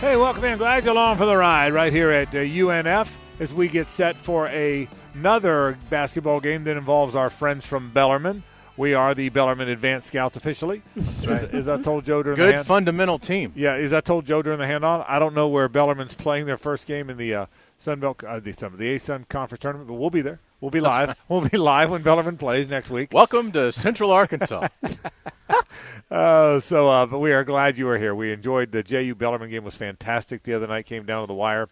Hey, welcome in. Glad you're along for the ride right here at uh, UNF as we get set for a, another basketball game that involves our friends from Bellarmine. We are the Bellarmine Advanced Scouts officially. right. As, as I told Joe during the Good hand- fundamental team. Yeah, as I told Joe during the handoff, I don't know where Bellarmine's playing their first game in the uh, Sun Belt, uh, the, the ASUN Conference tournament, but we'll be there. We'll be live. We'll be live when Bellarmine plays next week. Welcome to Central Arkansas. Uh, so, uh, but we are glad you are here. We enjoyed the JU Bellarmine game; was fantastic the other night. Came down to the wire,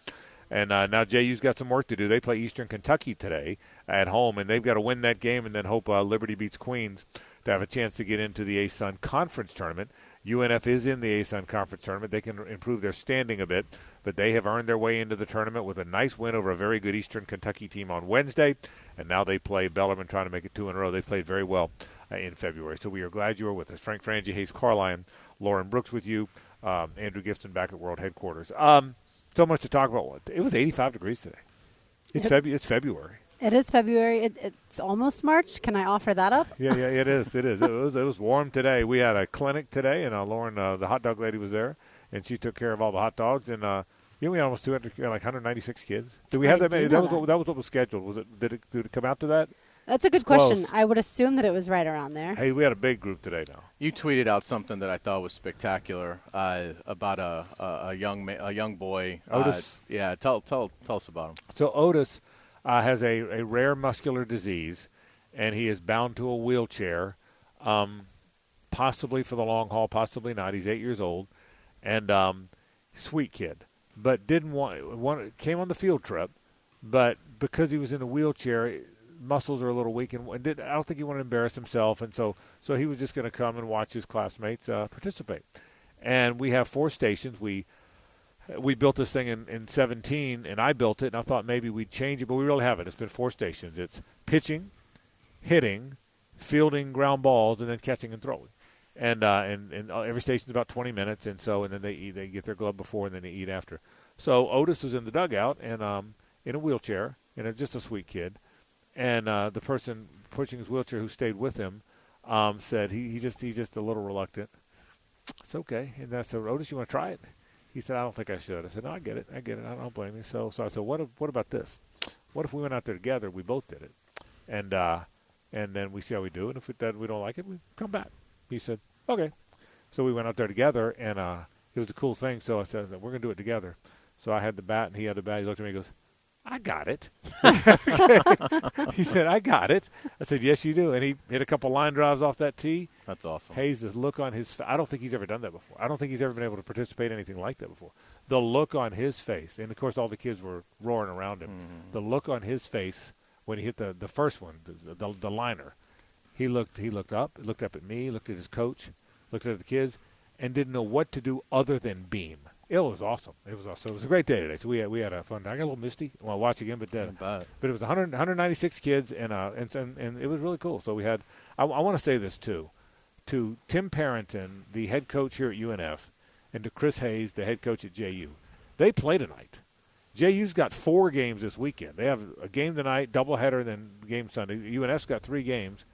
and uh, now JU's got some work to do. They play Eastern Kentucky today at home, and they've got to win that game and then hope uh, Liberty beats Queens to have a chance to get into the ASUN Conference tournament. UNF is in the ASUN Conference tournament. They can improve their standing a bit, but they have earned their way into the tournament with a nice win over a very good Eastern Kentucky team on Wednesday, and now they play Bellarmine, trying to make it two in a row. They played very well uh, in February. So we are glad you are with us. Frank Frangie, Hays Carlyon, Lauren Brooks with you, um, Andrew Gibson back at World Headquarters. Um, so much to talk about. It was 85 degrees today. It's, it's February. It is February. It, it's almost March. Can I offer that up? Yeah, yeah, it is. It is. It was. It was warm today. We had a clinic today, and uh, Lauren, uh, the hot dog lady, was there, and she took care of all the hot dogs. And uh, you know, we had almost 200, like 196 kids. Did we have I that many? That was that. what, that was what was scheduled. Was it? Did it? Did it come out to that? That's a good Close. question. I would assume that it was right around there. Hey, we had a big group today. Now. you tweeted out something that I thought was spectacular uh, about a, a, a young ma- a young boy. Otis. Uh, yeah, tell tell tell us about him. So Otis uh, has a, a rare muscular disease, and he is bound to a wheelchair, um, possibly for the long haul, possibly not. He's eight years old, and um, sweet kid, but didn't want, want came on the field trip, but because he was in a wheelchair, muscles are a little weak, and, and did, I don't think he wanted to embarrass himself, and so so he was just going to come and watch his classmates uh, participate. And we have four stations. We we built this thing in, in 17, and I built it, and I thought maybe we'd change it, but we really haven't. It's been four stations. It's pitching, hitting, fielding ground balls, and then catching and throwing. And uh, and and uh, every station's about 20 minutes, and so and then they eat, they get their glove before, and then they eat after. So Otis was in the dugout and um, in a wheelchair, and just a sweet kid. And uh, the person pushing his wheelchair who stayed with him um, said he, he just he's just a little reluctant. It's okay. And I said, Otis, you want to try it? He said, I don't think I should. I said, No, I get it. I get it. I don't blame you. So, so I said, What? If, what about this? What if we went out there together? We both did it, and uh, and then we see how we do. And if it, we don't like it, we come back. He said, Okay. So we went out there together, and uh, it was a cool thing. So I said, We're gonna do it together. So I had the bat, and he had the bat. He looked at me, and goes, I got it. he said, I got it. I said, Yes, you do. And he hit a couple line drives off that tee. That's awesome. Hays, look on his I don't think he's ever done that before. I don't think he's ever been able to participate in anything like that before. The look on his face, and of course, all the kids were roaring around him. Mm-hmm. The look on his face when he hit the, the first one, the, the, the liner, he looked he looked up, looked up at me, looked at his coach, looked at the kids, and didn't know what to do other than beam. It was awesome. It was awesome. It was a great day today. So we had, we had a fun. Day. I got a little misty. Well, I'll watch again, but uh, but it was 100, 196 kids, and, uh, and and and it was really cool. So we had. I, I want to say this too, to Tim Parenton, the head coach here at UNF, and to Chris Hayes, the head coach at JU. They play tonight. JU's got four games this weekend. They have a game tonight, doubleheader, then game Sunday. UNF's got three games.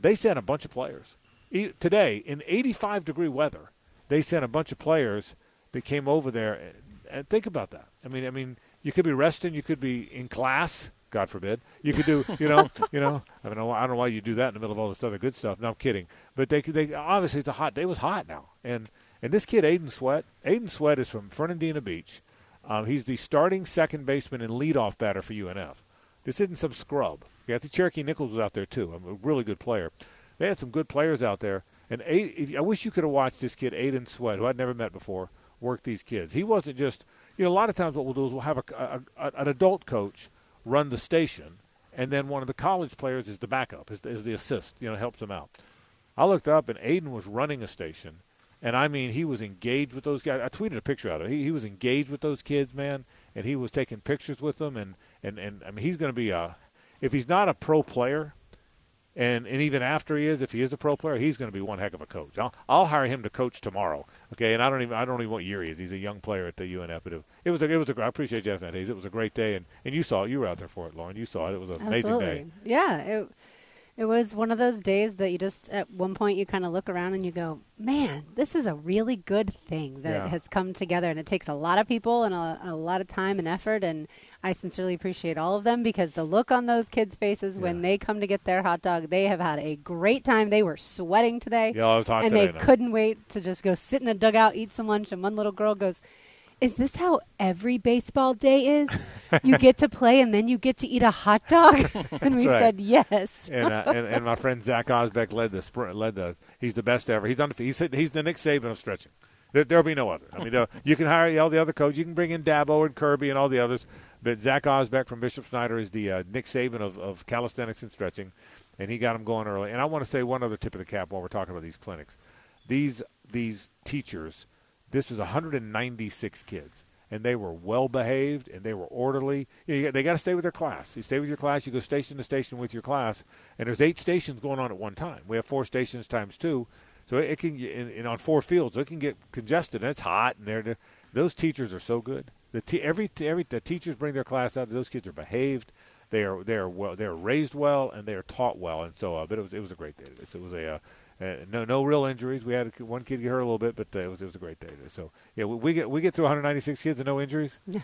They sent a bunch of players E- today in 85 degree weather. They sent a bunch of players that came over there. And, think about that. I mean, I mean, you could be resting, you could be in class. God forbid. You could do, you know, you know. I don't know. I don't know why you do that in the middle of all this other good stuff. No, I'm kidding. But they, they obviously it's a hot day. It was hot now, and and this kid Aiden Sweat. Aiden Sweat is from Fernandina Beach. Um, he's the starting second baseman and leadoff batter for UNF. This isn't some scrub. Yeah, the Cherokee Nichols was out there too. I'm a really good player. They had some good players out there. And A- if- I wish you could have watched this kid Aiden Sweat, who I'd never met before, work these kids. He wasn't just, you know, a lot of times what we'll do is we'll have a, a, an adult coach run the station, and then one of the college players is the backup, is, is the assist, you know, helps them out. I looked up, and Aiden was running a station, and I mean, he was engaged with those guys. I tweeted a picture out of it. He, he was engaged with those kids, man, and he was taking pictures with them, and, and, and I mean, he's going to be a, if he's not a pro player, and, and even after he is, if he is a pro player, he's going to be one heck of a coach. I'll, I'll hire him to coach tomorrow. Okay, and I don't even I don't even what year he is. He's a young player at the UNF. But it, was a, it was a, I appreciate you asking that. It was a great day, and, and you saw it. You were out there for it, Lauren. You saw it. It was an amazing day. Yeah. It, It was one of those days that you just, at one point, you kind of look around and you go, man, this is a really good thing that Yeah. has come together. And it takes a lot of people and a, a lot of time and effort. And I sincerely appreciate all of them because the look on those kids' faces when they come to get their hot dog, they have had a great time. They were sweating today. Yeah, I was talking and today they couldn't wait to just go sit in a dugout, eat some lunch. And one little girl goes, is this how every baseball day is? you get to play and then you get to eat a hot dog? and we right. said yes. and, uh, and and my friend Zach Osbeck led the sprint. Led the. He's the best ever. He's undefeated. He's said he's the Nick Saban of stretching. There, there'll be no other. I mean, you can hire all the other coaches. You can bring in Dabo and Kirby and all the others. But Zach Osbeck from Bishop Snyder is the uh, Nick Saban of, of calisthenics and stretching, and he got them going early. And I want to say one other tip of the cap while we're talking about these clinics. These these teachers, this was 196 kids, and they were well behaved and they were orderly. You know, they got to stay with their class. You stay with your class. You go station to station with your class, and there's eight stations going on at one time. We have four stations times two, so it, can and, and on four fields, so it can get congested. And it's hot, and they're, those teachers are so good. The te- every every the teachers bring their class out. Those kids are behaved. They are they are well. They are raised well and they are taught well. And so, uh, but it was it was a great day. It was a uh, uh, no no real injuries. We had a, one kid get hurt a little bit, but uh, it was it was a great day. So yeah, we, we get we get through 196 kids and no injuries. Yeah.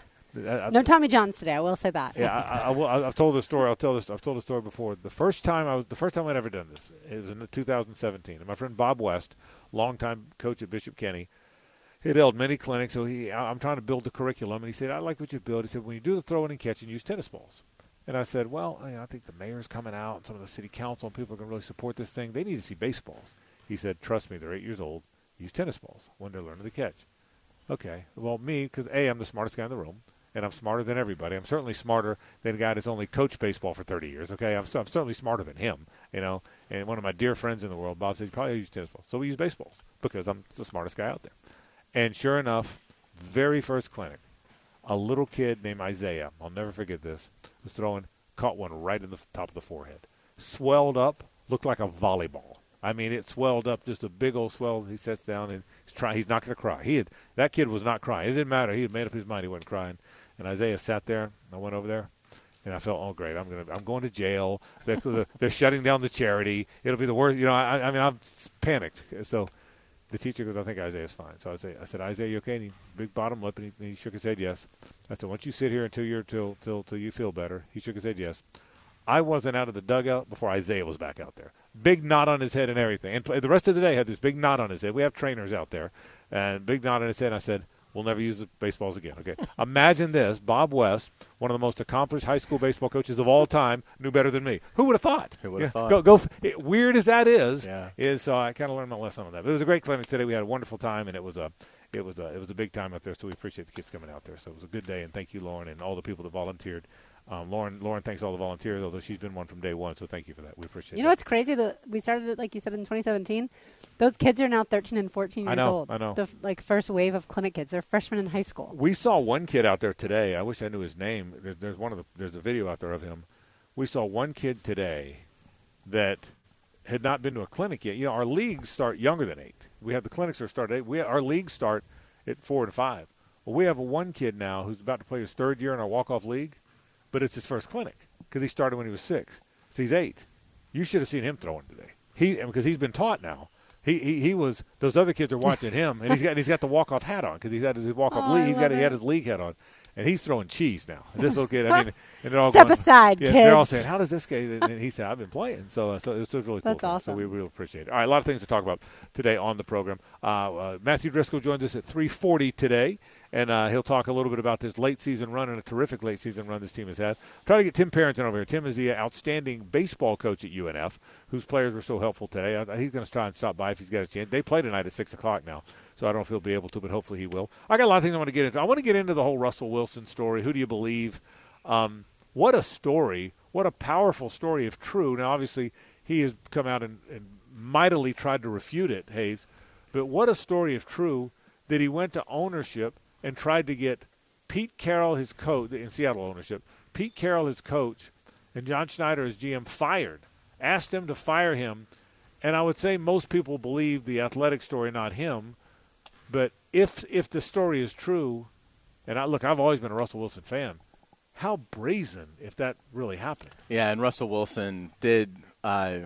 I- I- No Tommy Johns today. I will say that. yeah, I, I, I will, I- I've told this story. I'll tell this. I've told the story before. The first time I was, the first time I'd ever done this, it was in 2017. And my friend Bob West, longtime coach at Bishop Kenny, he had held many clinics. So he, I- I'm trying to build the curriculum, and he said, "I like what you build." He said, "When you do the throwing and catching, use tennis balls." And I said, "Well, I, I think the mayor's coming out, and some of the city council and people are going to really support this thing. They need to see baseballs." He said, "Trust me, they're eight years old. Use tennis balls when they're learning to catch." Okay. Well, me, because A, I'm the smartest guy in the room, and I'm smarter than everybody. I'm certainly smarter than a guy that's only coached baseball for 30 years. Okay. I'm, I'm certainly smarter than him, you know. And one of my dear friends in the world, Bob, said, you probably use tennis balls. So we use baseballs because I'm the smartest guy out there. And sure enough, very first clinic, a little kid named Isaiah, I'll never forget this, was throwing, caught one right in the top of the forehead. Swelled up, looked like a volleyball. I mean, it swelled up, just a big old swell. He sits down and he's trying. He's not going to cry. He had that kid was not crying. It didn't matter. He had made up his mind. He wasn't crying. And Isaiah sat there. I went over there, and I felt, oh great, I'm gonna, I'm going to jail. They're, they're shutting down the charity. It'll be the worst. You know, I, I mean, I'm panicked. So the teacher goes, I think Isaiah's fine. So I say, I said, Isaiah, you okay? And he big bottom lip, and he, he shook his head yes. I said, once you sit here until you're till till till you feel better. He shook his head yes. I wasn't out of the dugout before Isaiah was back out there. Big knot on his head and everything. And the rest of the day had this big knot on his head. We have trainers out there, and big knot on his head. And I said, "We'll never use the baseballs again." Okay. Imagine this: Bob West, one of the most accomplished high school baseball coaches of all time, knew better than me. Who would have thought? Who would have Yeah, thought? Go, go. f- it- weird as that is, Yeah. is so I kind of learned my lesson on that. But it was a great clinic today. We had a wonderful time, and it was a, it was a, it was a big time out there. So we appreciate the kids coming out there. So it was a good day, and thank you, Lauren, and all the people that volunteered. Um, Lauren, Lauren thanks all the volunteers, although she's been one from day one. So thank you for that. We appreciate. It. You know that. what's crazy? That we started it like you said in 2017. Those kids are now 13 and 14 I years know, old. I know. The f- like first wave of clinic kids. They're freshmen in high school. We saw one kid out there today. I wish I knew his name. There's, there's one of the there's a video out there of him. We saw one kid today that had not been to a clinic yet. You know, our leagues start younger than eight. We have the clinics that start at eight. We our leagues start at four and five. Well, we have a one kid now who's about to play his third year in our walk off league, but it's his first clinic because he started when he was six. So he's eight. You should have seen him throwing today. He because he's been taught now. He, he he was those other kids are watching him, and he's got he's got the walk off hat on because he's got his walk off Oh, league. He's got love he had his league hat on, and he's throwing cheese now. This little kid, I mean, and they're all Step going, aside, yeah, They're all saying, "How does this guy?" And he said, "I've been playing." So, uh, so it's really cool. That's thing. So awesome. we really appreciate it. All right, a lot of things to talk about today on the program. Uh, uh, Matthew Driscoll joins us at 3:40 today, and uh, he'll talk a little bit about this late season run and a terrific late season run this team has had. Try to get Tim Parenton over here. Tim is the outstanding baseball coach at UNF, whose players were so helpful today. Uh, he's going to try and stop by if he's got a chance. They play tonight at six o'clock now, so I don't know if he'll be able to, but hopefully he will. I got a lot of things I want to get into. I want to get into the whole Russell Wilson story. Who do you believe? Um, what a story! What a powerful story if true. Now, obviously, he has come out and, and mightily tried to refute it, Hays. But what a story if true that he went to ownership and tried to get Pete Carroll, his coach in Seattle ownership, Pete Carroll, his coach, and John Schneider, his GM, fired. Asked them to fire him, and I would say most people believe the athletic story, not him. But if if the story is true, and I look, I've always been a Russell Wilson fan. How brazen if that really happened. Yeah, and Russell Wilson did uh,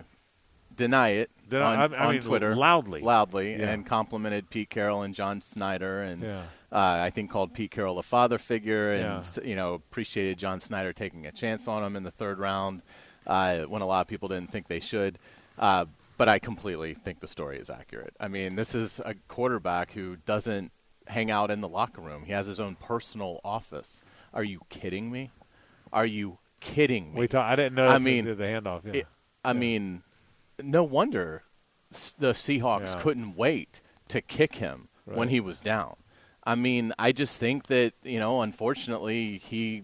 deny it Did on, I, I on mean, Twitter loudly. loudly, Yeah. and complimented Pete Carroll and John Schneider, and Yeah. Uh, I think called Pete Carroll a father figure, and Yeah. you know appreciated John Schneider taking a chance on him in the third round uh, when a lot of people didn't think they should. Uh, but I completely think the story is accurate. I mean, this is a quarterback who doesn't hang out in the locker room. He has his own personal office. Are you kidding me? Are you kidding me? We talk, I didn't know. I mean, the, the handoff. Yeah. It- I mean, no wonder the Seahawks Yeah. couldn't wait to kick him when he was down. I mean, I just think that, you know, unfortunately, he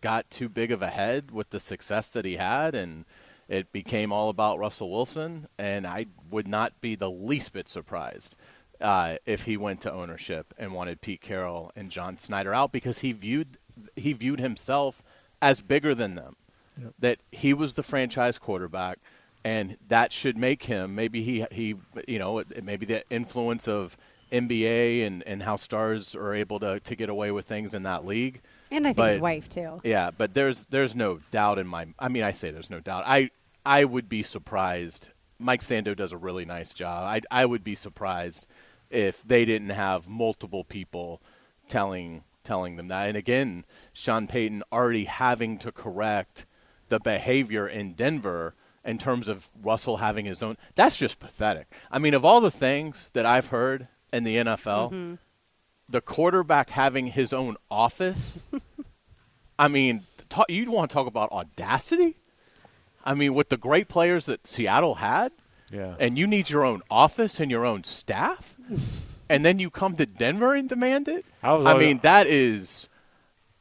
got too big of a head with the success that he had, and it became all about Russell Wilson. And I would not be the least bit surprised uh, if he went to ownership and wanted Pete Carroll and John Schneider out because he viewed he viewed himself as bigger than them that he was the franchise quarterback, and that should make him maybe he he you know maybe the influence of NBA and and how stars are able to to get away with things in that league. And I think his wife too. Yeah, but there's there's no doubt in my. I mean, I say there's no doubt. I I would be surprised. Mike Sando does a really nice job. I I would be surprised if they didn't have multiple people telling telling them that. And again, Sean Payton already having to correct the behavior in Denver in terms of Russell having his own. That's just pathetic. I mean, of all the things that I've heard in the NFL, mm-hmm. the quarterback having his own office. I mean, ta you want to talk about audacity? I mean, with the great players that Seattle had, yeah. and you need your own office and your own staff, and then you come to Denver and demand it. I was I always- mean, that is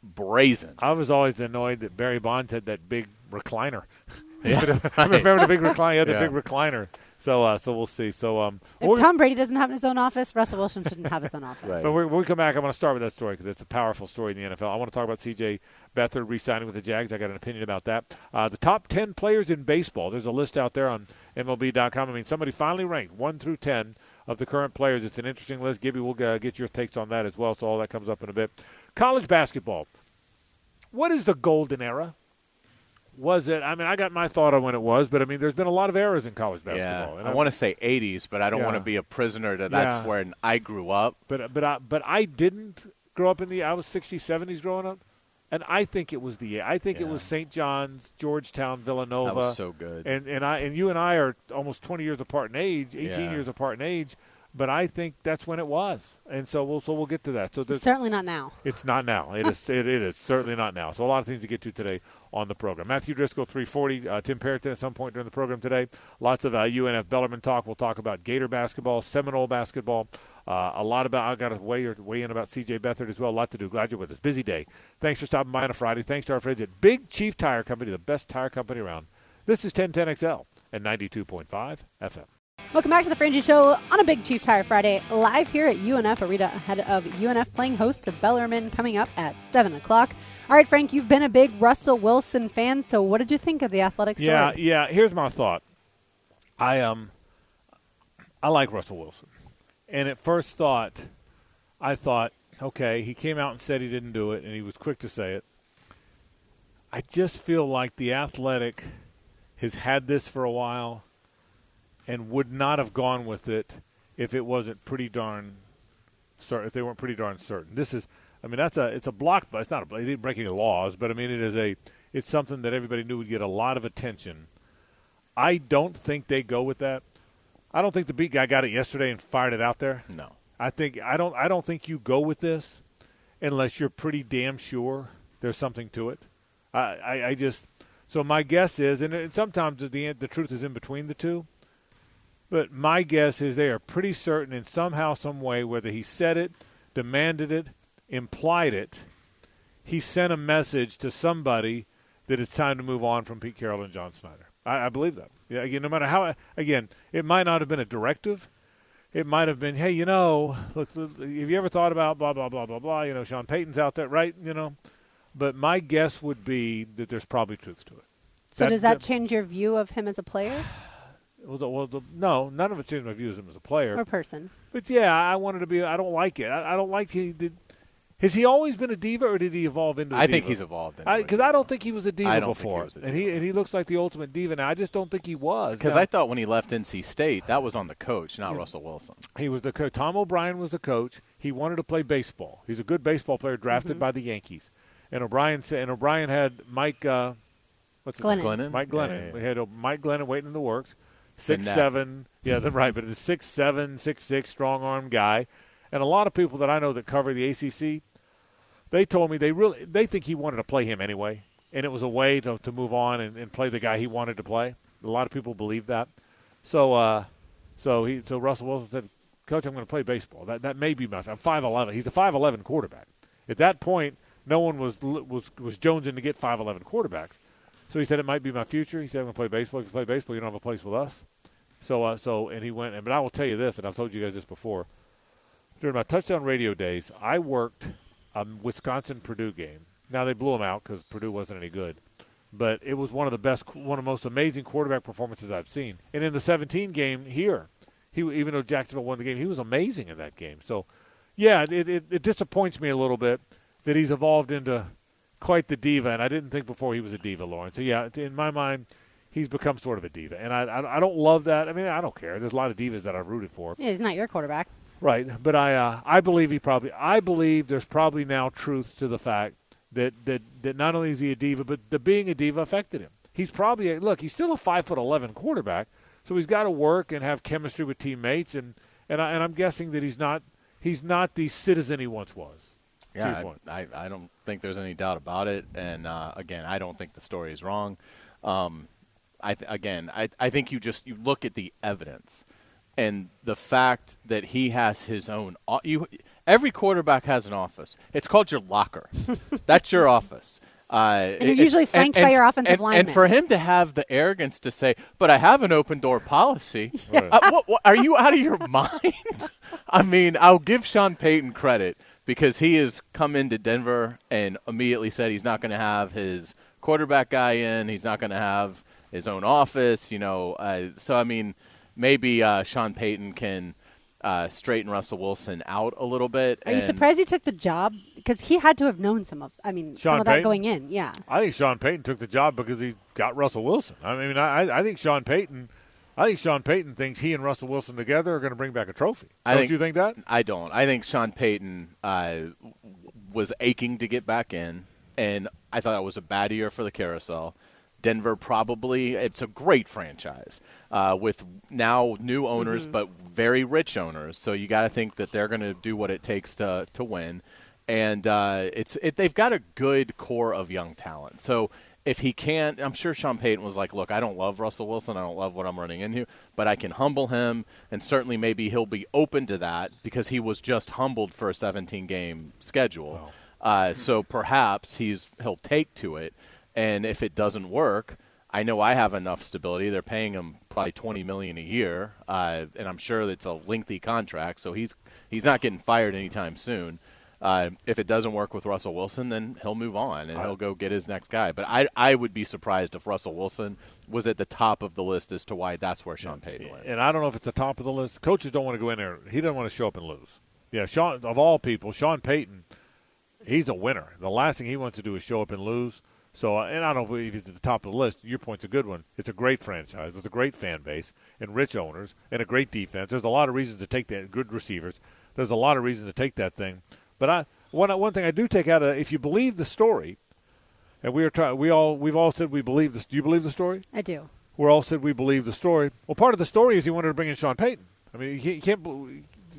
brazen. I was always annoyed that Barry Bonds had that big recliner. I remember the big recliner. He had the Yeah. big recliner. So, uh, so we'll see. So, um, If Tom Brady doesn't have his own office, Russell Wilson shouldn't have his own office. Right. But when we come back, I want to start with that story because it's a powerful story in the NFL. I want to talk about C.J. Beathard re-signing with the Jags. I got an opinion about that. Uh, the top 10 players in baseball. There's a list out there on MLB.com. I mean, somebody finally ranked 1 through 10 of the current players. It's an interesting list. Gibby, we'll uh, get your takes on that as well, so all that comes up in a bit. College basketball. What is the golden era? Was it? I mean, I got my thought on when it was, but I mean, there's been a lot of errors in college basketball. Yeah, and I want to say 80s, but I don't want to be a prisoner to that's Yeah. where I grew up. But but I, but I didn't grow up in the I was 60s 70s growing up, and I think it was the I think it was St. John's, Georgetown, Villanova. That was so good. and and I and you and I are almost 20 years apart in age, 18 Yeah. years apart in age, but I think that's when it was, and so we'll so we'll get to that. So there's, Certainly not now. it's not now. It is. It, it is certainly not now. So a lot of things to get to today on the program. Matthew Driscoll, 340. Uh, Tim Parenton at some point during the program today. Lots of uh, UNF Bellarmine talk. We'll talk about Gator basketball, Seminole basketball. Uh, a lot about. I got to weigh weigh in about C.J. Beathard as well. A lot to do. Glad you're with us. Busy day. Thanks for stopping by on a Friday. Thanks to our friends at Big Chief Tire Company, the best tire company around. This is 1010XL and 92.5 FM. Welcome back to the Frangie Show on a Big Chief Tire Friday, live here at UNF Arena ahead of UNF playing host to Bellarmine coming up at 7 o'clock. All right, Frank, you've been a big Russell Wilson fan, so what did you think of the athletic story? Yeah, yeah. Here's my thought. I um, I like Russell Wilson, and at first thought, I thought, okay, he came out and said he didn't do it, and he was quick to say it. I just feel like the athletic has had this for a while, and would not have gone with it if it wasn't pretty darn certain. If they weren't pretty darn certain. This is, I mean, that's a it's a block, but it's not a they didn't break any laws, but I mean, it is a it's something that everybody knew would get a lot of attention. I don't think they go with that. I don't think the beat guy got it yesterday and fired it out there. no. I think I don't I don't think you go with this unless you're pretty damn sure there's something to it. I, I, I just so my guess is, and sometimes the the truth is in between the two. But my guess is they are pretty certain in somehow, some way, whether he said it, demanded it, implied it, he sent a message to somebody that it's time to move on from Pete Carroll and John Schneider. I, I believe that. Yeah, again, no matter how, again, it might not have been a directive. It might have been, hey, you know, look, look, have you ever thought about blah blah blah blah blah? You know, Sean Payton's out there, right? You know, but my guess would be that there's probably truth to it. so that- does that that- change your view of him as a player Well, the, well the, no, none of it changed my view of him as a player. or person? But yeah, I wanted to be. I don't like it. I, I don't like he did. Has he always been a diva, or did he evolve into? a I think he's evolved. into Because I, diva. don't think he was a diva I don't think he before, was a and he and he looks like the ultimate diva now. I just don't think he was. Because I thought when he left NC State, that was on the coach, not Russell Wilson. he was the coach. Tom O'Brien was the coach. He wanted to play baseball. He's a good baseball player, drafted by the Yankees. And O'Brien said, and O'Brien had Mike, uh, what's his Glennon. name? Glennon? Mike Glennon. yeah, yeah. We had Mike Glennon waiting in the works. Six seven, yeah, that's right. But it's six seven, six six, strong arm guy. And a lot of people that I know that cover the ACC, they told me they really they think he wanted to play him anyway, and it was a way to, to move on and, and play the guy he wanted to play. A lot of people believe that. So, uh, so he so Russell Wilson said, "Coach, I'm going to play baseball. That that may be my. I'm five eleven. He's a five eleven quarterback. At that point, no one was was was jonesing to get five eleven quarterbacks. So he said it might be my future. He said I'm to play baseball. If you play baseball, you don't have a place with us. So uh, so and he went. And but I will tell you this, and I've told you guys this before. During my touchdown radio days, I worked a Wisconsin Purdue game. Now they blew them out because Purdue wasn't any good, but it was one of the best, one of the most amazing quarterback performances I've seen. And in the 17 game here, he even though Jacksonville won the game, he was amazing in that game. So, yeah, it, it, it disappoints me a little bit that he's evolved into quite the diva, and I didn't think before he was a diva, Lauren. So yeah, in my mind, he's become sort of a diva, and I, I I don't love that. I mean, I don't care. There's a lot of divas that I've rooted for. Yeah, he's not your quarterback. Right, but I uh, I believe he probably I believe there's probably now truth to the fact that that that not only is he a diva, but the being a diva affected him. He's probably a, look. He's still a five foot eleven quarterback, so he's got to work and have chemistry with teammates, and and I, and I'm guessing that he's not he's not the citizen he once was. Yeah. I, I, I don't think there's any doubt about it. And uh, again, I don't think the story is wrong. Um, I th- again, I, I think you just you look at the evidence and the fact that he has his own. You every quarterback has an office. It's called your locker. That's your office. Uh, And you're usually flanked by your offensive and, And for him to have the arrogance to say, "But I have an open door policy," uh, what, what, are you out of your mind? I mean, I'll give Sean Payton credit because he has come into Denver and immediately said he's not going to have his quarterback guy in. He's not going to have his own office. You know, uh, so I mean, maybe uh, Sean Payton can uh, straighten Russell Wilson out a little bit. Are you surprised he took the job? Because he had to have known some of. I mean, some Sean of that going in. Yeah. I think Sean Payton took the job because he got Russell Wilson. I mean, I, I think Sean Payton, I think Sean Payton thinks he and Russell Wilson together are going to bring back a trophy. I Don't think- you think that? I don't. I think Sean Payton uh, was aching to get back in, and I thought it was a bad year for the carousel. Denver probably it's a great franchise uh, with now new owners, but very rich owners. So you got to think that they're going to do what it takes to to win, and uh, it's it, they've got a good core of young talent. So if he can't, I'm sure Sean Payton was like, "Look, I don't love Russell Wilson. I don't love what I'm running into, but I can humble him, and certainly maybe he'll be open to that because he was just humbled for a 17 game schedule. Uh, so perhaps he's he'll take to it, and if it doesn't work, I know I have enough stability. They're paying him probably 20 million a year, uh, and I'm sure it's a lengthy contract, so he's he's not getting fired anytime soon. Uh, if it doesn't work with Russell Wilson, then he'll move on and he'll go get his next guy. But I, I would be surprised if Russell Wilson was at the top of the list as to why that's where Sean Payton went. And I don't know if it's the top of the list. Coaches don't want to go in there. He doesn't want to show up and lose. Yeah, Sean of all people, Sean Payton, he's a winner. The last thing he wants to do is show up and lose. So, uh, and I don't believe he's at the top of the list. Your point's a good one. It's a great franchise with a great fan base and rich owners and a great defense. There's a lot of reasons to take that. Good receivers. There's a lot of reasons to take that thing. But I one one thing I do take out of if you believe the story, and we are trying, we all we've all said we believe this. Do you believe the story? I do. we all said we believe the story. Well, part of the story is he wanted to bring in Sean Payton. I mean, you can't, you can't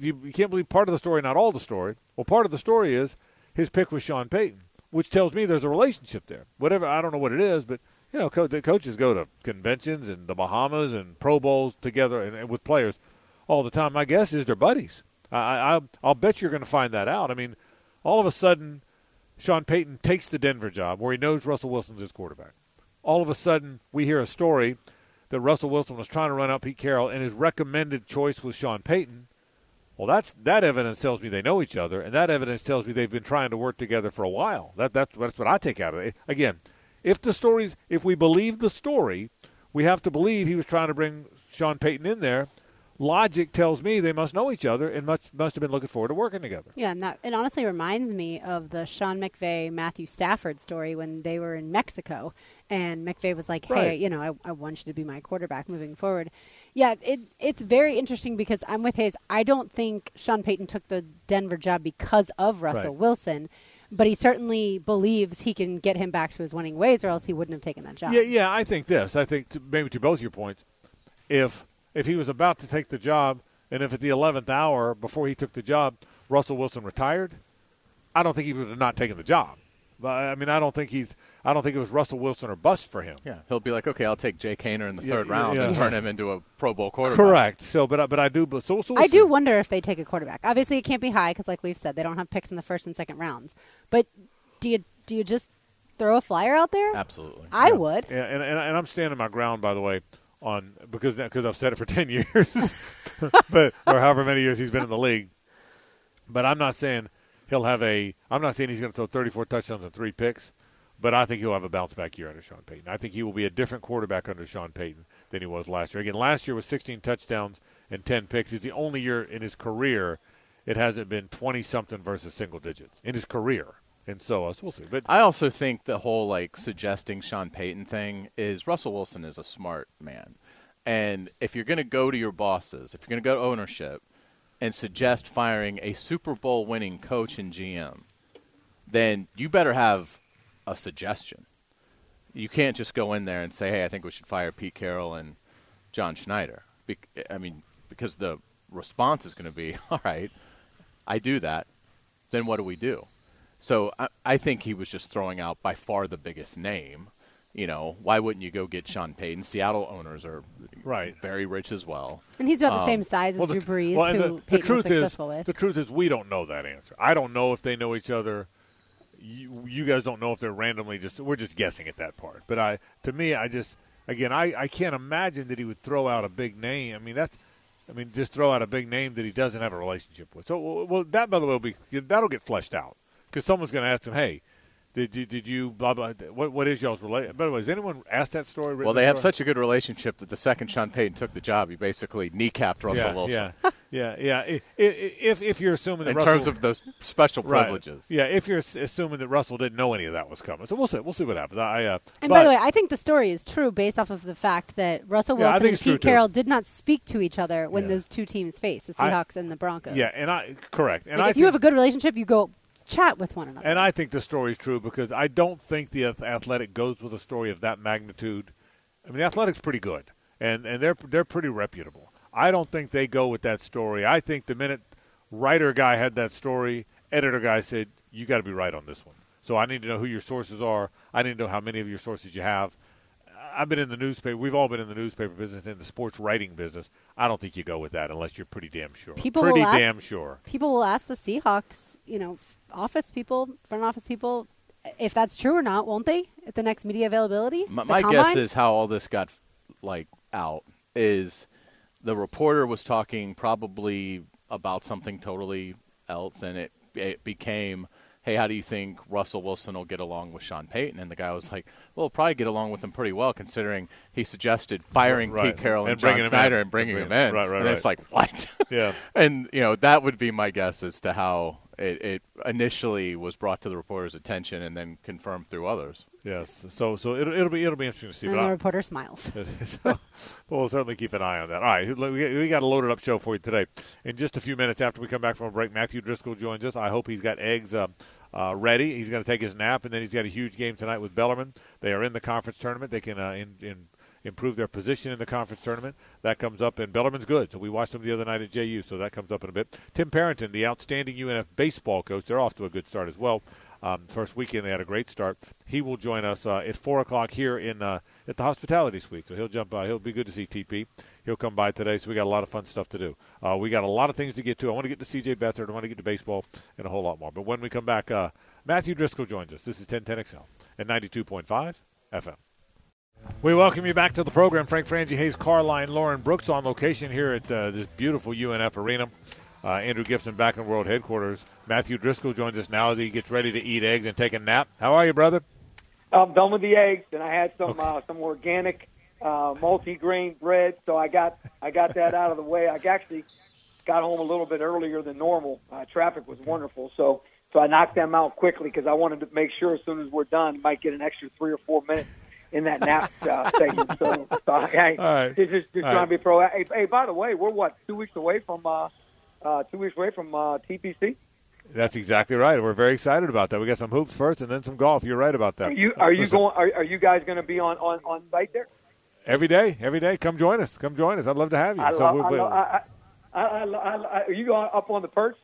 you, you can't believe part of the story, not all the story. Well, part of the story is his pick was Sean Payton, which tells me there's a relationship there. Whatever I don't know what it is, but you know, co- the coaches go to conventions and the Bahamas and Pro Bowls together and, and with players all the time. My guess is they're buddies. I, I I'll bet you're going to find that out. I mean, all of a sudden, Sean Payton takes the Denver job where he knows Russell Wilson's his quarterback. All of a sudden, we hear a story that Russell Wilson was trying to run out Pete Carroll, and his recommended choice was Sean Payton. Well, that's that evidence tells me they know each other, and that evidence tells me they've been trying to work together for a while. That that's that's what I take out of it. Again, if the stories, if we believe the story, we have to believe he was trying to bring Sean Payton in there. Logic tells me they must know each other and must must have been looking forward to working together. Yeah, and that it honestly reminds me of the Sean McVay Matthew Stafford story when they were in Mexico, and McVay was like, "Hey, Right. you know, I, I want you to be my quarterback moving forward." Yeah, it it's very interesting because I'm with Hays. I don't think Sean Payton took the Denver job because of Russell Right. Wilson, but he certainly believes he can get him back to his winning ways, or else he wouldn't have taken that job. Yeah, yeah. I think this. I think to, maybe to both your points, if if he was about to take the job, and if at the eleventh hour before he took the job, Russell Wilson retired, I don't think he would have not taken the job. But I mean, I don't think he's. I don't think it was Russell Wilson or bust for him. Yeah, he'll be like, okay, I'll take Jake Haener in the Yeah, third yeah, round and yeah. turn him into a Pro Bowl quarterback. Correct. So, but I- but I do. But so, so I do wonder if they take a quarterback. Obviously, it can't be high because, like we've said, they don't have picks in the first and second rounds. But do you do you just throw a flyer out there? Absolutely. I Yeah. would. Yeah, and, and and I'm standing my ground, by the way, on because because I've said it for ten years, but or however many years he's been in the league. But I'm not saying he'll have a. I'm not saying he's going to throw 34 touchdowns and three picks, but I think he'll have a bounce back year under Sean Payton. I think he will be a different quarterback under Sean Payton than he was last year. Again, last year was 16 touchdowns and 10 picks. He's the only year in his career it hasn't been 20 something versus single digits in his career. And so, we'll see. But I also think the whole like suggesting Sean Payton thing is Russell Wilson is a smart man. And if you're going to go to your bosses, if you're going to go to ownership and suggest firing a Super Bowl winning coach and GM, then you better have a suggestion. You can't just go in there and say, "Hey, I think we should fire Pete Carroll and John Schneider." Bec- I mean, because the response is going to be, "All right, I do that. Then what do we do?" So I, I think he was just throwing out by far the biggest name. You know, why wouldn't you go get Sean Payton? Seattle owners are Right. very rich as well. And he's about the Um, same size as Well, the- Drew Brees, well, who the, the Peyton was truth is, successful with. the truth is, we don't know that answer. I don't know if they know each other. You, you guys don't know if they're randomly just. We're just guessing at that part. But I, to me, I just again, I, I can't imagine that he would throw out a big name. I mean, that's. I mean, just throw out a big name that he doesn't have a relationship with. So, well, that by the way will be that'll get fleshed out because someone's going to ask him, "Hey, did you did you blah blah? What what is y'all's relation?" By the way, has anyone asked that story? Well, they have such a good relationship that the second Sean Payton took the job, he basically kneecapped Russell yeah, Wilson yeah, yeah, yeah. I- I- If if you're assuming that in Russell, terms of those special Right. privileges. Yeah, if you're assuming that Russell didn't know any of that was coming, so we'll see. We'll see what happens. I, uh, and but- by the way, I think the story is true based off of the fact that Russell Wilson think and it's true, Pete too. Carroll did not speak to each other when Yeah. those two teams faced, the I- Seahawks and the Broncos. yeah, and I correct, and like I if you have a good relationship, you go chat with one another. and I think the story is true because I don't think the Athletic goes with a story of that magnitude. I mean, the Athletic's pretty good, and and they're they're pretty reputable. I don't think they go with that story. I think the minute writer guy had that story, editor guy said, "You got to be right on this one." So I need to know who your sources are. I need to know how many of your sources you have. I've been in the newspaper. We've all been in the newspaper business, in the sports writing business. I don't think you go with that unless you're pretty damn sure. People pretty will ask- damn sure. People will ask the Seahawks, you know, office people, front office people, if that's true or not, won't they? At the next media availability, My, The my guess is how all this got like out is the reporter was talking probably about something totally else, and it it became, "Hey, how do you think Russell Wilson will get along with Sean Payton?" And the guy was like, "Well, probably get along with him pretty well, considering he suggested firing Right. Pete Carroll and, And John bringing him Schneider in. and bringing him in." right, right, and it's like what? Yeah. and you know that would be my guess as to how it, it initially was brought to the reporter's attention and then confirmed through others. Yes. So so it'll, it'll be it'll be interesting to see. and the I- reporter smiles. so, but we'll certainly keep an eye on that. All right, we got- we got a loaded up show for you today. In just a few minutes after we come back from a break, Matthew Driscoll joins us. I hope he's got eggs uh, uh, ready. He's going to take his nap, and then he's got a huge game tonight with Bellarmine. They are in the conference tournament. They can uh, in, in improve their position in the conference tournament. That comes up, and Bellarmine's good. So we watched them the other night at JU, so that comes up in a bit. Tim Parenton, the outstanding UNF baseball coach, they're off to a good start as well. Um, first weekend they had a great start. He will join us uh, at four o'clock here in uh, at the hospitality suite. So he'll jump by. He'll be good to see TP. He'll come by today. So we got a lot of fun stuff to do. Uh, we got a lot of things to get to. I want to get to CJ Beathard. I want to get to baseball and a whole lot more. But when we come back, uh, Matthew Driscoll joins us. This is 1010XL at 92.5 FM. We welcome you back to the program. Frank Frangie, Hays, Carlyon, Lauren Brooks on location here at uh, this beautiful UNF arena. Uh, Andrew Gibson back in World Headquarters. Matthew Driscoll joins us now as he gets ready to eat eggs and take a nap. How are you, brother? I'm done with the eggs, and I had some uh, some organic uh, multi-grain bread. So I got I got that out of the way. I actually got home a little bit earlier than normal. Uh, traffic was wonderful, so so I knocked them out quickly because I wanted to make sure as soon as we're done, might get an extra three or four minutes in that nap uh, segment. So, so I, All right. just All trying right. to be pro. Hey, hey, by the way, we're what two weeks away from uh, uh, two weeks away from uh, TPC. That's exactly right. We're very excited about that. We got some hoops first, and then some golf. You're right about that. Are you are you Listen, going? Are, are you guys going to be on, on, on site there? every day? Every day, come join us. Come join us. I'd love to have you. I so love, we'll I love, I, I, I, I, I, are you going up on the perch?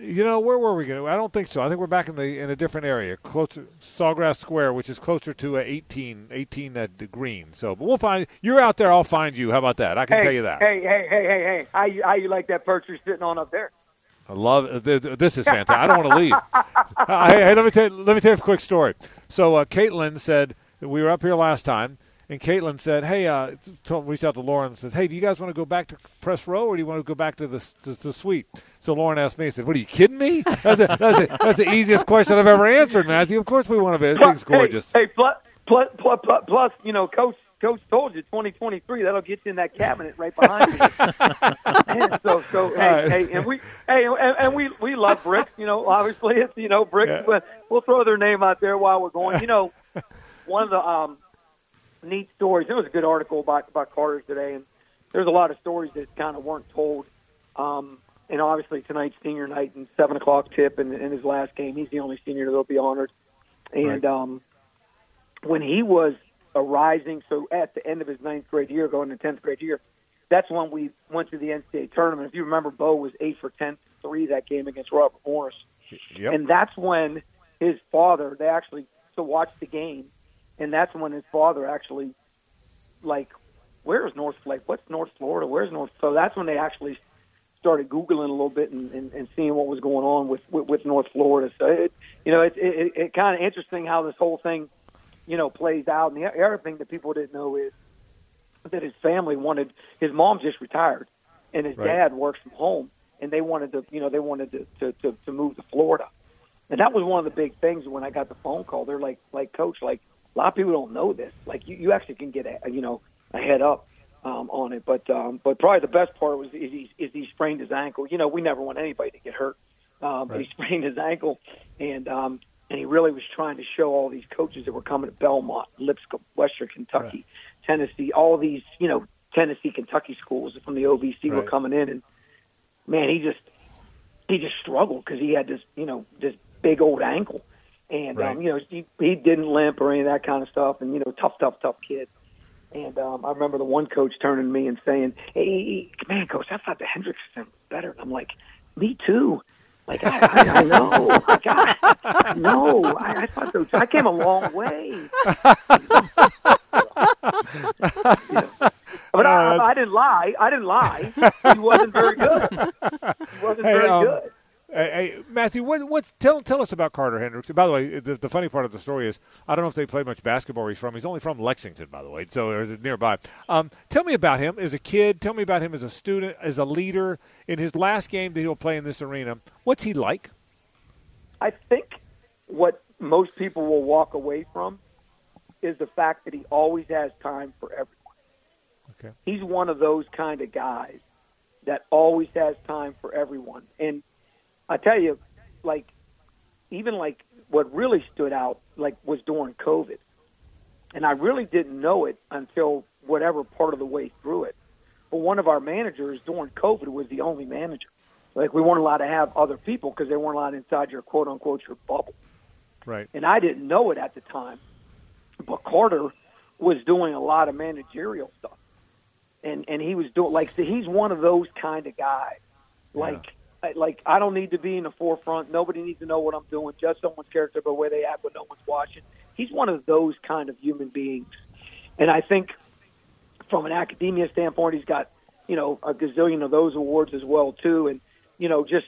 You know, where were we going? I don't think so. I think we're back in the in a different area, closer Sawgrass Square, which is closer to a 18, 18 at the green. So, but we'll find you're out there. I'll find you. How about that? I can hey, tell you that. Hey, hey, hey, hey, hey! How you how you like that perch you're sitting on up there? I love uh, th- th- this is fantastic. I don't want to leave. Uh, hey, hey, let me tell you, let me tell you a quick story. So, uh, Caitlin said we were up here last time, and Caitlin said, "Hey, uh, told, reached out to Lauren and says, "Hey, do you guys want to go back to press row, or do you want to go back to the to, the suite?" So Lauren asked me, "I said, what are you kidding me? That's, a, that's, a, that's the easiest question I've ever answered, Matthew. Of course we want to be. This thing's gorgeous. Hey, hey plus, plus, plus, plus, plus, you know, coach. Coach told you 2023. That'll get you in that cabinet right behind you. And so, so hey, right. hey, and we, hey, and, and we, we love bricks. You know, obviously it's you know bricks, Yeah. but we'll throw their name out there while we're going. You know, one of the um, neat stories. There was a good article about about Carter today, and there's a lot of stories that kind of weren't told. Um, and obviously tonight's senior night and seven o'clock tip and in his last game, he's the only senior that'll be honored. And Right. um, when he was a rising, so at the end of his ninth grade year, going to tenth grade year, that's when we went to the NCAA tournament. If you remember, Bo was eight for ten three that game against Robert Morris. Yep. And that's when his father, they actually to watch the game, and that's when his father actually, like, where's North like what's North Florida? Where's North? So that's when they actually started googling a little bit and, and, and seeing what was going on with with, with North Florida. So it, you know, it's it, it, it kind of interesting how this whole thing, you know, plays out. And the other thing that people didn't know is that his family wanted his mom just retired, and his Right. dad works from home, and they wanted to, you know, they wanted to to, to to move to Florida. And that was one of the big things when I got the phone call. They're like, like, coach, like a lot of people don't know this. Like, you, you actually can get a, you know, a head up um, on it. But, um, but probably the best part was is he, is he sprained his ankle. You know, we never want anybody to get hurt, um, but he sprained his ankle, and um, and he really was trying to show all these coaches that were coming to Belmont, Lipscomb, Western Kentucky, Tennessee, all these, you know, Tennessee, Kentucky schools from the OVC were coming in, and man, he just he just struggled because he had this, you know, this big old ankle, and Right. um, you know, he, he didn't limp or any of that kind of stuff, and you know, tough, tough, tough kid. And um, I remember the one coach turning to me and saying, "Hey, man, coach, I thought the Hendrickson was better." And I'm like, "Me too." Like I, I, I know, God, no, I, I thought so. too. I came a long way. You know. But No, I, I didn't lie. I didn't lie. He wasn't very good. He wasn't Hey, very um, good. Hey, Matthew, what, what's tell tell us about Carter Hendricks? By the way, the, the funny part of the story is I don't know if they played much basketball where he's from. He's only from Lexington, by the way, so or is it nearby. Um, tell me about him as a kid. Tell me about him as a student, as a leader. In his last game that he'll play in this arena, what's he like? I think what most people will walk away from is the fact that he always has time for everyone. Okay. He's one of those kind of guys that always has time for everyone. And I tell you, like, even like what really stood out, like, was during COVID. And I really didn't know it until whatever part of the way through it. But one of our managers during COVID was the only manager. Like, we weren't allowed to have other people because they weren't allowed inside your quote unquote your bubble Right. and I didn't know it at the time. But Carter was doing a lot of managerial stuff, and and he was doing like so he's one of those kind of guys. Like I- like I don't need to be in the forefront. Nobody needs to know what I'm doing. Judge someone's character by way they act when no one's watching. He's one of those kind of human beings, and I think from an academia standpoint, he's got you know a gazillion of those awards as well too, and you know just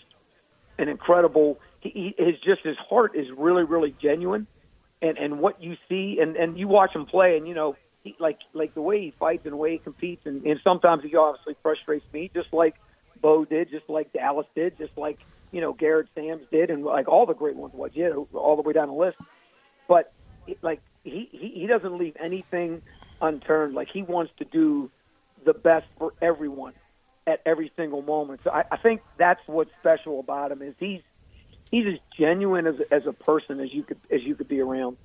an incredible. He, he his just his heart is really really genuine, and and what you see and and you watch him play, and you know he, like like the way he fights and the way he competes, and, and sometimes he obviously frustrates me, just like Bo did, just like Dallas did, just like you know Garrett Sams did, and like all the great ones was, yeah, all the way down the list. But it, like he, he he doesn't leave anything unturned. Like he wants to do the best for everyone at every single moment. So I, I think that's what's special about him is he's he's as genuine as as a person as you could as you could be around.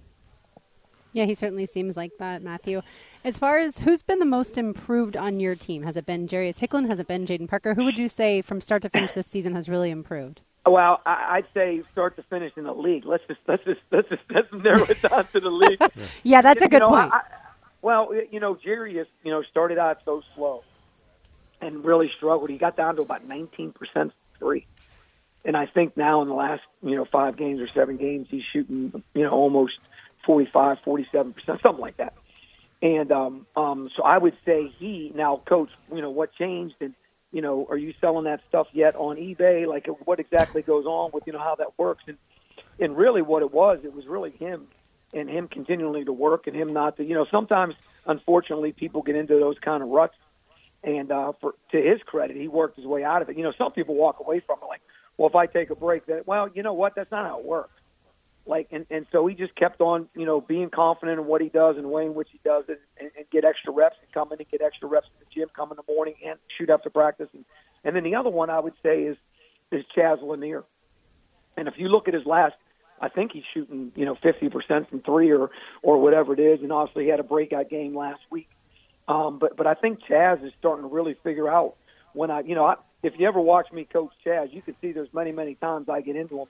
Yeah, he certainly seems like that, Matthew. As far as who's been the most improved on your team, has it been Jarius Hicklin? Has it been Jaden Parker? Who would you say from start to finish this season has really improved? Well, I'd say start to finish in the league. Let's just let's just let's just let's narrow it down to the league. yeah, that's a good you know, point. I, well, you know, Jarius, you know, started out so slow and really struggled. He got down to about 19% three. And I think now in the last, you know, five games or seven games, he's shooting, you know, almost 45, 47%, something like that. And um, um, so I would say he, now, coach, you know, what changed? And, you know, are you selling that stuff yet on eBay? Like, what exactly goes on with, you know, how that works? And, and really what it was, it was really him and him continually to work and him not to, you know, sometimes, unfortunately, people get into those kind of ruts. And uh, for to his credit, he worked his way out of it. You know, some people walk away from it like, well, if I take a break, that well, you know what? That's not how it works. Like, and and so he just kept on, you know, being confident in what he does and the way in which he does it, and, and get extra reps and come in and get extra reps in the gym, come in the morning and shoot after practice. And and then the other one I would say is is Chaz Lanier. And if you look at his last I think he's shooting, you know, 50% from three or or whatever it is. And obviously, he had a breakout game last week. Um, but but I think Chaz is starting to really figure out when I, you know, I, if you ever watch me coach Chaz, you can see there's many many times I get into him,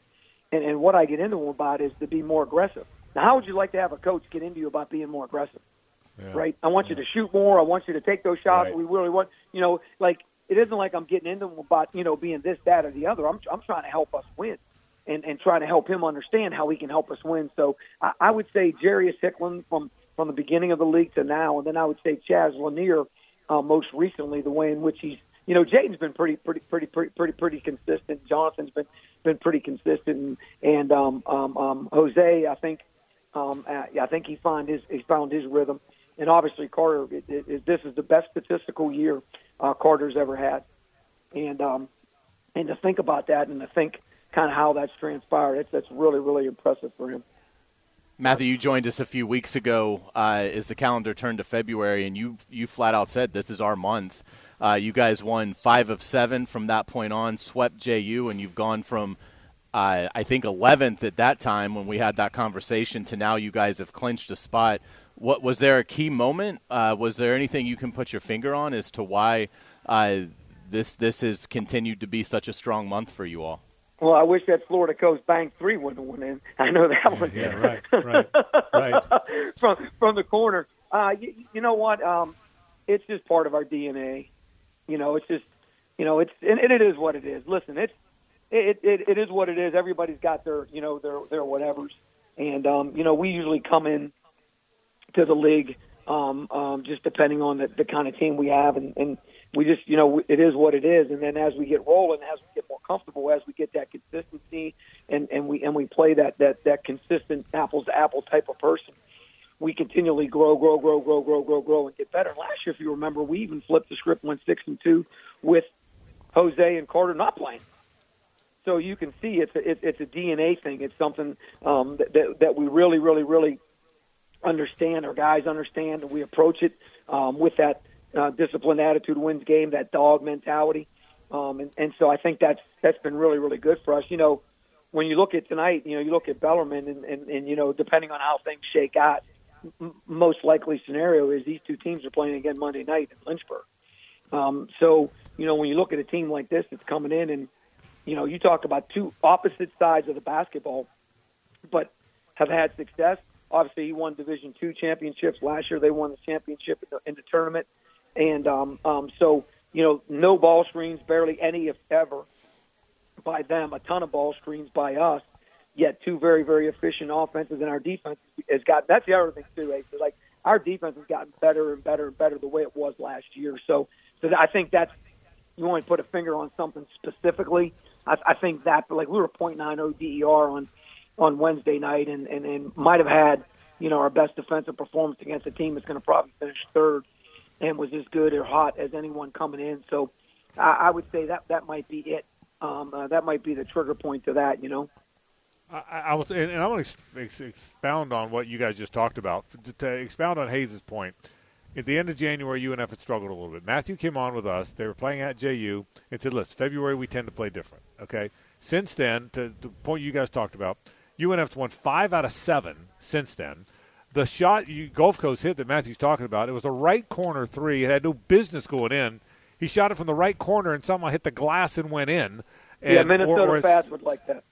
and and what I get into him about is to be more aggressive. Now, how would you like to have a coach get into you about being more aggressive? Yeah. Right. I want you to shoot more. I want you to take those shots. Right. We really want, you know, like it isn't like I'm getting into him about you know being this, that, or the other. I'm I'm trying to help us win and, and trying to help him understand how he can help us win. So I, I would say Jarius Hicklen from from the beginning of the league to now, and then I would say Chaz Lanier uh, most recently, the way in which he's you know Jaden's been pretty pretty pretty pretty pretty pretty consistent. Jonathan's been been pretty consistent, and, um, um, um, Jose, I think um, uh, I think he found his he found his rhythm, and obviously Carter. It, it, it, this is the best statistical year uh, Carter's ever had, and um, and to think about that, and to think kind of how that's transpired, it's that's really really impressive for him. Matthew, you joined us a few weeks ago uh, as the calendar turned to February, and you you flat out said this is our month. Uh, you guys won five of seven from that point on, swept JU, and you've gone from uh, I think 11th at that time when we had that conversation to now you guys have clinched a spot. What was there a key moment? Uh, was there anything you can put your finger on as to why uh, this this has continued to be such a strong month for you all? Well, I wish that Florida Coast Bank three wouldn't have went in. I know that Yeah, one. yeah, right, right, right. from from the corner. Uh, you, you know what? Um, it's just part of our DNA. You know, it's just, you know, it's and, and it is what it is. Listen, it's it, it it is what it is. Everybody's got their you know their their whatevers, and um, you know we usually come in to the league um, um, just depending on the, the kind of team we have, and, and we just you know it is what it is. And then as we get rolling, as we get more comfortable, as we get that consistency, and and we and we play that that that consistent apples to apple type of person, we continually grow, grow, grow, grow, grow, grow, grow, and get better. Last year, if you remember, we even flipped the script, went six and two with Jose and Carter not playing. So you can see it's a, it, it's a DNA thing. It's something um, that, that that we really, really, really understand. Our guys understand, and we approach it um, with that uh, disciplined attitude, wins game, that dog mentality. Um, and, and so I think that's that's been really, really good for us. You know, when you look at tonight, you know, you look at Bellarmine, and, and, and you know, depending on how things shake out, most likely scenario is these two teams are playing again Monday night in Lynchburg. Um, so you know, when you look at a team like this that's coming in, and you know, you talk about two opposite sides of the basketball, but have had success. Obviously, he won Division two championships last year. They won the championship in the, in the tournament, and um, um, so you know, no ball screens, barely any, if ever, by them. A ton of ball screens by us. Yet two very, very efficient offenses, and our defense has got. That's the other thing too. Ace. Like our defense has gotten better and better and better the way it was last year. So, so I think that's you want to put a finger on something specifically. I, I think that, like we were 0.90 DER on on Wednesday night, and and, and might have had you know our best defensive performance against a team that's going to probably finish third, and was as good or hot as anyone coming in. So, I, I would say that that might be it. Um, uh, that might be the trigger point to that. You know. I, I was, and, and I want to ex- ex- expound on what you guys just talked about. To, to expound on Hays' point, at the end of January, UNF had struggled a little bit. Matthew came on with us. They were playing at JU and said, "Listen, February we tend to play different." Okay. Since then, to the point you guys talked about, UNF's won five out of seven since then. The shot you, Gulf Coast hit that Matthew's talking about, it was a right corner three. It had no business going in. He shot it from the right corner and somehow hit the glass and went in. And, yeah, Minnesota or, or fans would like that.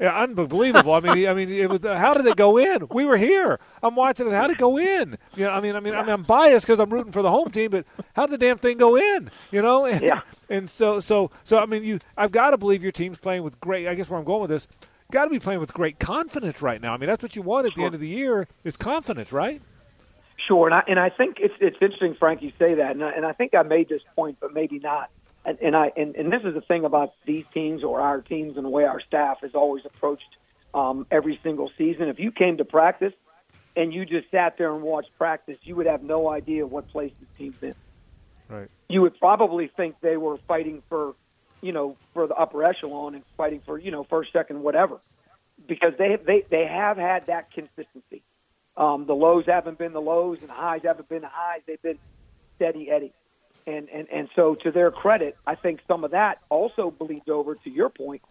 Yeah, unbelievable. I mean, I mean, it was. Uh, how did it go in? We were here. I'm watching it. How did it go in? You know, I mean, I mean, I mean I'm biased because I'm rooting for the home team, but how did the damn thing go in? You know? And, yeah. And so, so, so, I mean, you. I've got to believe your team's playing with great. I guess where I'm going with this, got to be playing with great confidence right now. I mean, that's what you want at sure. the end of the year is confidence, right? Sure, and I and I think it's it's interesting, Frank, you say that, and I, and I think I made this point, but maybe not and, and I and, and this is the thing about these teams or our teams and the way our staff has always approached um, every single season. If you came to practice and you just sat there and watched practice, you would have no idea what place this team's in. Right. You would probably think they were fighting for, you know, for the upper echelon and fighting for, you know, first, second, whatever, because they they they have had that consistency. Um, the lows haven't been the lows, and the highs haven't been the highs. They've been steady Eddie. And, and, and so, to their credit, I think some of that also bleeds over to your point.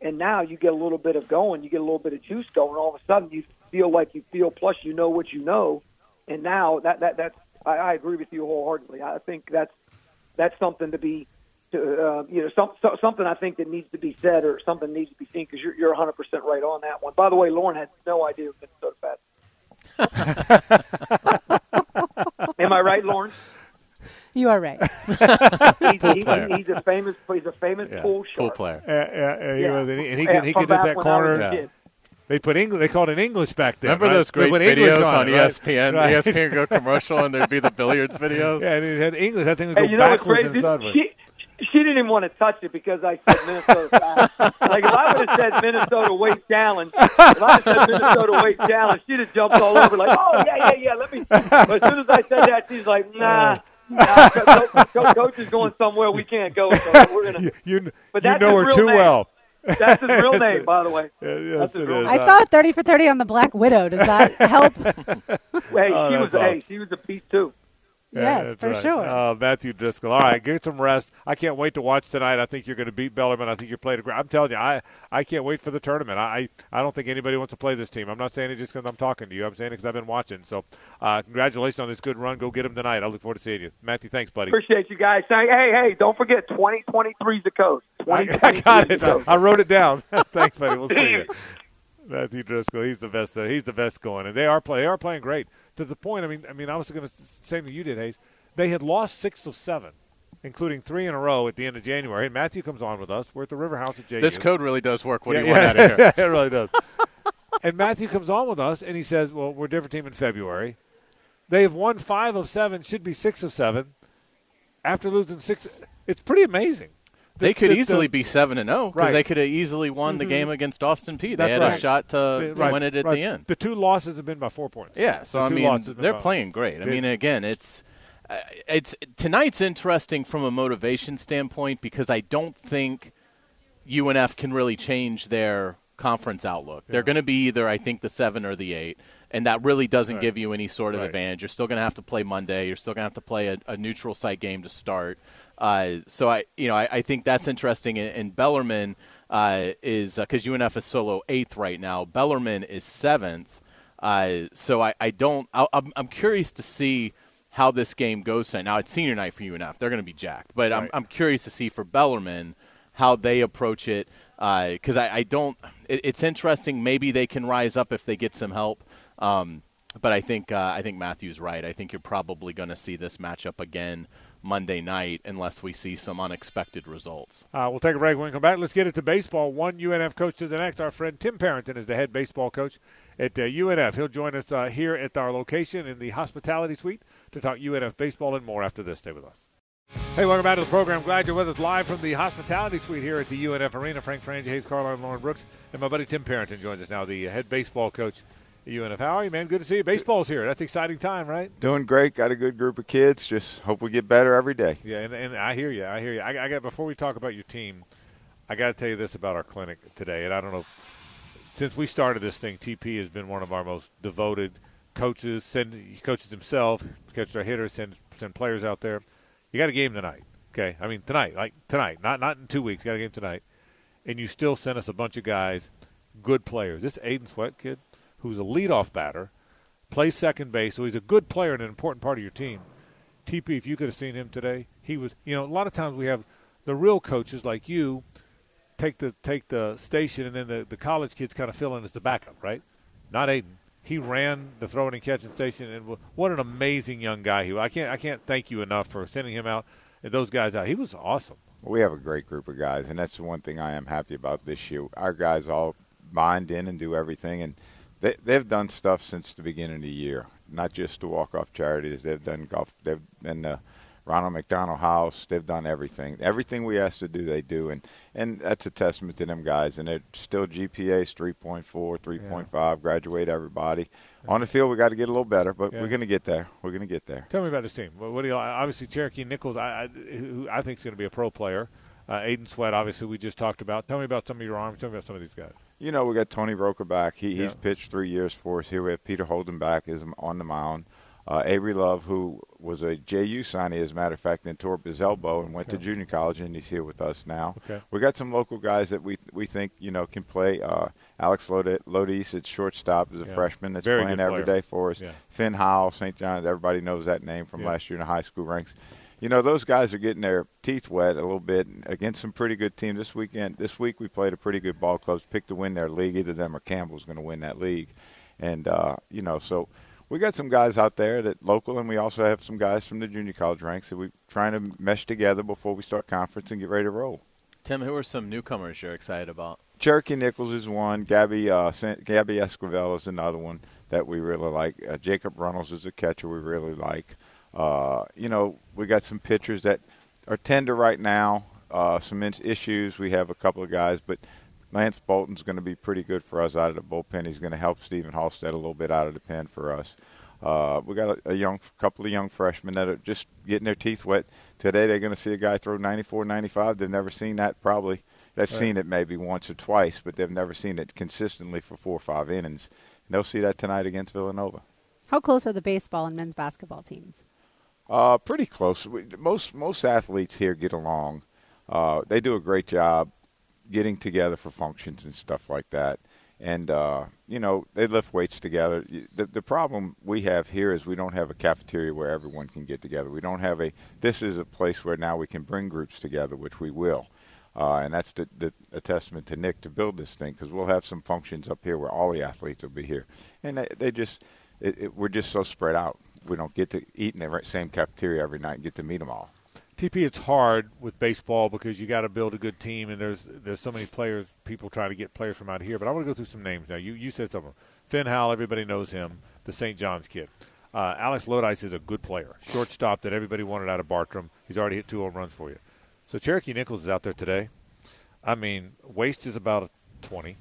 And now you get a little bit of going, you get a little bit of juice going. All of a sudden, you feel like you feel. Plus, you know what you know. And now that that that's I, I agree with you wholeheartedly. I think that's that's something to be, to, uh, you know, some, so, something I think that needs to be said or something needs to be seen because you're you're 100 percent right on that one. By the way, Lauren had no idea Minnesota Fats. Am I right, Lauren? You are right. he's, he's, he's, a famous he's a famous yeah, pool shark. Pool player. Uh, yeah, he Yeah. was, and he, and he Yeah, could he could hit that when I was corner. Yeah. They put English. They called it English back then. Remember right? those They great put English videos on, on, it, right? ESPN? Right. ESPN go commercial and there'd be the billiards videos. Yeah, and it had English. That thing would Hey, go you know what's backwards and sideways. She, she didn't even want to touch it because I said Minnesota Fats. like if I would have said Minnesota weight challenge, if I had said Minnesota weight challenge, she'd have jumped all over like, oh yeah, yeah, yeah. Let me. But as soon as I said that, she's like, nah. Nah co- co- co- coach is going somewhere we can't go. So we're gonna. you you, But you that's know his her real too name. well. That's his real name, it. by the way. Yeah, yes, That's his it real is. I Uh, saw it 30 for 30 on the Black Widow. Does that help? Hey, Oh, she that's was. Hey, she was a piece too. Yeah, yes, that's for right. sure. Uh, Matthew Driscoll. All right, get some rest. I can't wait to watch tonight. I think you're going to beat Bellarmine. I think you're playing a great. I'm telling you, I, I can't wait for the tournament. I, I don't think anybody wants to play this team. I'm not saying it just because I'm talking to you. I'm saying it because I've been watching. So, uh, congratulations on this good run. Go get them tonight. I look forward to seeing you, Matthew. Thanks, buddy. Appreciate you guys. Saying, hey, hey, don't forget 2023 is the code. I, I got it. I wrote it down. Thanks, buddy. We'll see you. Matthew Driscoll, he's the best. Uh, he's the best going, and they are play. They are playing great to the point. I mean, I mean, I was going to say the same thing you did, Hays. They had lost six of seven, including three in a row at the end of January. And Matthew comes on with us. We're at the River House at JU. This code really does work. What yeah, do you want out of here? it really does. and Matthew comes on with us, and he says, "Well, we're a different team in February. They have won five of seven, should be six of seven. After losing six, it's pretty amazing. They could the- the- easily be seven and zero because Right. Mm-hmm. they could have easily won the game against Austin Peay They That's had right. a shot to, to Right, win it at right. the end. The two losses have been by four points. Yeah, so I mean, losses have been they're playing great. I mean, again, it's uh, it's tonight's interesting from a motivation standpoint because I don't think UNF can really change their conference outlook. They're going to be either I think the seven or the eight, and that really doesn't Right. give you any sort of Right. advantage. You're still going to have to play Monday. You're still going to have to play a, a neutral site game to start. Uh, so I, you know, I, I think that's interesting. And, and Bellarmine uh, is because UNF is solo eighth right now. Bellarmine is seventh. Uh, so I, I don't. I, I'm, I'm curious to see how this game goes tonight. Now it's senior night for UNF; they're going to be jacked. But I'm, I'm curious to see for Bellarmine how they approach it because I, I don't. It, it's interesting. Maybe they can rise up if they get some help. Um, but I think uh, I think Matthew's right. I think you're probably going to see this matchup again Monday night unless we see some unexpected results. Uh, we'll take a break when we come back. Let's get it to baseball. One UNF coach to the next. Our friend Tim Parenton is the head baseball coach at uh, UNF. He'll join us uh, here at our location in the hospitality suite to talk UNF baseball and more after this. Stay with us. Hey, welcome back to the program. Glad you're with us live from the hospitality suite here at the UNF Arena. Frank Frangie, Hays Carlyon, Lauren Brooks, and my buddy Tim Parenton joins us now, the head baseball coach UNF. How are you, man? Good to see you. Baseball's here. That's an exciting time, right? Doing great. Got a good group of kids. Just hope we get better every day. Yeah, and, and I hear you. I hear you. I, I got before we talk about your team, I got to tell you this about our clinic today. And I don't know, since we started this thing, TP has been one of our most devoted coaches send he coaches himself, coaches our hitters, send send players out there. You got a game tonight. Okay, I mean tonight, like tonight, not not in two weeks. You got a game tonight, and you still send us a bunch of guys, good players. This Aiden Sweat kid, who's a leadoff batter, plays second base, so he's a good player and an important part of your team. TP, if you could have seen him today, he was. You know, a lot of times we have the real coaches like you take the take the station, and then the the college kids kind of fill in as the backup, right? Not Aiden. He ran the throwing and catching station, and what an amazing young guy he was. I can't I can't thank you enough for sending him out and those guys out. He was awesome. We have a great group of guys, and that's the one thing I am happy about this year. Our guys all bind in and do everything, and they, they've done stuff since the beginning of the year. Not just the walk-off charities. They've done golf. They've been the uh, Ronald McDonald House. They've done everything. Everything we asked to do, they do, and and that's a testament to them guys. And they're still GPA's 3.4, 3.5. Yeah. Graduate everybody. On the field, we got to get a little better, but yeah. we're going to get there. We're going to get there. Tell me about this team. What do you obviously Cherokee Nichols? I I, who I think is going to be a pro player. Uh, Aiden Sweat, obviously, we just talked about. Tell me about some of your arms. Tell me about some of these guys. You know, we got Tony Roca back. He, He's pitched three years for us. Here we have Peter Holden back is on the mound. Uh, Avery Love, who was a JU signee, as a matter of fact, and tore up his elbow and went okay. to junior college, and he's here with us now. Okay. We got some local guys that we we think you know can play. Uh, Alex Lodis at shortstop is a yeah. freshman that's Very playing every day for us. Yeah. Finn Howell, St. John's, everybody knows that name from yeah. last year in the high school ranks. You know those guys are getting their teeth wet a little bit against some pretty good teams this weekend. This week we played a pretty good ball clubs, picked to win their league. Either them or Campbell's going to win that league, and uh, you know so we got some guys out there that local, and we also have some guys from the junior college ranks that we're trying to mesh together before we start conference and get ready to roll. Tim, who are some newcomers you're excited about? Cherokee Nichols is one. Gabby uh, Gabby Esquivel is another one that we really like. Uh, Jacob Runnels is a catcher we really like. Uh, you know, we got some pitchers that are tender right now. Uh, some issues. We have a couple of guys, but Lance Bolton's going to be pretty good for us out of the bullpen. He's going to help Stephen Halstead a little bit out of the pen for us. Uh, we got a, a, young couple of young freshmen that are just getting their teeth wet. Today they're going to see a guy throw 94, 95. They've never seen that probably. They've right. seen it maybe once or twice, but they've never seen it consistently for four or five innings. And they'll see that tonight against Villanova. How close are the baseball and men's basketball teams? Uh, pretty close. Most most athletes here get along. Uh, they do a great job getting together for functions and stuff like that. And uh, you know they lift weights together. The the problem we have here is we don't have a cafeteria where everyone can get together. We don't have a. This is a place where now we can bring groups together, which we will. Uh, and that's the, the, a testament to Nick to build this thing because we'll have some functions up here where all the athletes will be here, and they, they just it, it, we're just so spread out. We don't get to eat in the same cafeteria every night and get to meet them all. TP, it's hard with baseball because you got to build a good team, and there's there's so many players. People try to get players from out here, but I want to go through some names now. You you said something. Finn Howell, everybody knows him, the St. John's kid. Uh, Alex Lodice is a good player, shortstop that everybody wanted out of Bartram. He's already hit two home runs for you. So Cherokee Nichols is out there today. I mean, waist is about a 20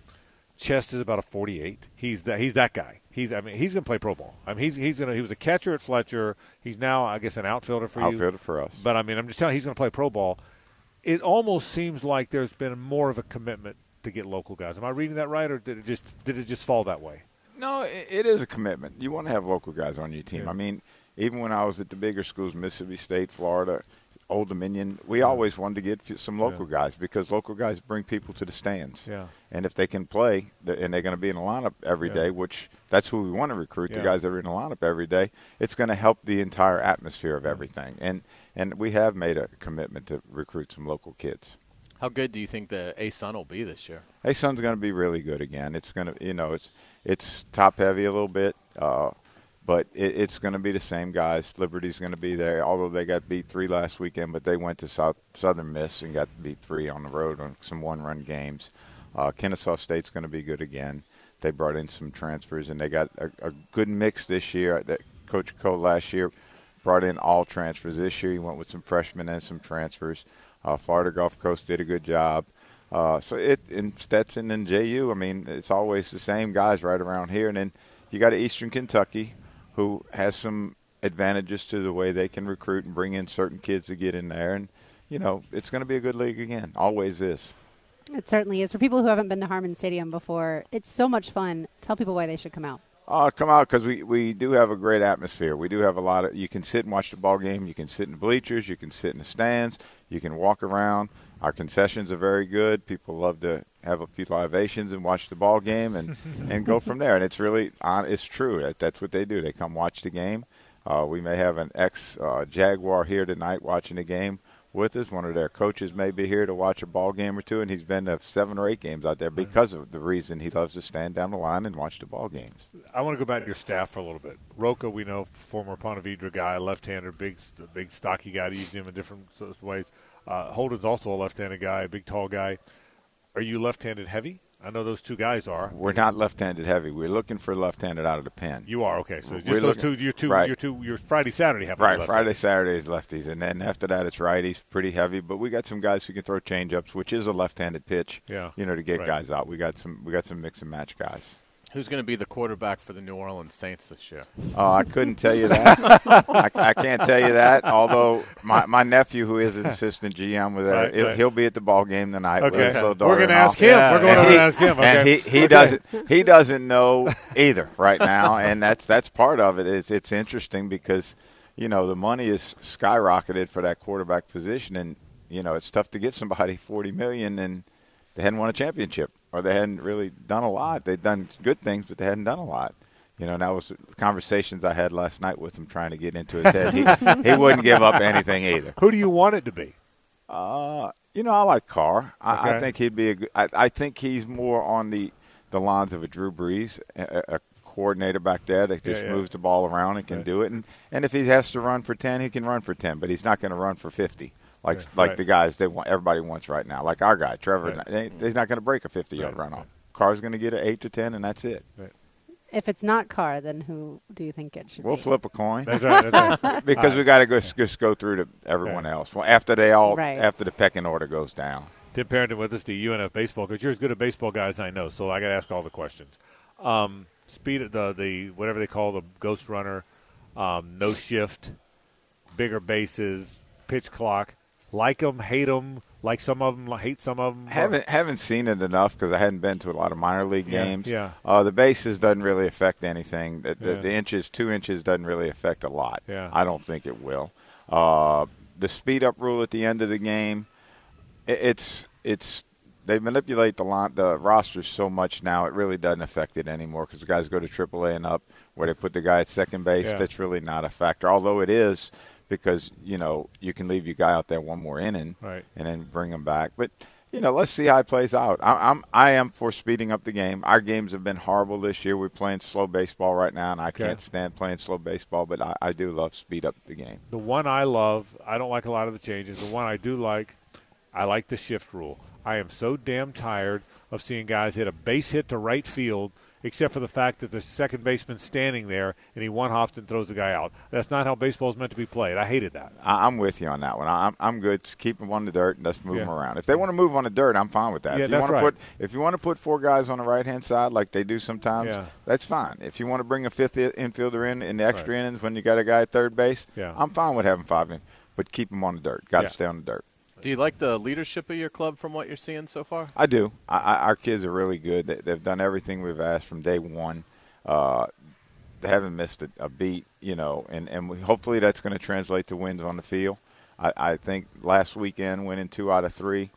chest is about a 48. He's that he's that guy. He's I mean he's going to play pro ball. I mean he's he's going to he was a catcher at Fletcher. He's now I guess an outfielder for outfielder you. Outfielder for us. But I mean I'm just telling you, he's going to play pro ball. It almost seems like there's been more of a commitment to get local guys. Am I reading that right, or did it just did it just fall that way? No, it is a commitment. You want to have local guys on your team. Yeah. I mean, even when I was at the bigger schools, Mississippi State, Florida, Old Dominion, we yeah. always wanted to get some local yeah. guys because local guys bring people to the stands. Yeah. And if they can play, and they're going to be in a lineup every yeah. day, which that's who we want to recruit, the guys that are in the lineup every day, it's going to help the entire atmosphere of everything. And and we have made a commitment to recruit some local kids. How good do you think the ASUN will be this year? ASUN's going to be really good again. It's going to, you know, it's it's top heavy a little bit. Uh, but it, it's going to be the same guys. Liberty's going to be there, although they got beat three last weekend, but they went to South Southern Miss and got beat three on the road on some one-run games. Uh, Kennesaw State's going to be good again. They brought in some transfers, and they got a, a good mix this year. That Coach Coe last year brought in all transfers. This year he went with some freshmen and some transfers. Uh, Florida Gulf Coast did a good job. Uh, so it in Stetson and JU, I mean, it's always the same guys right around here. And then you got Eastern Kentucky, who has some advantages to the way they can recruit and bring in certain kids to get in there. And, you know, it's going to be a good league again. Always is. It certainly is. For people who haven't been to Harmon Stadium before, it's so much fun. Tell people why they should come out. Uh, come out because we, we do have a great atmosphere. We do have a lot of. You can sit and watch the ball game. You can sit in the bleachers. You can sit in the stands. You can walk around. Our concessions are very good. People love to have a few libations and watch the ball game and, and go from there. And it's really. It's true. That's what they do. They come watch the game. Uh, we may have an ex uh, Jaguar here tonight watching the game with us. One of their coaches may be here to watch a ball game or two, and he's been to seven or eight games out there because of the reason he loves to stand down the line and watch the ball games. I want to go back to your staff for a little bit. Rocca, we know, former Ponte Vedra guy, left-hander, big, big stocky guy to use him in different ways. Uh, Holden's also a left-handed guy, a big, tall guy. Are you left-handed heavy? I know those two guys are. We're not left-handed heavy. We're looking for left-handed out of the pen. You are okay. So We're just those looking- two. Your two. right. Your two. Your Friday, Saturday have Right, Friday, Saturday is lefties, and then after that it's righties, pretty heavy. But we got some guys who can throw changeups, which is a left-handed pitch. Yeah. you know, to get Right. guys out. We got some, we got some mix and match guys. Who's going to be the quarterback for the New Orleans Saints this year? Oh, I couldn't tell you that. I, I can't tell you that. Although my, my nephew, who is an assistant GM with Right, he'll, right. he'll be at the ball game tonight. Okay. We're going to ask him. We're going to ask him. Okay. And he, he Okay. doesn't he doesn't know either right now, and that's that's part of it. It's it's interesting because you know the money is skyrocketed for that quarterback position, and you know it's tough to get somebody forty million, and they hadn't won a championship or they hadn't really done a lot. They'd done good things, but they hadn't done a lot. You know, and that was conversations I had last night with him, trying to get into his head. He, he wouldn't give up anything either. Who do you want it to be? Uh, you know, I like Carr. I, I think he'd be a good. I, I think he's more on the the lines of a Drew Brees, a, a coordinator back there that just Yeah, yeah. moves the ball around and can Right. do it. And and if he has to run for ten, he can run for ten, but he's not going to run for fifty. Like Right, like right. the guys they want, everybody wants right now. Like our guy Trevor, Right. they- he's not going to break a fifty yard Right, run off. right. Carr's going to get an eight to ten, and that's it. If it's not Carr, then who do you think it should We'll be? flip a coin That's right. That's right. because we got to go just go through to everyone else. Well, after they all Right. after the pecking order goes down. Tim Parenton with us, the UNF baseball coach. You're as good a baseball guy as I know, so I got to ask all the questions. Um, speed, the the whatever they call the ghost runner, um, no shift, bigger bases, pitch clock. Like them, hate them. Like some of them, hate some of them. Haven't haven't seen it enough because I hadn't been to a lot of minor league Yeah, games. yeah. Uh, the bases doesn't really affect anything. The, the, Yeah. the inches, two inches, doesn't really affect a lot. Yeah. I don't think it will. Uh, the speed up rule at the end of the game, i it's it's they manipulate the line, the rosters so much now. It really doesn't affect it anymore because the guys go to AAA and up, where they put the guy at second base. Yeah. That's really not a factor. Although it is because you know you can leave your guy out there one more inning Right. and then bring him back. But you know, let's see how it plays out. I, I'm I am for speeding up the game. Our games have been horrible this year. We're playing slow baseball right now, and I Okay. can't stand playing slow baseball. But I, I do love speed up the game. The one I love, I don't like a lot of the changes. The one I do like, I like the shift rule. I am so damn tired of seeing guys hit a base hit to right field, except for the fact that the second baseman's standing there and he one hops and throws the guy out. That's not how baseball is meant to be played. I hated that. I'm with you on that one. I'm I'm good. Just keep them on the dirt and let's move Yeah. them around. If they want to move on the dirt, I'm fine with that. Yeah, if you that's want right. to put if you want to put four guys on the right hand side like they do sometimes, Yeah. that's fine. If you want to bring a fifth infielder in in the extra Right. innings when you got a guy at third base, Yeah. I'm fine with having five in, but keep them on the dirt. Got to stay on the dirt. Do you like the leadership of your club from what you're seeing so far? I do. I, I, our kids are really good. They, they've done everything we've asked from day one. Uh, they haven't missed a, a beat, you know, and, and we, hopefully that's going to translate to wins on the field. I, I think last weekend winning two out of three,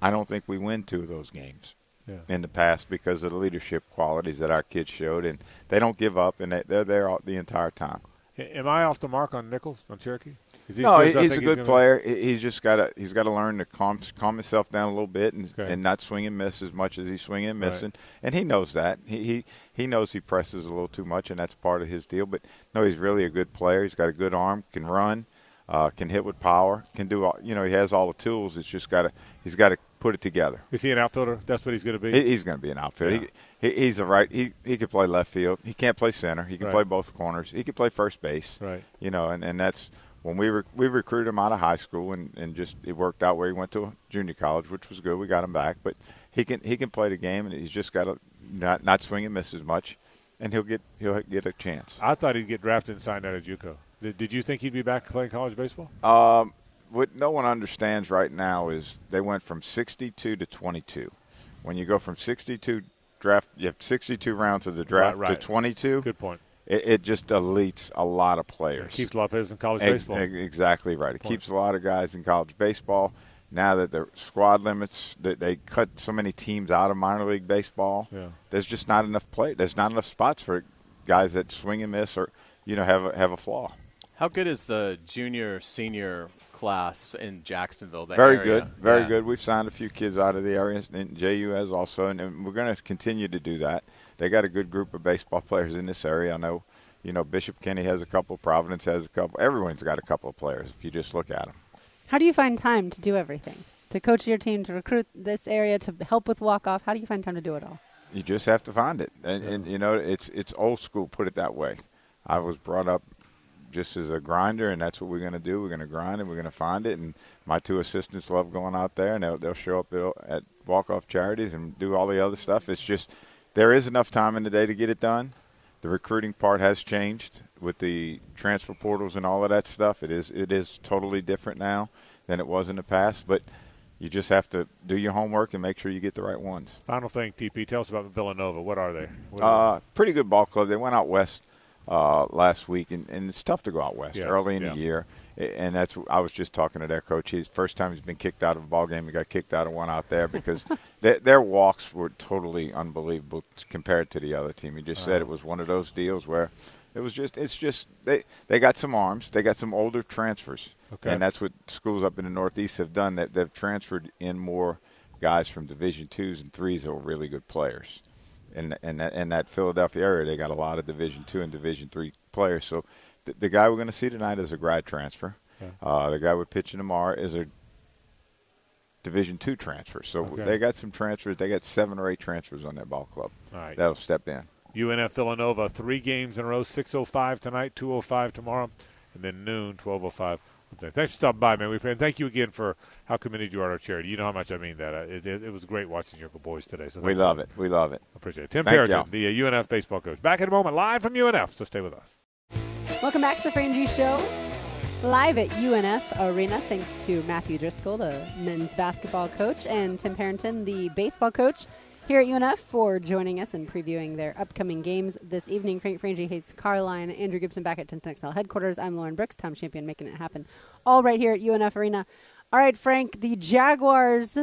I don't think we win two of those games Yeah. in the past because of the leadership qualities that our kids showed, and they don't give up, and they, they're there all, the entire time. Am I off the mark on Nichols on Cherokee? No, good he- as I he's a good be? player. He- He's just got to he's got to learn to calm calm himself down a little bit and, Okay. and not swing and miss as much as he's swinging and Right. missing. And he knows that. He, he he knows he presses a little too much, and that's part of his deal. But no, he's really a good player. He's got a good arm, can run, uh, can hit with power, can do all. You know, he has all the tools. It's just got to he's got to put it together. Is he an outfielder? That's what he's going to be. He, he's going to be an outfielder. He, he, he's a right. He he could play left field. He can't play center. He can Right. play both corners. He can play first base right. you know, and, and that's when we rec- we recruited him out of high school, and, and just it worked out where he went to junior college, which was good. We got him back, but he can he can play the game, and he's just got to not not swing and miss as much, and he'll get he'll get a chance. I thought he'd get drafted and signed out of JUCO. Did, did you think he'd be back playing college baseball? Um, what no one understands right now is they went from 62 to 22. When you go from 62 draft. You have 62 rounds of the draft Right, right. to 22. Good point. It, it just deletes a lot of It players. keeps a lot of players in college Ex- baseball. ex- exactly right. It Point. keeps a lot of guys in college baseball. Now that the squad limits, that they cut so many teams out of minor league baseball. Yeah. There's just not enough play. There's not enough spots for guys that swing and miss or you know have a, have a flaw. How good is the junior senior class in Jacksonville? The Very area? good, very Yeah. good. We've signed a few kids out of the area, and JU has also, and, and we're going to continue to do that. They got a good group of baseball players in this area. I know, you know, Bishop Kenny has a couple, Providence has a couple. Everyone's got a couple of players if you just look at them. How do you find time to do everything? To coach your team, to recruit this area, to help with walk off. How do you find time to do it all? You just have to find it, and, and you know, it's it's old school. Put it that way. I was brought up just as a grinder, and that's what we're going to do. We're going to grind, and we're going to find it. And my two assistants love going out there, and they'll, they'll show up at- at walk-off charities and do all the other stuff. It's just there is enough time in the day to get it done. The recruiting part has changed with the transfer portals and all of that stuff. It is it is totally different now than it was in the past, but you just have to do your homework and make sure you get the right ones. Final thing, TP. Tell us about Villanova. What are they? What are Uh, pretty good ball club. They went out west uh, last week, and, and it's tough to go out west Yeah, early in yeah. the year. And that's I was just talking to their coach. His first time he's been kicked out of a ball game. He got kicked out of one out there because their, their walks were totally unbelievable compared to the other team. He just said it was one of those deals where it was just it's just they they got some arms. They got some older transfers, Okay. and that's what schools up in the Northeast have done. That they've transferred in more guys from Division twos and threes that were really good players And in that, in that Philadelphia area, they got a lot of Division two and Division three players. So the, the guy we're going to see tonight is a grad transfer. Okay. Uh, the guy we're pitching tomorrow is a Division two transfer. So Okay. they got some transfers. They got seven or eight transfers on that ball club. All right. That'll step in. UNF Villanova, three games in a row, 6.05 tonight, 2.05 tomorrow, and then noon, 12.05. Thanks for stopping by, man. We and thank you again for how committed you are to our charity. You know how much I mean that. Uh, It, it, it was great watching your boys today. So We love a it. We love it. I appreciate it. Tim Thank the uh, UNF baseball coach. Back in a moment, live from UNF, so stay with us. Welcome back to the Frangie Show, live at UNF Arena. Thanks to Matthew Driscoll, the men's basketball coach, and Tim Parenton, the baseball coach here at UNF, for joining us and previewing their upcoming games this evening. Frank Frangie, Hays Carlyon, Andrew Gibson back at 10th XL headquarters. I'm Lauren Brooks, Tom Champion, making it happen all right here at UNF Arena. All right, Frank, the Jaguars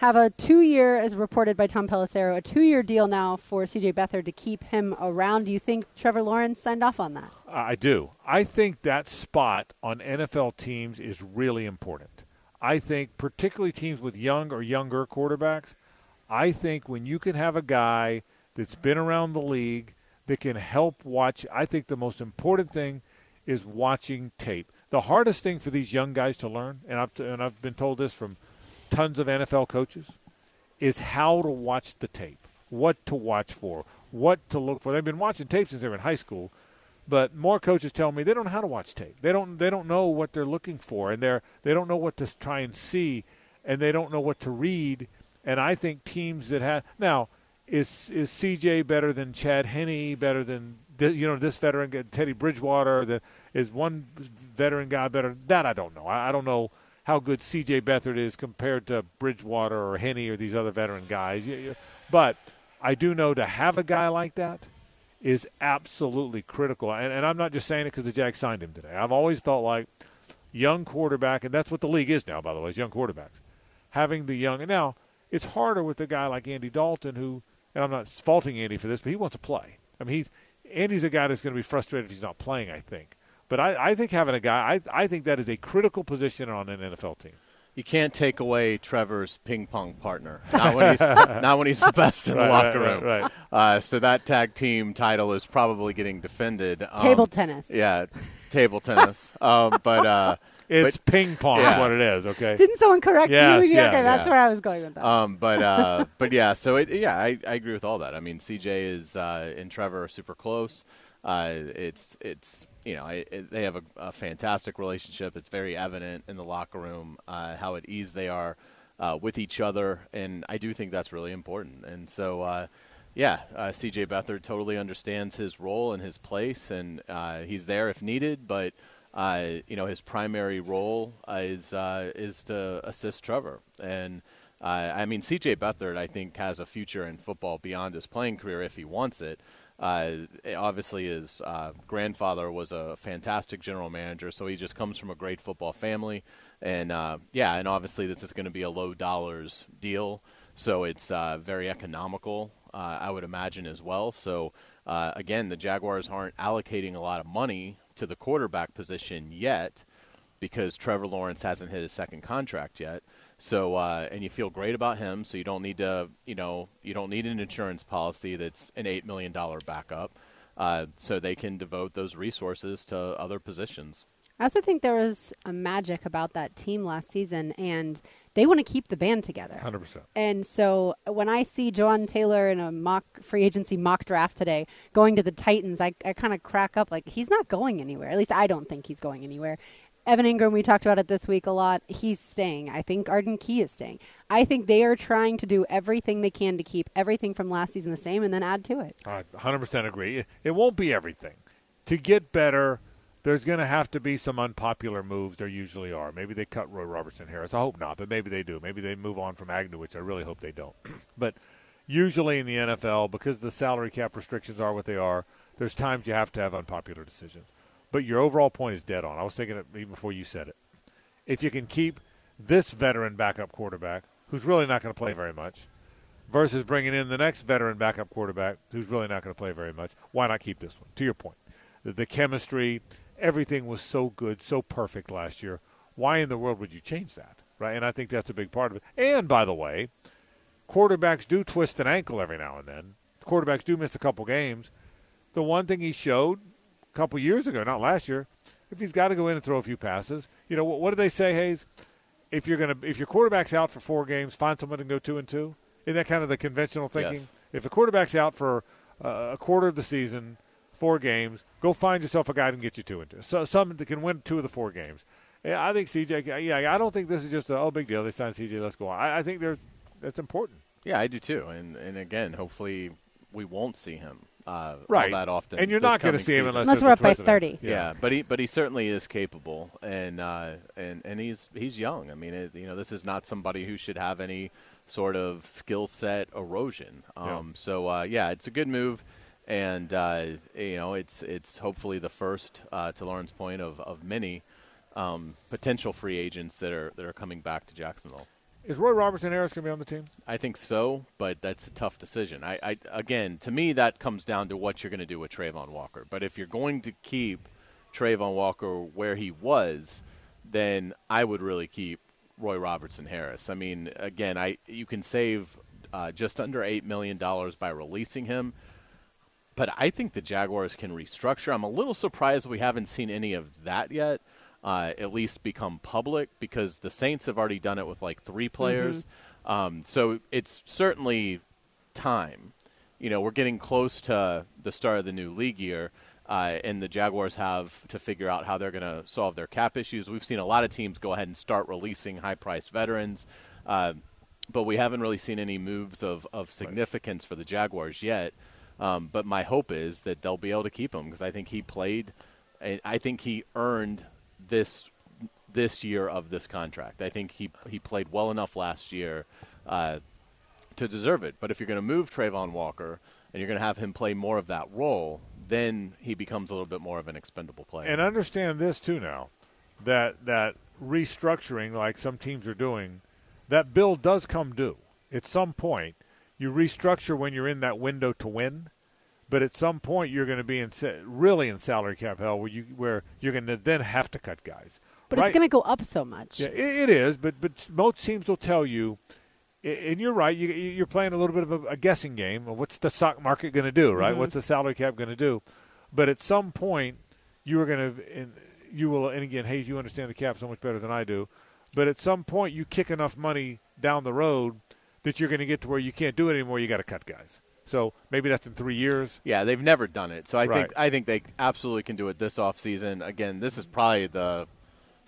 have a two-year, as reported by Tom Pelissero, a two-year deal now for C.J. Beathard to keep him around. Do you think Trevor Lawrence signed off on that? I do. I think that spot on NFL teams is really important. I think, particularly teams with young or younger quarterbacks, I think when you can have a guy that's been around the league that can help watch, I think the most important thing is watching tape. The hardest thing for these young guys to learn, and I've, and I've been told this from tons of NFL coaches, is how to watch the tape, what to watch for, what to look for. They've been watching tape since they were in high school, but more coaches tell me they don't know how to watch tape. They don't they don't know what they're looking for, and they're they don't know what to try and see, and they don't know what to read. And I think teams that have now is is CJ better than Chad Henne, better than you know this veteran Teddy Bridgewater? The, is one veteran guy better? That I don't know. I, I don't know how good CJ Beathard is compared to Bridgewater or Henne or these other veteran guys. But I do know to have a guy like that is absolutely critical. And, and I'm not just saying it because the Jags signed him today. I've always felt like young quarterback, and that's what the league is now, by the way, is young quarterbacks. Having the young, and now it's harder with a guy like Andy Dalton, who, and I'm not faulting Andy for this, but he wants to play. I mean, he's Andy's a guy that's going to be frustrated if he's not playing. I think, but I, I think having a guy, I, I think that is a critical position on an NFL team. You can't take away Trevor's ping pong partner. Not when he's not when he's the best in the Right, locker room. right, right. Uh, so that tag team title is probably getting defended. Um, Table tennis. Yeah, table tennis. um, but uh, It's but, ping pong, is Yeah. what it is. Okay. Didn't someone correct Yes, you? yeah, okay, that's yeah. where I was going with that. Um, but uh, but yeah, so it, yeah, I, I agree with all that. I mean, CJ is uh, and Trevor are super close. Uh, it's it's you know I, it, they have a, a fantastic relationship. It's very evident in the locker room uh, how at ease they are uh, with each other, and I do think that's really important. And so. Uh, yeah, uh, CJ Beathard totally understands his role and his place, and uh, he's there if needed. But uh, you know, his primary role is is to assist Trevor, and I mean, C.J. Beathard, I think, has a future in football beyond his playing career if he wants it. Uh, obviously, his uh, grandfather was a fantastic general manager, so he just comes from a great football family. And uh, yeah, and obviously, this is going to be a low dollars deal, so it's uh, very economical, uh, I would imagine, as well. So uh, again, the Jaguars aren't allocating a lot of money to the quarterback position yet because Trevor Lawrence hasn't hit his second contract yet. So uh, and you feel great about him, so you don't need to, you know, you don't need an insurance policy that's an eight million dollar backup. Uh, so they can devote those resources to other positions. I also think there was a magic about that team last season, and they want to keep the band together. Hundred percent. And so when I see Jawaan Taylor in a mock free agency mock draft today going to the Titans, I, I kind of crack up like he's not going anywhere. At least I don't think he's going anywhere. Evan Engram, we talked about it this week a lot. He's staying. I think Arden Key is staying. I think they are trying to do everything they can to keep everything from last season the same and then add to it. I 100% agree. It, won't be everything. To get better, there's going to have to be some unpopular moves. There usually are. Maybe they cut Roy Robertson Harris. I hope not, but maybe they do. Maybe they move on from Agnew, which I really hope they don't. but usually in the NFL, because the salary cap restrictions are what they are, there's times you have to have unpopular decisions. But your overall point is dead on. I was thinking it even before you said it. If you can keep this veteran backup quarterback, who's really not going to play very much, versus bringing in the next veteran backup quarterback, who's really not going to play very much, why not keep this one? To your point, the, the chemistry, everything was so good, so perfect last year. Why in the world would you change that? Right? And I think that's a big part of it. And by the way, quarterbacks do twist an ankle every now and then. Quarterbacks do miss a couple games. The one thing he showed a couple years ago, not last year, if he's got to go in and throw a few passes, you know what, what do they say, Hays? If you're gonna, if your quarterback's out for four games, find someone to go two and two. Isn't that kind of the conventional thinking? Yes. If a quarterback's out for uh, a quarter of the season, four games, go find yourself a guy that can get you two and two. So someone that can win two of the four games. Yeah, I think CJ. Yeah, I don't think this is just a oh big deal. They signed CJ. Let's go on. I, I think there's that's important. Yeah, I do too. And and again, hopefully we won't see him uh, Right. all that often. And you're not gonna see him unless, Unless we're a up by precedent. 30. Yeah. but he but he certainly is capable, and uh, and and he's he's young. I mean, it, you know, this is not somebody who should have any sort of skill set erosion. Um, Yeah. So uh, yeah, it's a good move, and uh, you know, it's it's hopefully the first uh, to Lauren's point of of many um, potential free agents that are that are coming back to Jacksonville. Is Roy Robertson Harris going to be on the team? I think so, but that's a tough decision. I, I again, to me, that comes down to what you're going to do with Travon Walker. But if you're going to keep Travon Walker where he was, then I would really keep Roy Robertson Harris. I mean, again, I you can save uh, just under eight million dollars by releasing him. But I think the Jaguars can restructure. I'm a little surprised we haven't seen any of that yet, uh, at least become public, because the Saints have already done it with like three players. Um, so it's certainly time. You know, we're getting close to the start of the new league year, uh, and the Jaguars have to figure out how they're going to solve their cap issues. We've seen a lot of teams go ahead and start releasing high-priced veterans, uh, but we haven't really seen any moves of, of significance for the Jaguars yet. Um, but my hope is that they'll be able to keep him because I think he played, and I think he earned this this year of this contract. I think he he played well enough last year uh, to deserve it. But if you're going to move Travon Walker and you're going to have him play more of that role, then he becomes a little bit more of an expendable player. And understand this too now, that that restructuring, like some teams are doing, that bill does come due at some point. You restructure when you're in that window to win, but at some point you're going to be in really in salary cap hell, where you where you're going to then have to cut guys. But Right- it's going to go up so much. Yeah, it, it is, but but most teams will tell you, and you're right. You, you're playing a little bit of a, a guessing game. of What's the stock market going to do? Right? Mm-hmm. What's the salary cap going to do? But at some point, you are going to, and you will. And again, Hays, you understand the cap so much better than I do. But at some point, you kick enough money down the road that you're going to get to where you can't do it anymore. You got to cut guys. So maybe that's in three years. Yeah, they've never done it. So I Right. think I think they absolutely can do it this offseason. Again, this is probably the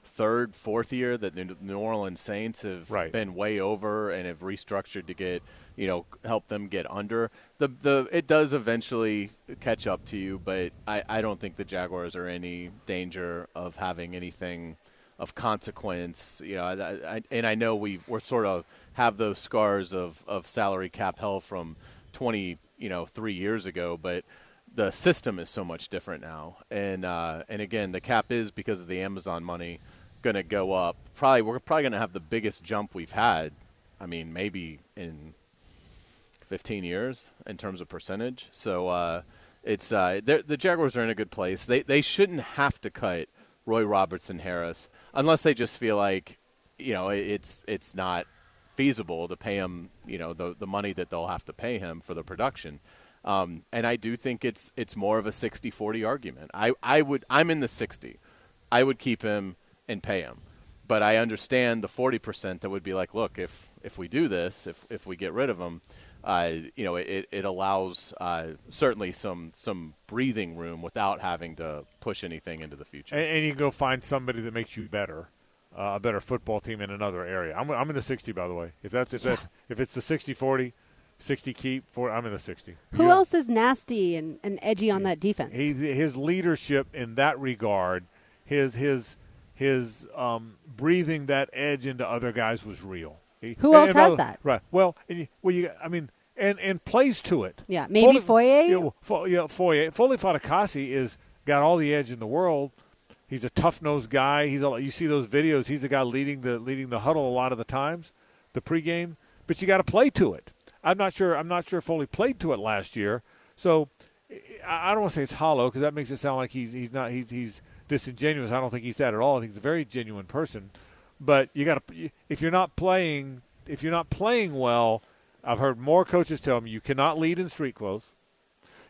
third, fourth year that the New Orleans Saints have Right. been way over and have restructured to get you know help them get under. The the it does eventually catch up to you, but I, I don't think the Jaguars are any danger of having anything of consequence. You know, I, I, and I know we we're sort of have those scars of, of salary cap hell from 20, you know, three years ago, but the system is so much different now. And uh, and again, the cap is because of the Amazon money going to go up. Probably we're probably going to have the biggest jump we've had. I mean, maybe in 15 years in terms of percentage. So uh, it's uh, the Jaguars are in a good place. They they shouldn't have to cut Roy Robertson Harris unless they just feel like you know it's it's not feasible to pay him you know the the money that they'll have to pay him for the production. Um, and I do think it's it's more of a 60-40 argument. I, I would I'm in the 60. I would keep him and pay him. But I understand the 40% that would be like, look, if if we do this, if if we get rid of him, uh, you know, it, it allows uh, certainly some some breathing room without having to push anything into the future. And, and you go find somebody that makes you better, uh, a better football team in another area. I'm, I'm in the 60, by the way. If that's if, yeah. that's, if it's the 60-40, 60 keep, for I'm in the 60. Who yeah. else is nasty and, and edgy on that defense? He, his leadership in that regard, his his his um, breathing that edge into other guys was real. He, Who else has that? Right. Well, you, well, you, I mean, and and plays to it. Yeah, maybe Foye. Yeah, well, yeah, Foye. Foley Fatukasi is got all the edge in the world. He's a tough nosed guy. He's a, you see those videos. He's the guy leading the leading the huddle a lot of the times, the pregame. But you got to play to it. I'm not sure. I'm not sure Foley played to it last year. So I don't want to say it's hollow because that makes it sound like he's he's not he's he's disingenuous. I don't think he's that at all. I think he's a very genuine person. But you got to if you're not playing if you're not playing well, I've heard more coaches tell me you cannot lead in street clothes.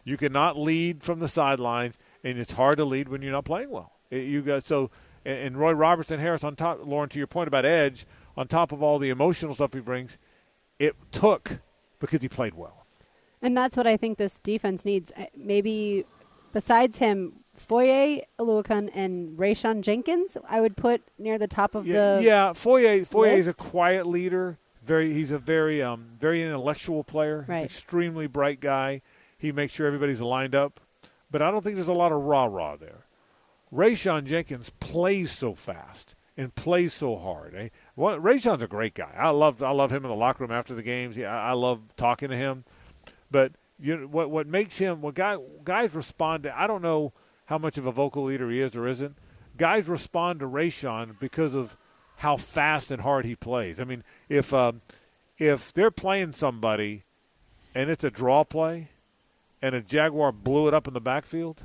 You cannot lead from the sidelines, and it's hard to lead when you're not playing well. It, you got so and Roy Robertson Harris on top. Lauren, to your point about edge, on top of all the emotional stuff he brings, it took because he played well. And that's what I think this defense needs. Uh, maybe besides him, Foye, Oluokun, and Rayshawn Jenkins, I would put near the top of yeah, the. Yeah, Foye. Foye is a quiet leader. Very, he's a very, um, very intellectual player. Right. extremely bright guy. He makes sure everybody's lined up, but I don't think there's a lot of rah rah there. Rayshawn Jenkins plays so fast and plays so hard. Eh? Well, Rayshawn's a great guy. I love, I love him in the locker room after the games. Yeah, I love talking to him. But you know, what what makes him what guy guys respond to? I don't know how much of a vocal leader he is or isn't. Guys respond to Rayshawn because of how fast and hard he plays. I mean, if um, if they're playing somebody and it's a draw play, and a Jaguar blew it up in the backfield,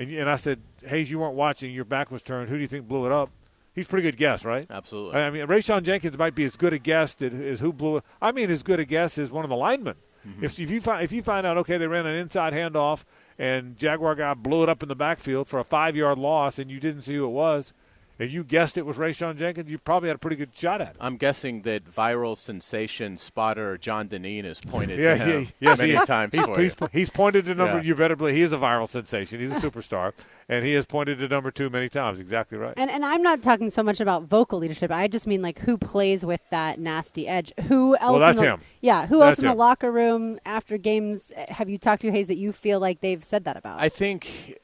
and, and I said, Hays, you weren't watching, your back was turned. Who do you think blew it up? He's a pretty good guess, right? Absolutely. I mean, Rayshawn Jenkins might be as good a guess as who blew it. I mean, as good a guess as one of the linemen. Mm-hmm. If, if you find if you find out, okay, they ran an inside handoff and Jaguar guy blew it up in the backfield for a five yard loss, and you didn't see who it was, and you guessed it was Rayshawn Jenkins, you probably had a pretty good shot at it. I'm guessing that viral sensation spotter John Dineen has pointed yeah, to him he, yes, many he, times he's, for he's, you. He's pointed to number. Yeah. You better believe he is a viral sensation. He's a superstar, and he has pointed to number two many times. Exactly right. And and I'm not talking so much about vocal leadership. I just mean like who plays with that nasty edge. Who else? Well, that's the, him. Yeah. Who that's else in him. the locker room after games eh, have you talked to Hays that you feel like they've said that about? I think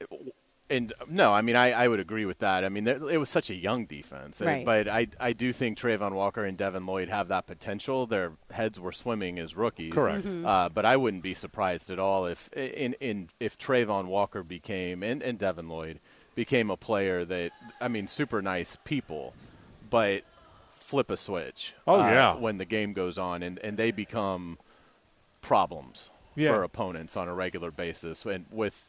and no, I mean I, I would agree with that. I mean there, it was such a young defense, right. but I I do think Travon Walker and Devin Lloyd have that potential. Their heads were swimming as rookies, correct. Mm-hmm. Uh, but I wouldn't be surprised at all if in in if Travon Walker became and, and Devin Lloyd became a player that I mean super nice people, but flip a switch. Oh uh, yeah, when the game goes on and and they become problems yeah. for opponents on a regular basis and with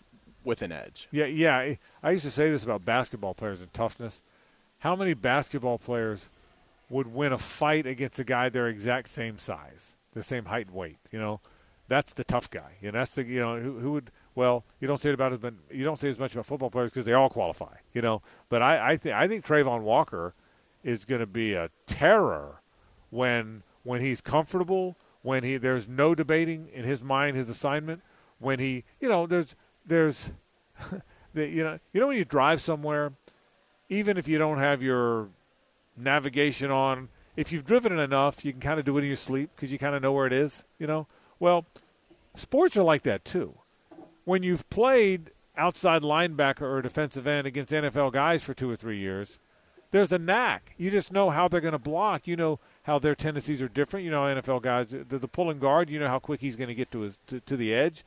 with an edge. Yeah, yeah. I used to say this about basketball players and toughness. How many basketball players would win a fight against a guy their exact same size, the same height and weight? You know, that's the tough guy. And that's the you know who, who would. Well, you don't say it about as you don't say as much about football players because they all qualify. You know, but I I think I think Travon Walker is going to be a terror when when he's comfortable, when he there's no debating in his mind his assignment, when he you know there's there's the, you know you know when you drive somewhere even if you don't have your navigation on if you've driven it enough you can kind of do it in your sleep because you kind of know where it is you know well sports are like that too when you've played outside linebacker or defensive end against NFL guys for two or three years there's a knack. You just know how they're going to block. You know how their tendencies are different. You know, NFL guys, the, the pulling guard. You know how quick he's going to get to his to, to the edge.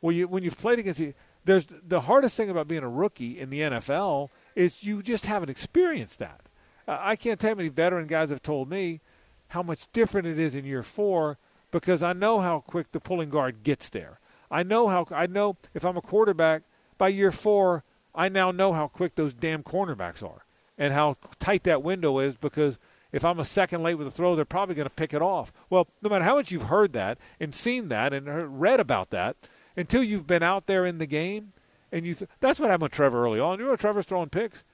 Well, you when you've played against the, there's the hardest thing about being a rookie in the NFL is you just haven't experienced that. Uh, I can't tell you how many veteran guys have told me how much different it is in year four because I know how quick the pulling guard gets there. I know how I know if I'm a quarterback by year four, I now know how quick those damn cornerbacks are and how tight that window is because if I'm a second late with a throw, they're probably going to pick it off. Well, no matter how much you've heard that and seen that and read about that, until you've been out there in the game, and you th- that's what happened with Trevor early on. You know, Trevor's throwing picks.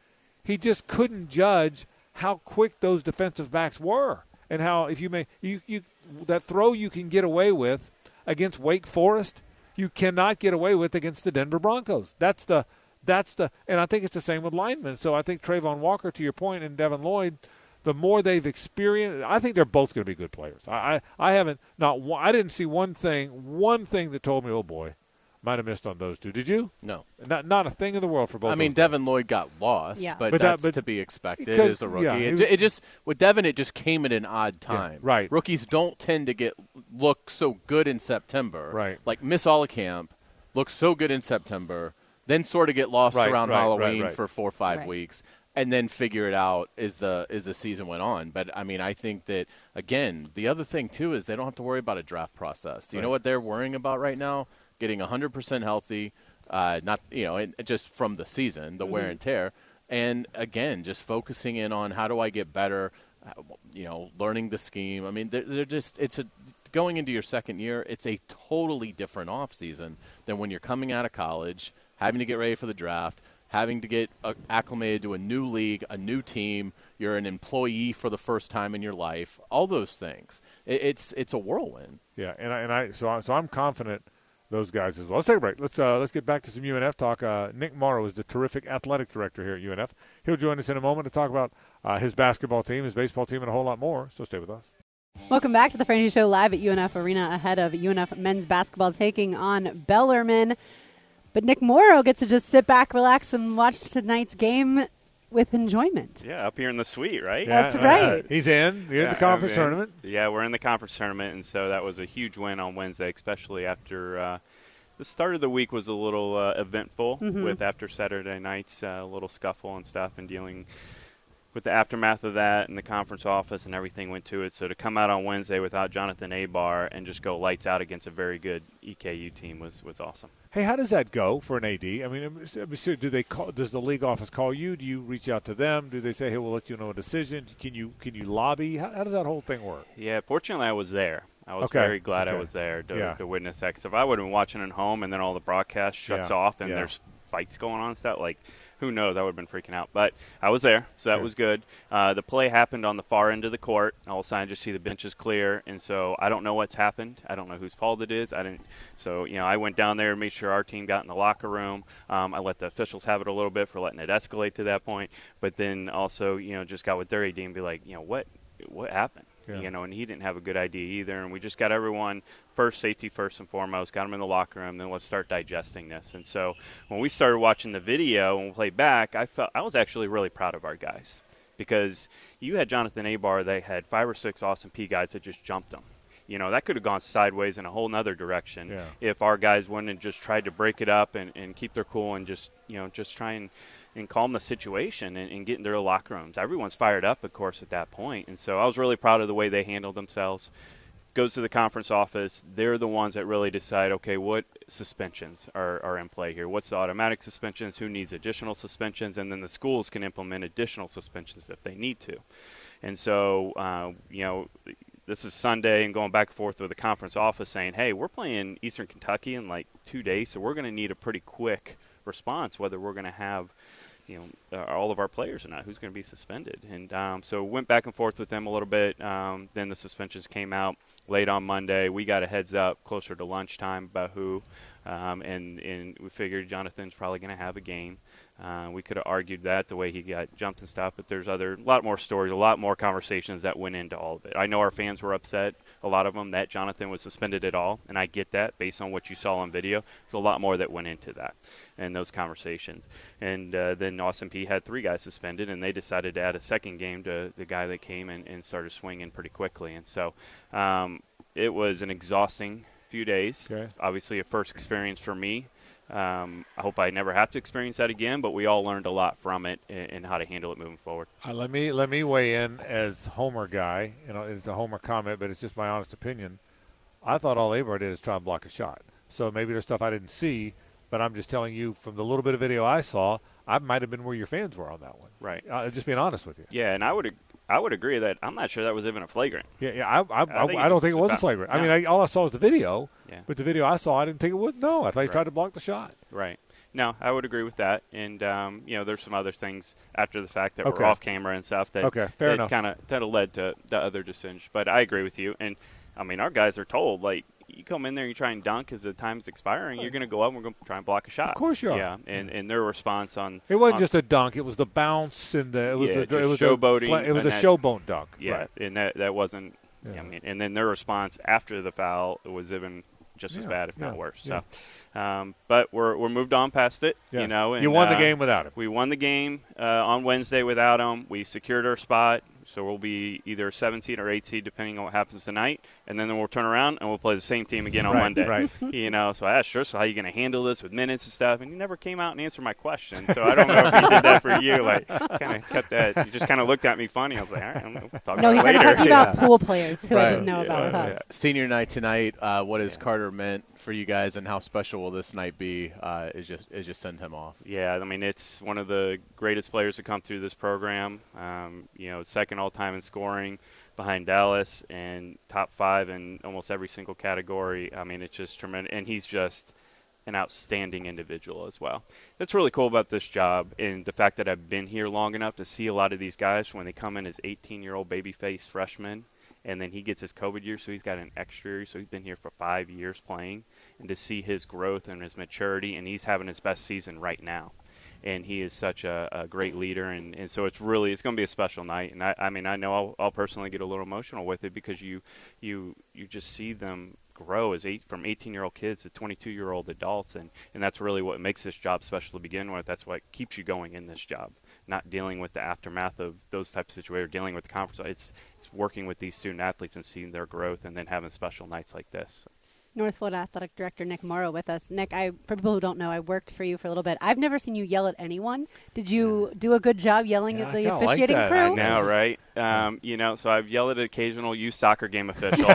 He just couldn't judge how quick those defensive backs were, and how if you may you you that throw you can get away with against Wake Forest, you cannot get away with against the Denver Broncos. That's the that's the and I think it's the same with linemen. So I think Travon Walker, to your point, and Devin Lloyd, the more they've experienced, I think they're both going to be good players. I, I, I haven't not one, I didn't see one thing one thing that told me, oh boy, might have missed on those two. Did you? No. Not not a thing in the world for both. I mean, those Devin Lloyd got lost, Yeah. but, But that- that's but- to be expected as a rookie. yeah, it, he was- it just with Devin, it just came at an odd time. right. Rookies don't tend to get look so good in September. Right. Like Miss Camp looks so good in September, then sort of get lost Right, around right, right, Halloween right. for four or five Right. weeks. And then figure it out as the as the season went on. But I mean, I think that again, the other thing too is they don't have to worry about a draft process. You know what they're worrying about right now? Getting 100% healthy, uh, not you know, and just from the season, the wear and tear, and again, just focusing in on how do I get better, uh, you know, learning the scheme. I mean, they're, they're just it's a going into your second year, it's a totally different off season than when you're coming out of college, having to get ready for the draft, having to get uh, acclimated to a new league, a new team. You're an employee for the first time in your life. All those things. It, it's it's a whirlwind. Yeah, and I, and I so I, so I'm confident those guys as well. Let's take a break. Let's uh, let's get back to some UNF talk. Uh, Nick Morrow is the terrific athletic director here at UNF. He'll join us in a moment to talk about uh, his basketball team, his baseball team, and a whole lot more. So stay with us. Welcome back to the Frangie Show live at UNF Arena ahead of UNF men's basketball taking on Bellarmine. But Nick Morrow gets to just sit back, relax, and watch tonight's game with enjoyment. Yeah, up here in the suite, right? That's right. He's in. You're in Yeah, the conference I mean, tournament. Yeah, we're in the conference tournament, and so that was a huge win on Wednesday, especially after uh, the start of the week was a little uh, eventful Mm-hmm. with after Saturday night's uh, little scuffle and stuff, and dealing with the aftermath of that and the conference office and everything went to it. So to come out on Wednesday without Jonathan Aybar and just go lights out against a very good EKU team was was awesome. Hey, how does that go for an AD? I mean, I'm- I'm sure- do they call? Does the league office call you? Do you reach out to them? Do they say, "Hey, we'll let you know a decision"? Can you can you lobby? How, how does that whole thing work? Yeah, fortunately, I was there. I was Okay, very glad I was there to, Yeah. to witness that. Because if I would have been watching at home and then all the broadcast shuts Yeah, off and yeah. there's fights going on and stuff, like who knows? I would have been freaking out. But I was there, so that Good. was good. Uh, the play happened on the far end of the court. All of a sudden, I just see the benches clear, and so I don't know what's happened. I don't know whose fault it is. I didn't. So you know, I went down there made sure our team got in the locker room. Um, I let the officials have it a little bit for letting it escalate to that point, but then also you know just got with their AD and be like, you know what, what happened? Yeah. You know, and he didn't have a good idea either. And we just got everyone first safety first and foremost, got them in the locker room. Then let's start digesting this. And so when we started watching the video and we played back, I felt I was actually really proud of our guys because you had Jonathan Aybar. They had five or six Austin Peay guys that just jumped them. You know, that could have gone sideways in a whole nother direction Yeah. if our guys went and just tried to break it up and, and keep their cool and just, you know, just try and, and calm the situation and, and get in their locker rooms. Everyone's fired up, of course, at that point. And so I was really proud of the way they handled themselves. Goes to the conference office. They're the ones that really decide, okay, what suspensions are, are in play here? What's the automatic suspensions? Who needs additional suspensions? And then the schools can implement additional suspensions if they need to. And so, uh, you know, this is Sunday and going back and forth with the conference office saying, hey, we're playing Eastern Kentucky in like two days, so we're going to need a pretty quick response whether we're going to have you know uh, all of our players or not who's going to be suspended and um, so went back and forth with them a little bit um, then the suspensions came out late on monday we got a heads up closer to lunchtime about who Um, and, and we figured Jonathan's probably going to have a game. Uh, we could have argued that the way he got jumped and stuff, but there's other, a lot more stories, a lot more conversations that went into all of it. I know our fans were upset, a lot of them, that Jonathan was suspended at all, and I get that based on what you saw on video. There's a lot more that went into that and those conversations. And uh, then Austin Peay had three guys suspended, and they decided to add a second game to the guy that came and, and started swinging pretty quickly. And so um, it was an exhausting few days. Okay. Obviously, a first experience for me. Um, I hope I never have to experience that again, but we all learned a lot from it and, how to handle it moving forward. Uh, let me let me weigh in as Homer guy. You know, it's a Homer comment, but it's just my honest opinion. I thought all Aybar did is try and block a shot. So maybe there's stuff I didn't see, but I'm just telling you from the little bit of video I saw, I might have been where your fans were on that one. Right. Uh, just being honest with you. Yeah, and I would I would agree that I'm not sure that was even a flagrant. Yeah, yeah. I, I, I, I don't think it was a flagrant. I mean, I, all I saw was the video. Yeah. But the video I saw, I didn't think it was. No, I thought he Right. tried to block the shot. Right. No, I would agree with that. And um, you know, there's some other things after the fact that Okay. were off camera and stuff that Okay, fair that enough. kind of that led to the other decisions. But I agree with you. And I mean, our guys are told like you come in there, you try and dunk as the time's expiring, you're going to go up and we're going to try and block a shot. Of course you are. Yeah. And and their response on It wasn't on- just a dunk; it was the bounce and the it was Yeah, the, it was showboating, A, fla- it was a showboat dunk. yeah, Right. and that that wasn't. Yeah. I mean, and then their response after the foul was even just as bad, if yeah, not worse. yeah. So, um, but we're we're moved on past it. Yeah. You know, and, you won the uh, game without him. We won the game uh, on Wednesday without him. We secured our spot, so we'll be either 17 or 8 seed depending on what happens tonight, and then we'll turn around and we'll play the same team again on Right, Monday. right. You know, so I asked Scherzer how are you going to handle this with minutes and stuff, and he never came out and answered my question. So I don't know if he did that for you, like kind of cut that. He just kind of looked at me funny. I was like, all right, I'm going to talk No, about he's it later. talking about pool players who I didn't know about with Yeah, us. Senior night tonight. Uh, what has Carter meant for you guys, and how special will this night be? Uh, is just is just send him off. Yeah, I mean it's one of the greatest players to come through this program. Um, you know, second all time in scoring behind Dallas, and top five in almost every single category. I mean, it's just tremendous, and he's just an outstanding individual as well. That's really cool about this job, and the fact that I've been here long enough to see a lot of these guys when they come in as 18-year-old babyface freshmen. And then he gets his COVID year, so he's got an extra year. So he's been here for five years playing, and to see his growth and his maturity, and he's having his best season right now and he is such a, a great leader. And, and so it's really it's going to be a special night. And I, I mean I know I'll, I'll personally get a little emotional with it because you you you just see them grow as eight from 18 year old kids to 22 year old adults. And and that's really what makes this job special to begin with. That's what keeps you going in this job not dealing with the aftermath of those types of situations dealing with the conference. It's it's working with these student athletes and seeing their growth and then having special nights like this North Florida Athletic Director Nick Morrow with us. Nick, I for people who don't know, I worked for you for a little bit. I've never seen you yell at anyone. Did you do a good job yelling Yeah, at the kinda like officiating that. crew? I I know, right? Um, you know, so I've yelled at occasional youth soccer game official.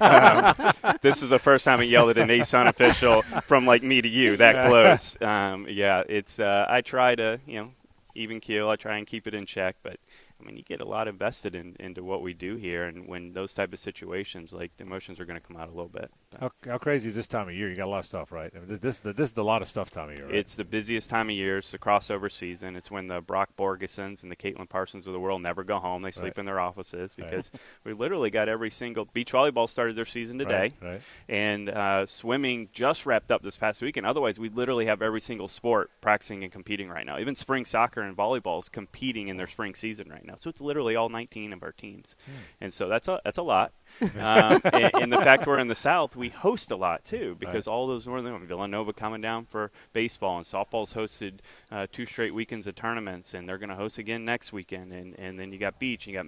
um, this is the first time I yelled at an ASUN official from like me to you, that close. Um, yeah, it's. Uh, I try to, you know, even keel. I try and keep it in check, but I mean, you get a lot invested in, into what we do here, and when those type of situations, like the emotions are going to come out a little bit. How, how crazy is this time of year? You got a lot of stuff, right? I mean, this this, is the lot of stuff time of year. Right? It's the busiest time of year. It's the crossover season. It's when the Brock Borgesons and the Caitlin Parsons of the world never go home. They sleep Right. in their offices Right. because we literally got every single beach volleyball started their season today, Right, right. and uh, swimming just wrapped up this past week. And otherwise, we literally have every single sport practicing and competing right now. Even spring soccer and volleyball is competing in their spring season right now. So it's literally all 19 of our teams, and so that's a that's a lot. um, and, and the fact we're in the South, we host a lot too because all those northern Villanova coming down for baseball and softball's hosted uh, two straight weekends of tournaments, and they're going to host again next weekend. And and then you got beach, you got.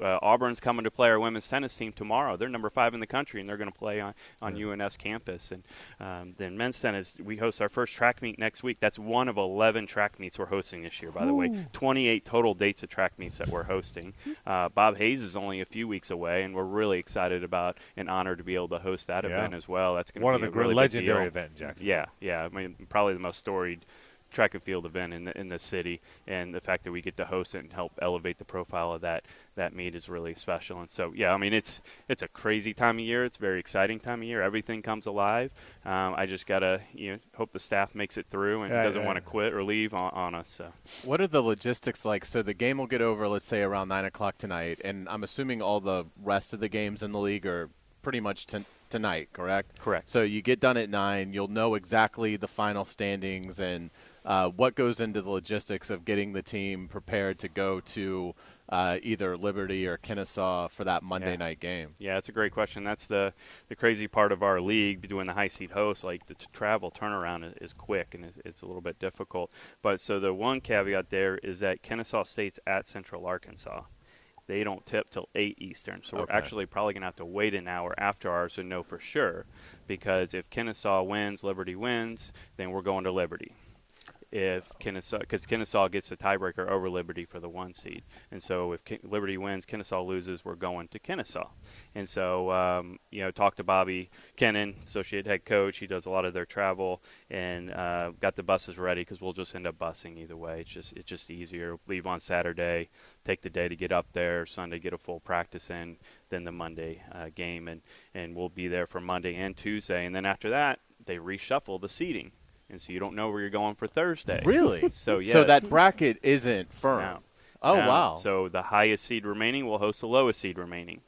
Uh, Auburn's coming to play our women's tennis team tomorrow. They're number five in the country, and they're going to play on, on UNF campus. And um, then men's tennis, we host our first track meet next week. That's one of 11 track meets we're hosting this year, by the way. 28 total dates of track meets that we're hosting. Uh, Bob Hayes is only a few weeks away, and we're really excited about and honored to be able to host that Yeah. event as well. That's going to be One of the really legendary events, Jackson. Yeah, yeah. I mean, probably the most storied track and field event in the in the city, and the fact that we get to host it and help elevate the profile of that that meet is really special. And so, yeah, I mean, it's it's a crazy time of year. It's a very exciting time of year. Everything comes alive. Um, I just gotta you know hope the staff makes it through and Right, doesn't right. want to quit or leave on, on us. So. What are the logistics like? So the game will get over, let's say, around nine o'clock tonight, and I'm assuming all the rest of the games in the league are pretty much tonight, correct? Correct. So you get done at nine. You'll know exactly the final standings and uh, what goes into the logistics of getting the team prepared to go to uh, either Liberty or Kennesaw for that Monday Yeah. night game. Yeah, that's a great question. That's the the crazy part of our league doing the high seat host. Like the t- travel turnaround is, is quick and it's, it's a little bit difficult. But so the one caveat there is that Kennesaw State's at Central Arkansas. They don't tip till eight Eastern, so Okay. we're actually probably gonna have to wait an hour after ours to know for sure. Because if Kennesaw wins, Liberty wins, then we're going to Liberty if Kennesaw, because Kennesaw gets the tiebreaker over Liberty for the one seed, and so if Ken- Liberty wins, Kennesaw loses, we're going to Kennesaw, and so um, you know, talk to Bobby Kennan, associate head coach. He does a lot of their travel, and uh, got the buses ready because we'll just end up busing either way. It's just it's just easier. Leave on Saturday, take the day to get up there. Sunday, get a full practice in, then the Monday uh, game, and and we'll be there for Monday and Tuesday, and then after that, they reshuffle the seating and so you don't know where you're going for Thursday. Really? So yeah. So that bracket isn't firm. No. Oh No. wow. So the highest seed remaining will host the lowest seed remaining,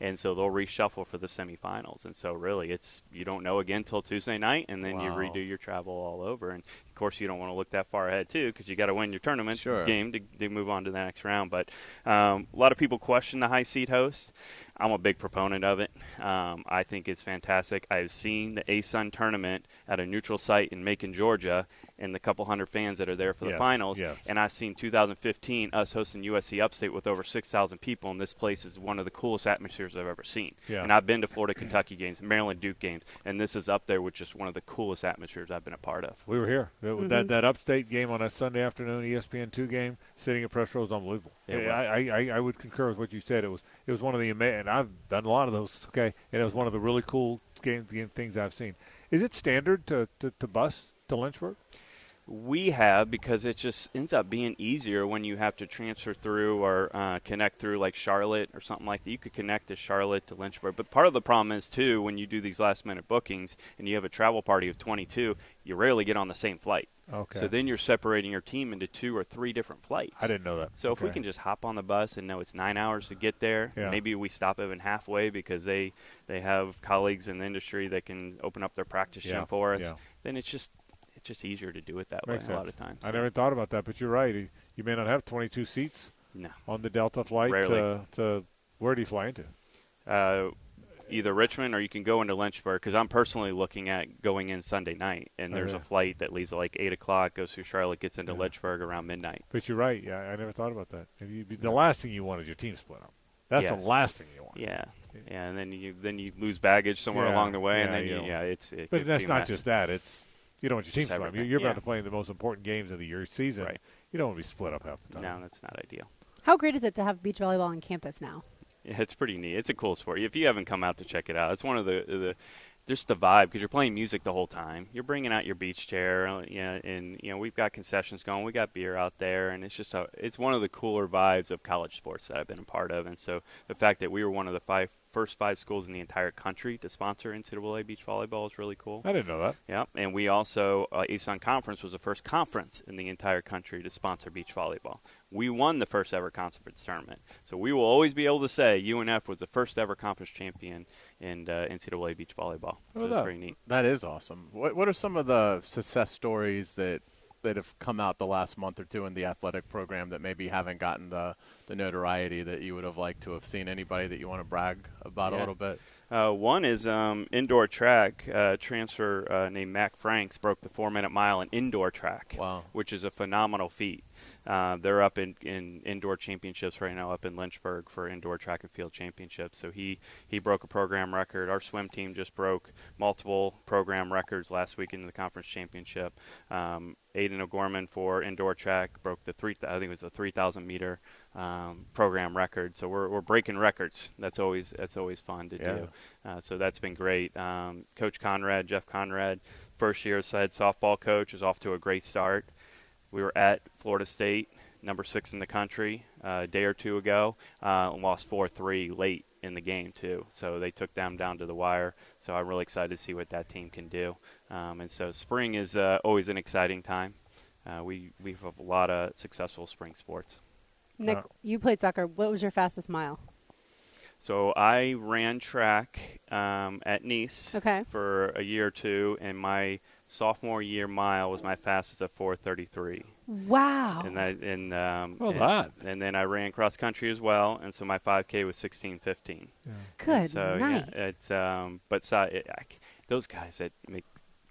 and so they'll reshuffle for the semifinals. And so really, it's you don't know again till Tuesday night, and then Wow. you redo your travel all over. And of course, you don't want to look that far ahead too, because you got to win your tournament Sure. game to, to move on to the next round. But um, a lot of people question the high seed host. I'm a big proponent of it. Um, I think it's fantastic. I've seen the ASUN tournament at a neutral site in Macon, Georgia, and the couple hundred fans that are there for the Yes, finals. yes. And I've seen 2015 us hosting USC Upstate with over 6,000 people, and this place is one of the coolest atmospheres I've ever seen. Yeah. And I've been to Florida Kentucky games, Maryland Duke games, and this is up there with just one of the coolest atmospheres I've been a part of. We were here. That, that that upstate game on that Sunday afternoon, ESPN two game, sitting at press row was unbelievable. It was. I, I, I I would concur with what you said. It was it was one of the ama- and I've done a lot of those. Okay, and it was one of the really cool game, game things I've seen. Is it standard to, to, to bus to Lynchburg? We have because it just ends up being easier when you have to transfer through or uh, connect through like Charlotte or something like that. You could connect to Charlotte to Lynchburg, but part of the problem is too when you do these last minute bookings and you have a travel party of 22, you rarely get on the same flight. Okay. So then you're separating your team into two or three different flights. I didn't know that. So if we can just hop on the bus and know it's nine hours to get there, Yeah. maybe we stop even halfway because they they have colleagues in the industry that can open up their practice Yeah, gym for us. yeah. Then it's just it's just easier to do it that Makes way a lot of times. I never thought about that, but you're right. You- You may not have 22 seats No. on the Delta flight Rarely. to, to where do you fly into? Uh, either Richmond or you can go into Lynchburg because I'm personally looking at going in Sunday night, and Oh, there's yeah. a flight that leaves at like eight o'clock, goes through Charlotte, gets into Yeah. Lynchburg around midnight. But you're right. Yeah, I never thought about that. If you, the last thing you want is your team split up. That's Yes. the last thing you want. Yeah, yeah, and then you then you lose baggage somewhere Yeah, along the way, and then you you, yeah, it's it But that's not mess. just that. It's you don't want your team It's split up. You're, everything. about to play the most important games of the year season. Right. You don't want to be split up half the time. No, that's not ideal. How great is it to have beach volleyball on campus now? It's pretty neat. It's a cool sport. If you haven't come out to check it out, it's one of the the just the vibe because you're playing music the whole time. You're bringing out your beach chair, uh, yeah, and you know we've got concessions going. We got beer out there, and it's just a it's one of the cooler vibes of college sports that I've been a part of. And so the fact that we were one of the five first five schools in the entire country to sponsor NCAA beach volleyball is really cool. I didn't know that. Yeah, and we also uh, ASUN Conference was the first conference in the entire country to sponsor beach volleyball. We won the first ever conference tournament, so we will always be able to say UNF was the first ever conference champion in uh, NCAA beach volleyball. How So about that? pretty neat. That is awesome. What What are some of the success stories that that have come out the last month or two in the athletic program that maybe haven't gotten the the notoriety that you would have liked to have seen? Anybody that you want to brag about a little bit? Uh, one is um, indoor track uh, transfer uh, named Mac Franks broke the four minute mile in indoor track, Wow. which is a phenomenal feat. Uh, they're up in, in indoor championships right now, up in Lynchburg for indoor track and field championships. So he, he broke a program record. Our swim team just broke multiple program records last week in the conference championship. Um, Aiden O'Gorman for indoor track broke the three. I think it was a 3,000 meter um, program record. So we're, we're breaking records. That's always that's always fun to Yeah. do. Uh, so that's been great. Um, coach Conrad, Jeff Conrad, first year as head softball coach, is off to a great start. We were at Florida State, number six in the country, uh, a day or two ago, uh, and lost 4 3 late in the game, too. So they took them down to the wire. So I'm really excited to see what that team can do. Um, and so spring is uh, always an exciting time. Uh, we, we have a lot of successful spring sports. Nick, Uh, you played soccer. What was your fastest mile? So I ran track um, at Nice Okay. for a year or two, and my sophomore year mile was my fastest at 4:33. Wow. And I and um, Well, and, that. and then I ran cross country as well, and so my 5K was 16:15. Good So night. yeah, it's um, but so, it, I c those guys that make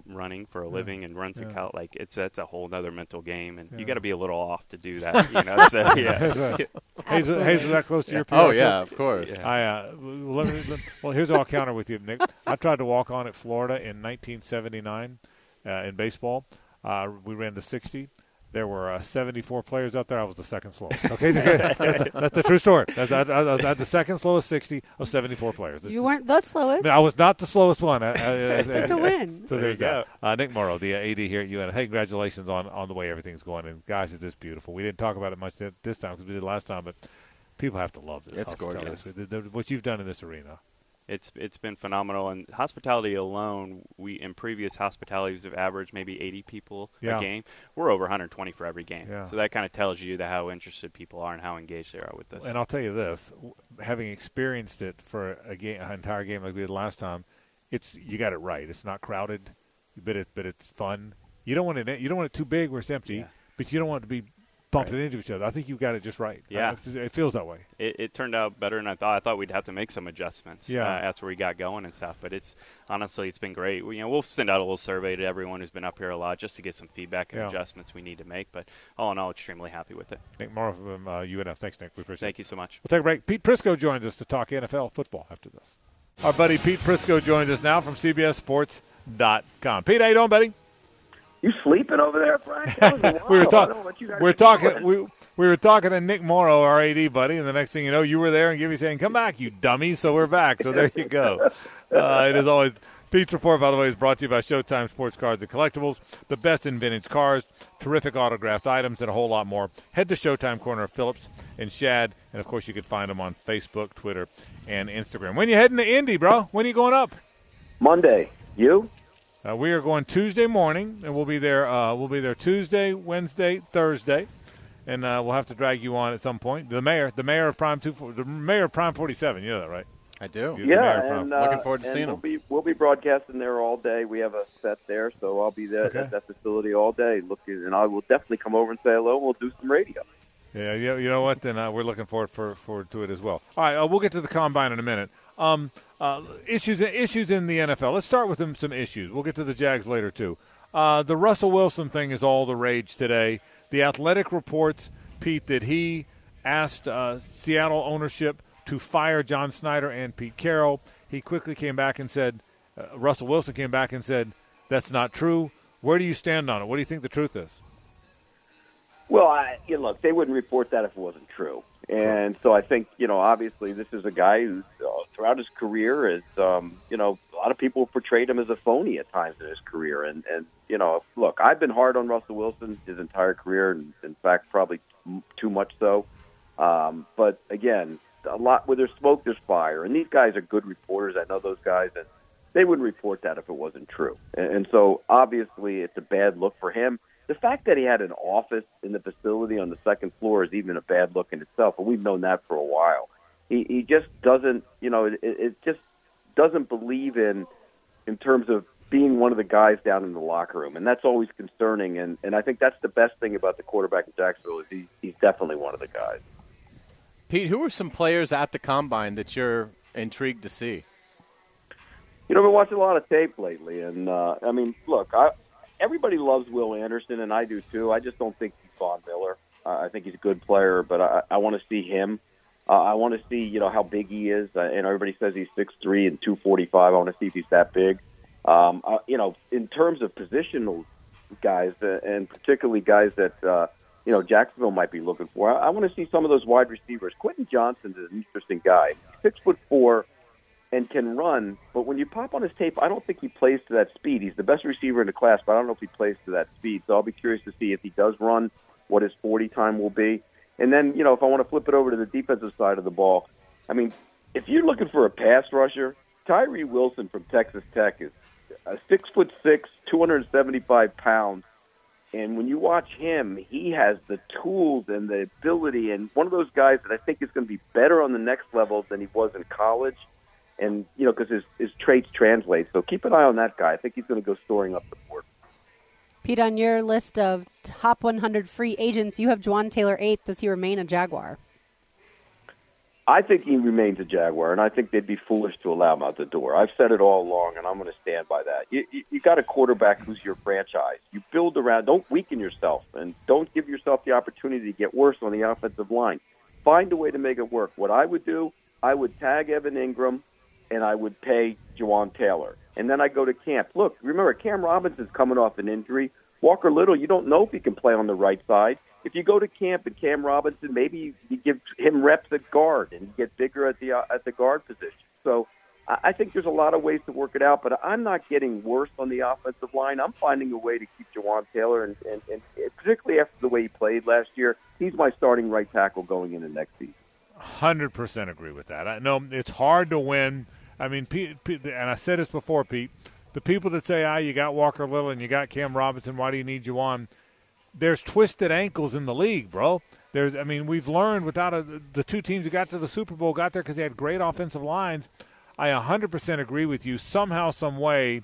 running for a living and run through Yeah. cal like it's that's a whole other mental game, and Yeah. you got to be a little off to do that. You know, so yeah. Hays, Absolutely. Hays, is that close to your PR? Oh too? yeah, of course. Yeah. I uh, let me, let- well, here's what I'll counter with you, Nick. I tried to walk on at Florida in 1979 uh, in baseball. Uh, we ran the 60. There were uh, 74 players out there. I was the second slowest. Okay, that's, a, that's the true story. That's, I, I, I was at the second slowest 60 of 74 players. you weren't the slowest. I was not the slowest one. It's a win. So There there's you that. Uh, Nick Morrow, the uh, AD here at UN. Hey, congratulations on, on the way everything's going. And guys, is this beautiful? We didn't talk about it much this time because we did last time, but people have to love this. It's hospitality. gorgeous. The- the- what you've done in this arena. It's it's been phenomenal, and hospitality alone, we in previous hospitalities have averaged maybe 80 people Yeah. a game. We're over 120 for every game, Yeah. so that kind of tells you that how interested people are and how engaged they are with this. And I'll tell you this: having experienced it for a game, an entire game like we did last time, it's you got it right. It's not crowded, but it but it's fun. You don't want it. You don't want it too big where it's empty, Yeah. but you don't want it to be bumping into each other. I think you've got it just right. Yeah. Uh, it feels that way. it, it turned out better than I thought. I thought we'd have to make some adjustments Yeah. uh, after we got going and stuff. But it's honestly, it's been great. We, you know, we'll send out a little survey to everyone who's been up here a lot just to get some feedback and Yeah. adjustments we need to make. But all in all, extremely happy with it. Nick Morrow from uh, UNF. Thanks, Nick. We appreciate it. Thank you so much. We'll take a break. Pete Prisco joins us to talk NFL football after this. Our buddy Pete Prisco joins us now from CBSSports.com. Pete, how you doing, buddy? You sleeping over there, Frank? We were wild. I don't know talking. what you guys We were talking. We we were talking to Nick Morrow, our AD buddy, and the next thing you know, you were there and Gibby saying, "Come back, you dummy!" So we're back. So there you go. Uh, it is always. Pete's report, by the way, is brought to you by Showtime Sports Cars and Collectibles, the best in vintage cars, terrific autographed items, and a whole lot more. Head to Showtime Corner of Phillips and Shad, and of course, you can find them on Facebook, Twitter, and Instagram. When you heading to Indy, bro? When are you going up? Monday. You? Uh, we are going Tuesday morning, and we'll be there. Uh, we'll be there Tuesday, Wednesday, Thursday, and uh, we'll have to drag you on at some point. The mayor, the mayor of Prime Two, the mayor of Prime Forty Seven. You know that, right? I do. You- the mayor of Yeah, Prime. and uh, Looking forward to and seeing we'll 'em. Be, we'll be broadcasting there all day. We have a set there, so I'll be there Okay. at that facility all day. Looking, and I will definitely come over and say hello. and We'll do some radio. Yeah, you, you know what? Then uh, we're looking forward for, forward to it as well. All right, uh, we'll get to the combine in a minute. Um, uh, issues issues in the NFL. Let's start with them, some issues. We'll get to the Jags later too. Uh, the Russell Wilson thing is all the rage today. The Athletic reports, Pete, that he asked uh, Seattle ownership to fire John Schneider and Pete Carroll. He quickly came back and said, uh, Russell Wilson came back and said, that's not true. Where do you stand on it? What do you think the truth is? Well, I, you know, look, they wouldn't report that if it wasn't true. And so I think, you know, obviously this is a guy who, uh, throughout his career, is, um, you know, a lot of people portrayed him as a phony at times in his career. And, and you know, look, I've been hard on Russell Wilson his entire career, and in fact, probably too much so. Um, but again, a lot where there's smoke, there's fire. And these guys are good reporters. I know those guys, and they wouldn't report that if it wasn't true. And, and so obviously it's a bad look for him. The fact that he had an office in the facility on the second floor is even a bad look in itself, and we've known that for a while. He, he just doesn't, you know, it, it just doesn't believe in, in terms of being one of the guys down in the locker room, and that's always concerning. And, and I think that's the best thing about the quarterback in Jacksonville is he, he's definitely one of the guys. Pete, who are some players at the combine that you're intrigued to see? You know, I've been watching a lot of tape lately, and uh, I mean, look, I, everybody loves Will Anderson, and I do too. I just don't think he's Von Miller. Uh, I think he's a good player, but I, I want to see him. Uh, I want to see, you know, how big he is. Uh, and everybody says he's six three and two forty five. I want to see if he's that big. Um, uh, you know, in terms of positional guys, uh, and particularly guys that uh, you know Jacksonville might be looking for. I, I want to see some of those wide receivers. Quentin Johnston is an interesting guy. Six foot four and can run, but when you pop on his tape, I don't think he plays to that speed. He's the best receiver in the class, but I don't know if he plays to that speed. So I'll be curious to see if he does run, what his 40 time will be. And then, you know, if I want to flip it over to the defensive side of the ball, I mean, if you're looking for a pass rusher, Tyree Wilson from Texas Tech is a six foot six, 275 pounds, And when you watch him, he has the tools and the ability, and one of those guys that I think is going to be better on the next level than he was in college. And you know, because his his traits translate. So keep an eye on that guy. I think he's going to go soaring up the board. Pete, on your list of top 100 free agents, you have Jawaan Taylor eighth. Does he remain a Jaguar? I think he remains a Jaguar, and I think they'd be foolish to allow him out the door. I've said it all along, and I'm going to stand by that. You, you, you got a quarterback who's your franchise. You build around. Don't weaken yourself, and don't give yourself the opportunity to get worse on the offensive line. Find a way to make it work. What I would do, I would tag Evan Engram, and I would pay Jawaan Taylor, and then I go to camp. Look, remember Cam Robinson's coming off an injury. Walker Little, you don't know if he can play on the right side if you go to camp and Cam Robinson, maybe you give him reps at guard and get bigger at the uh, at the guard position. So I think there's a lot of ways to work it out, but I'm not getting worse on the offensive line. I'm finding a way to keep Jawaan Taylor, and, and, and particularly after the way he played last year, he's my starting right tackle going into next season. Hundred percent agree with that. I know it's hard to win. I mean, Pete, and I said this before, Pete. The people that say, "Ah, you got Walker Little and you got Cam Robinson. Why do you need Jawaan?" there's twisted ankles in the league, bro. There's, I mean, we've learned without a, the two teams that got to the Super Bowl got there because they had great offensive lines. I 100% agree with you. Somehow, some way,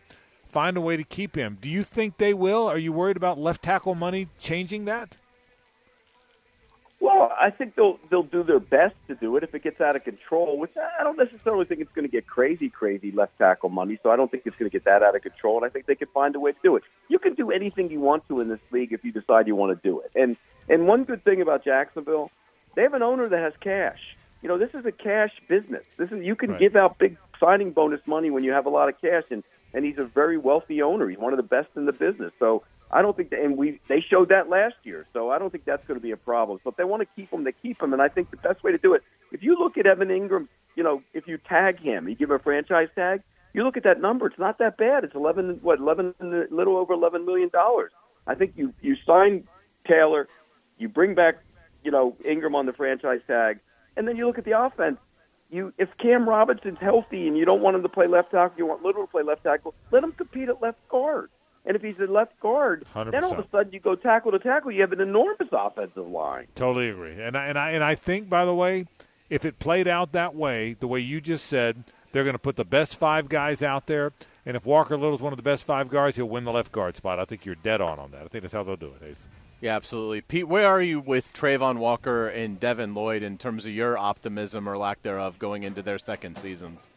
find a way to keep him. Do you think they will? Are you worried about left tackle money changing that? Well, I think they'll they'll do their best to do it if it gets out of control. Which I don't necessarily think it's going to get crazy, crazy left tackle money. So I don't think it's going to get that out of control. And I think they can find a way to do it. You can do anything you want to in this league if you decide you want to do it. And and one good thing about Jacksonville, they have an owner that has cash. You know, this is a cash business. This is you can right. give out big signing bonus money when you have a lot of cash, and and he's a very wealthy owner. He's one of the best in the business. So I don't think, that, and we they showed that last year, so I don't think that's going to be a problem. So if they want to keep him, they keep him, and I think the best way to do it. If you look at Evan Engram, you know, if you tag him, you give him a franchise tag. You look at that number; it's not that bad. It's eleven, what, eleven, little over eleven million dollars. I think you you sign Taylor, you bring back, you know, Engram on the franchise tag, and then you look at the offense. You, if Cam Robinson's healthy and you don't want him to play left tackle, you want Little to play left tackle. Let him compete at left guard. And if he's a left guard, 100%. then all of a sudden you go tackle to tackle. You have an enormous offensive line. Totally agree. And I, and I and I think, by the way, if it played out that way, the way you just said, they're going to put the best five guys out there. And if Walker Little's one of the best five guards, he'll win the left guard spot. I think you're dead on on that. I think that's how they'll do it. Ace. Yeah, absolutely. Pete, where are you with Travon Walker and Devin Lloyd in terms of your optimism or lack thereof going into their second seasons?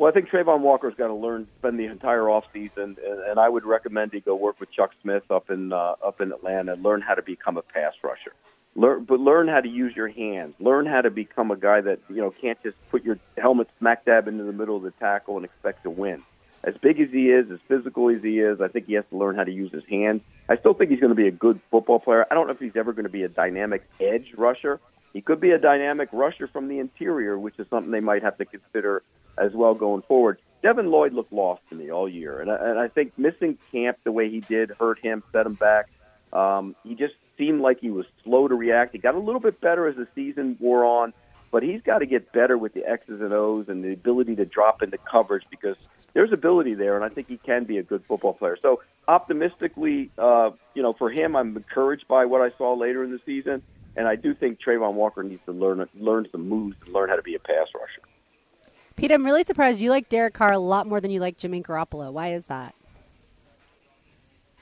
Well, I think Travon Walker's got to learn, spend the entire off season, and, and I would recommend he go work with Chuck Smith up in uh, up in Atlanta learn how to become a pass rusher. Learn, but learn how to use your hands. Learn how to become a guy that you know can't just put your helmet smack dab into the middle of the tackle and expect to win. As big as he is, as physical as he is, I think he has to learn how to use his hands. I still think he's going to be a good football player. I don't know if he's ever going to be a dynamic edge rusher. He could be a dynamic rusher from the interior, which is something they might have to consider as well going forward. Devin Lloyd looked lost to me all year, and I, and I think missing camp the way he did hurt him, set him back. Um, he just seemed like he was slow to react. He got a little bit better as the season wore on, but he's got to get better with the X's and O's and the ability to drop into coverage because there's ability there, and I think he can be a good football player. So optimistically, uh, you know, for him, I'm encouraged by what I saw later in the season, and I do think Travon Walker needs to learn learn some moves and learn how to be a pass rusher. Pete, I'm really surprised you like Derek Carr a lot more than you like Jimmy Garoppolo. Why is that?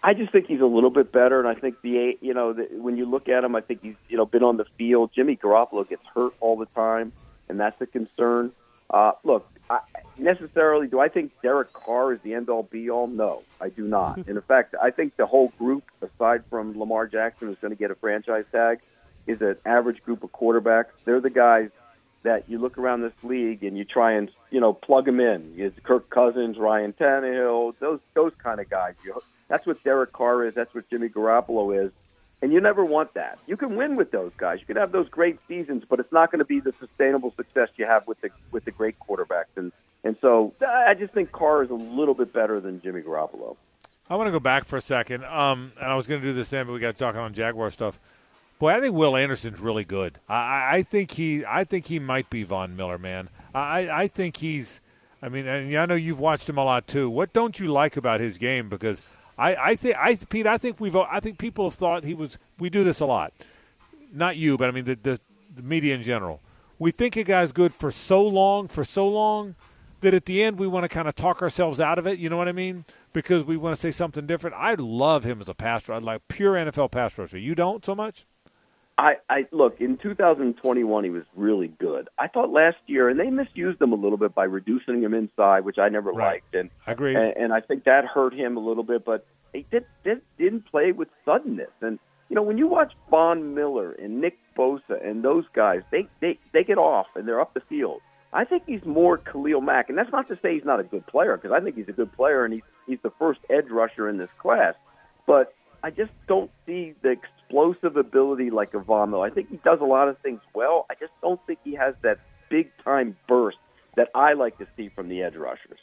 I just think he's a little bit better, and I think the you know the, when you look at him, I think he's you know been on the field. Jimmy Garoppolo gets hurt all the time, and that's a concern. Uh, look, I, necessarily, do I think Derek Carr is the end all be all? No, I do not. and in fact, I think the whole group, aside from Lamar Jackson, who's going to get a franchise tag, is an average group of quarterbacks. They're the guys that you look around this league and you try and you know plug them in. It's Kirk Cousins, Ryan Tannehill, those those kind of guys. You, that's what Derek Carr is. That's what Jimmy Garoppolo is. And you never want that. You can win with those guys. You can have those great seasons, but it's not going to be the sustainable success you have with the with the great quarterbacks. And and so I just think Carr is a little bit better than Jimmy Garoppolo. I want to go back for a second. Um, and I was going to do this then, but we got talking on Jaguar stuff. Boy, I think Will Anderson's really good. I, I think he, I think he might be Von Miller, man. I, I think he's. I mean, and I know you've watched him a lot too. What don't you like about his game? Because I, I think I Pete. I think we've. I think people have thought he was. We do this a lot. Not you, but I mean the, the, the media in general. We think a guy's good for so long, for so long, that at the end we want to kind of talk ourselves out of it. You know what I mean? Because we want to say something different. I love him as a passer. I like pure NFL pass rusher. You don't so much. I, I look in 2021 he was really good. I thought last year, and they misused him a little bit by reducing him inside, which I never Right. liked, and I agree. and, and I think that hurt him a little bit. But he did, did didn't play with suddenness, and you know when you watch Von Miller and Nick Bosa and those guys, they they they get off and they're up the field. I think he's more Khalil Mack, and that's not to say he's not a good player because I think he's a good player and he's he's the first edge rusher in this class. But I just don't see the explosive ability like a Von Miller. I think he does a lot of things well. I just don't think he has that big time burst that I like to see from the edge rushers.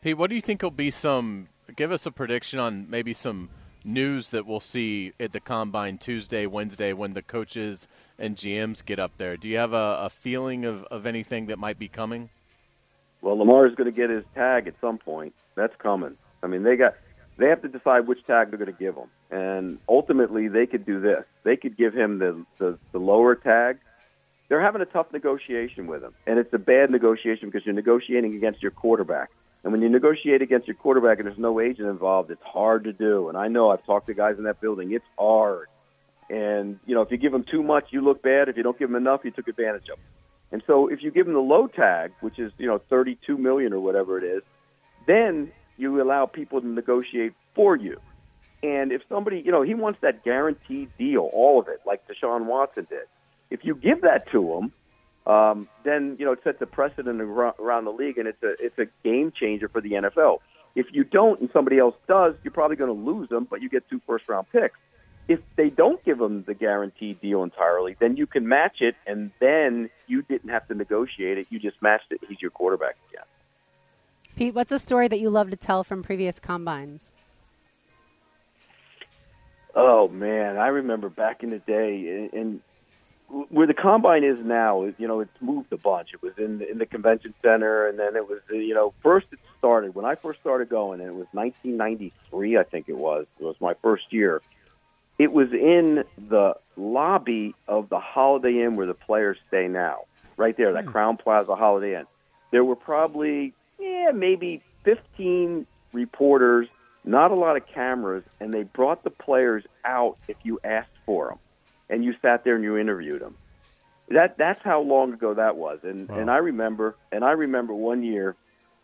Pete, what do you think will be some? Give us a prediction on maybe some news that we'll see at the combine Tuesday, Wednesday when the coaches and GMs get up there. Do you have a, a feeling of, of anything that might be coming? Well, Lamar is going to get his tag at some point. That's coming. I mean, they got they have to decide which tag they're going to give him, and ultimately they could do this. They could give him the the, the lower tag. They're having a tough negotiation with him, and it's a bad negotiation because you're negotiating against your quarterback. And when you negotiate against your quarterback and there's no agent involved, it's hard to do. And I know I've talked to guys in that building. It's hard. And you know, if you give them too much, you look bad. If you don't give them enough, you took advantage of them. And so if you give them the low tag, which is, you know, 32 million or whatever it is, then you allow people to negotiate for you. And if somebody, you know, he wants that guaranteed deal, all of it, like Deshaun Watson did. If you give that to him, um, then you know it sets a precedent ar- around the league, and it's a it's a game changer for the NFL. If you don't, and somebody else does, you're probably going to lose them, but you get two first round picks. If they don't give them the guaranteed deal entirely, then you can match it, and then you didn't have to negotiate it. You just matched it. He's your quarterback again. Pete, what's a story that you love to tell from previous combines? Oh man, I remember back in the day, and- and where the combine is now, you know, it's moved a bunch. It was in in the convention center, and then it was, you know, first it started when I first started going, and it was 1993, I think it was. It was my first year. It was in the lobby of the Holiday Inn where the players stay now, right there, that hmm. Crown Plaza Holiday Inn. There were probably, yeah, maybe 15 reporters, not a lot of cameras, and they brought the players out if you asked for them, and you sat there and you interviewed them. That that's how long ago that was, and Wow. and I remember, and I remember one year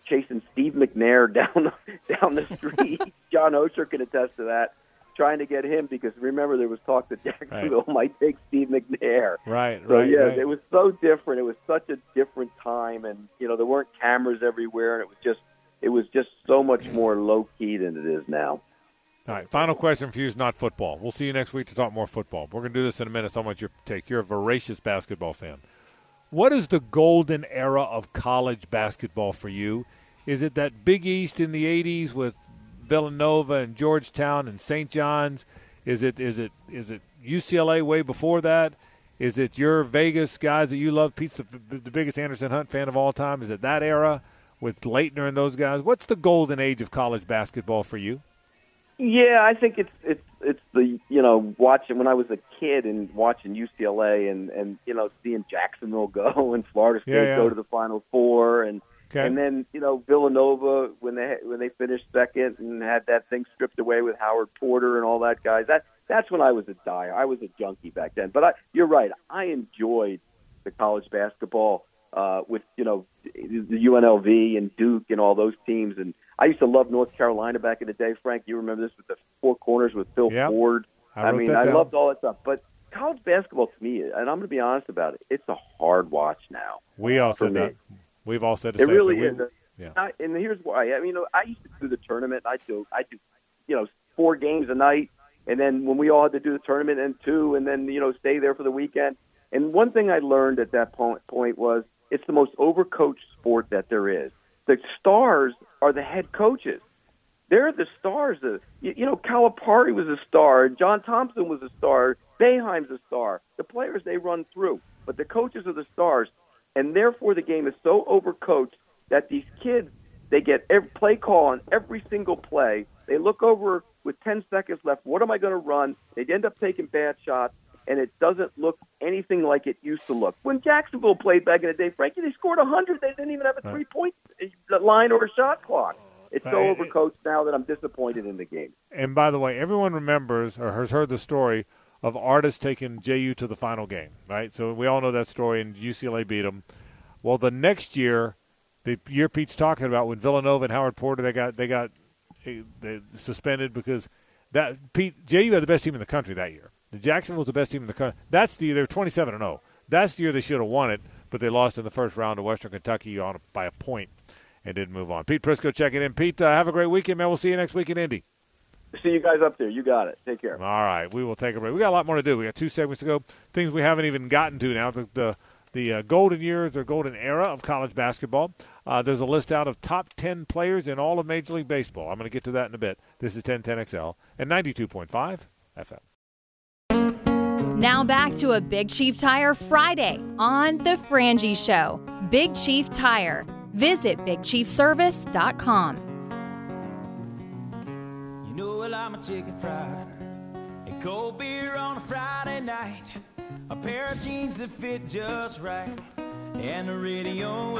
chasing Steve McNair down down the street. John Oehser can attest to that. Trying to get him because remember there was talk that Jacksonville might take Steve McNair. Right, So right, yeah, right. it was so different. It was such a different time, and you know there weren't cameras everywhere, and it was just it was just so much more low key than it is now. All right, final question for you is not football. We'll see you next week to talk more football. We're going to do this in a minute. So I want your take. You're a voracious basketball fan. What is the golden era of college basketball for you? Is it that Big East in the '80s with Villanova and Georgetown and St. John's? Is it is it is it UCLA way before that? Is it your Vegas guys that you love? Pete's the, the biggest Anderson Hunt fan of all time. Is it that era with Laettner and those guys? What's the golden age of college basketball for you? Yeah, I think it's it's it's the you know watching when I was a kid and watching UCLA and and you know seeing Jacksonville go and Florida State Yeah, yeah. go to the Final Four and Okay. and then you know Villanova when they when they finished second and had that thing stripped away with Howard Porter and all that guys. That that's when I was a dyer. I was a junkie back then. But I, you're right. I enjoyed the college basketball uh, with you know the UNLV and Duke and all those teams. And I used to love North Carolina back in the day. Frank, you remember this with the four corners with Phil Yep. Ford. I wrote mean, I down. loved all that stuff. But college basketball to me, and I'm going to be honest about it, it's a hard watch now. We also for said me. that. We've all said the It same really thing. We- is. yeah. I, and here's why. I mean, you know, I used to do the tournament. I do, I do, you know, four games a night, and then when we all had to do the tournament and two, and then you know, stay there for the weekend. And one thing I learned at that point point was it's the most overcoached sport that there is. The stars are the head coaches. They're the stars. Of, you, you know, Calipari was a star. John Thompson was a star. Boeheim's a star. The players they run through, but the coaches are the stars, and therefore the game is so overcoached that these kids They get every play call on every single play. They look over with 10 seconds left. What am I going to run? They end up taking bad shots, and it doesn't look anything like it used to look. When Jacksonville played back in the day, Frankie, they scored 100. They didn't even have a three point eh, line or a shot clock. It's so overcoached now that I'm disappointed in the game. And by the way, everyone remembers or has heard the story of Artis taking JU to the final game, right? So we all know that story, and UCLA beat them. Well, the next year, the year Pete's talking about, when Villanova and Howard Porter they got they got eh, they suspended because that Pete JU had the best team in the country that year. The Jacksonville was the best team in the country. That's the year they were 27 and 0. That's the year they should have won it, but they lost in the first round to Western Kentucky on by a point and didn't move on. Pete Prisco checking in. Pete, uh, have a great weekend, man. We'll see you next week in Indy. See you guys up there. You got it. Take care. All right, we will take a break. We got a lot more to do. We got two segments to go. Things we haven't even gotten to now. The the, the uh, golden years or golden era of college basketball. Uh, there's a list out of top ten players in all of Major League Baseball. I'm going to get to that in a bit. This is 1010XL and 92.5 FM. Now back to a Big Chief Tire Friday on The Frangie Show. Big Chief Tire. Visit BigChiefService.com. You I'm a chicken fried and cold beer on a Friday night. A pair of jeans that fit just right and the radio.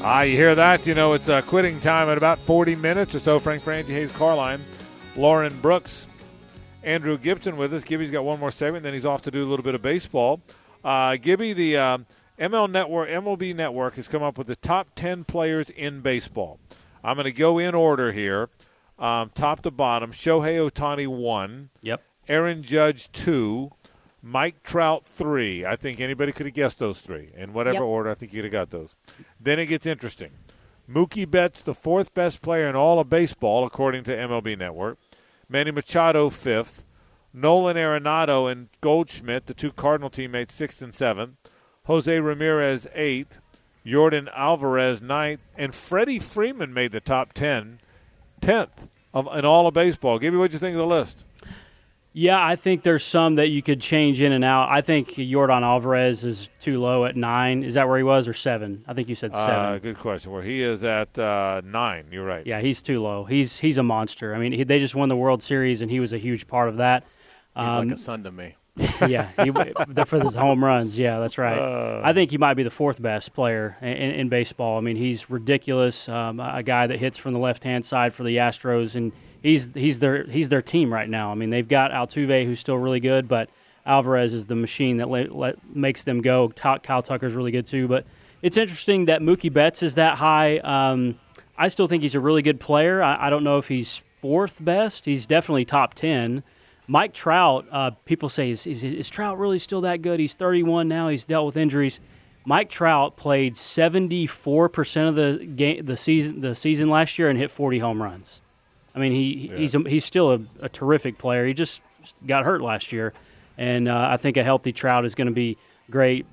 Ah, you hear that? You know it's uh, quitting time at about 40 minutes or so. Frank Frangie, Hays Carlyon, Lauren Brooks, Andrew Gibson with us. Gibby's got one more segment, then he's off to do a little bit of baseball. Uh, Gibby, the um, ML Network, MLB Network has come up with the top 10 players in baseball. I'm going to go in order here, um, top to bottom. Shohei Ohtani one. Yep. Aaron Judge two. Mike Trout three. I think anybody could have guessed those three in whatever Yep. order. I think you could have got those. Then it gets interesting. Mookie Betts, the fourth best player in all of baseball, according to MLB Network. Manny Machado, fifth. Nolan Arenado and Goldschmidt, the two Cardinal teammates, sixth and seventh. Jose Ramirez, eighth. Yordan Alvarez, ninth. And Freddie Freeman made the top ten, tenth of, in all of baseball. Give me what you think of the list. Yeah, I think there's some that you could change in and out. I think Yordan Alvarez is too low at nine. Is that where he was or seven? I think you said seven. Uh, good question. Where he is at uh, nine. You're right. yeah, he's too low. He's he's a monster. I mean, he, they just won the World Series, and he was a huge part of that. He's Um, like a son to me. Yeah, he, for his home runs. Yeah, that's right. Uh. I think he might be the fourth best player in, in, in baseball. I mean, he's ridiculous. Um, a guy that hits from the left hand side for the Astros, and he's he's their he's their team right now. I mean, they've got Altuve, who's still really good, but Alvarez is the machine that let, let, makes them go. Ta- Kyle Tucker's really good too, but it's interesting that Mookie Betts is that high. Um, I still think he's a really good player. I, I don't know if he's fourth best. He's definitely top ten. Mike Trout, uh, people say, is, is, is Trout really still that good? He's 31 now. He's dealt with injuries. Mike Trout played 74% of the game, the season, the season last year, and hit 40 home runs. I mean, he he's a, he's still a, a terrific player. He just got hurt last year, and uh, I think a healthy Trout is going to be great.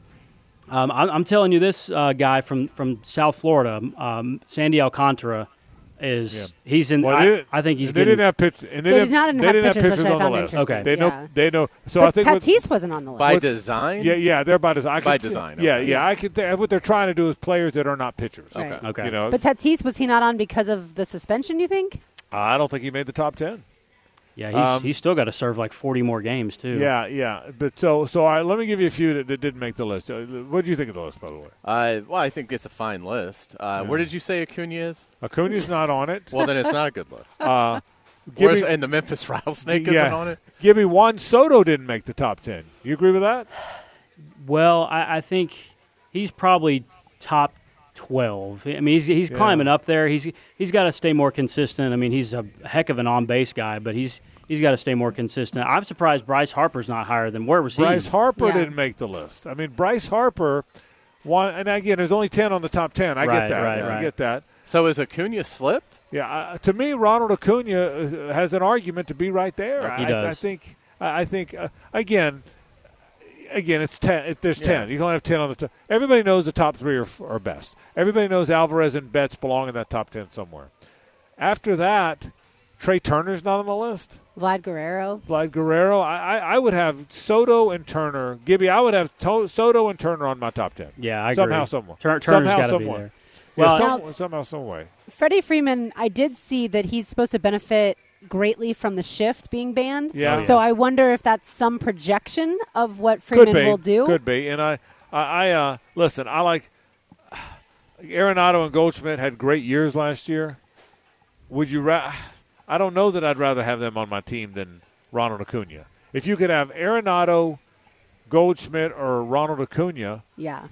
Um, I'm, I'm telling you, this uh, guy from, from South Florida, um, Sandy Alcantara, is Yeah. he's in. Well, I, they- I think he's and they getting. didn't have pitch, and they, They didn't, they have didn't have pitchers, which pitchers I on the list. interesting. They know. Yeah. They know. So I think what- Tatis wasn't on the list. By What's- design? Yeah, yeah, they're by design. I By design, Yeah, okay. yeah. I could. Th- what they're trying to do is players that are not pitchers. Okay, okay. You know, But Tatis was he not on because of the suspension? You think? I don't think he made the top ten. Yeah, he's, Um, he's still got to serve like 40 more games too. Yeah, yeah. But so, so I, let me give you a few that, that didn't make the list. Uh, What do you think of the list, by the way? Uh, well, I think it's a fine list. Uh, Where did you say Acuna is? Acuna's not on it. Well, then it's not a good list. Uh, give Where's, me, and the Memphis Rattlesnake yeah, isn't on it? Give me Juan Soto didn't make the top ten. You agree with that? Well, I, I think he's probably top 12. I mean, he's, he's Yeah. climbing up there. He's he's got to stay more consistent. I mean, he's a heck of an on base guy, but he's he's got to stay more consistent. I'm surprised Bryce Harper's not higher than where was he? Bryce Harper Yeah. didn't make the list. I mean, Bryce Harper. One, and again, there's only ten on the top ten. I Right, get that. right, I right. get that. So is Acuna slipped? Yeah, uh, to me, Ronald Acuna uh, has an argument to be right there. He I, does. I think. I I think uh, again. Again, it's ten. It, there's Yeah. ten. You can only have ten on the top. Everybody knows the top three are, are best. Everybody knows Alvarez and Betts belong in that top ten somewhere. After that, Trey Turner's not on the list. Vlad Guerrero. Vlad Guerrero. I, I, I would have Soto and Turner. Gibby, I would have to- Soto and Turner on my top ten. Yeah, I somehow, agree. somewhere. Tur- Turner's somehow, gotta be somewhere. there. Yeah, Well, some, somehow, some way. Freddie Freeman, I did see that he's supposed to benefit greatly from the shift being banned. Yeah. So I wonder if that's some projection of what Freeman will do. It could be. And I, I, I uh, listen. I like Arenado and Goldschmidt had great years last year. Would you? Ra- I don't know that I'd rather have them on my team than Ronald Acuna. If you could have Arenado, Goldschmidt, or Ronald Acuna, Yeah.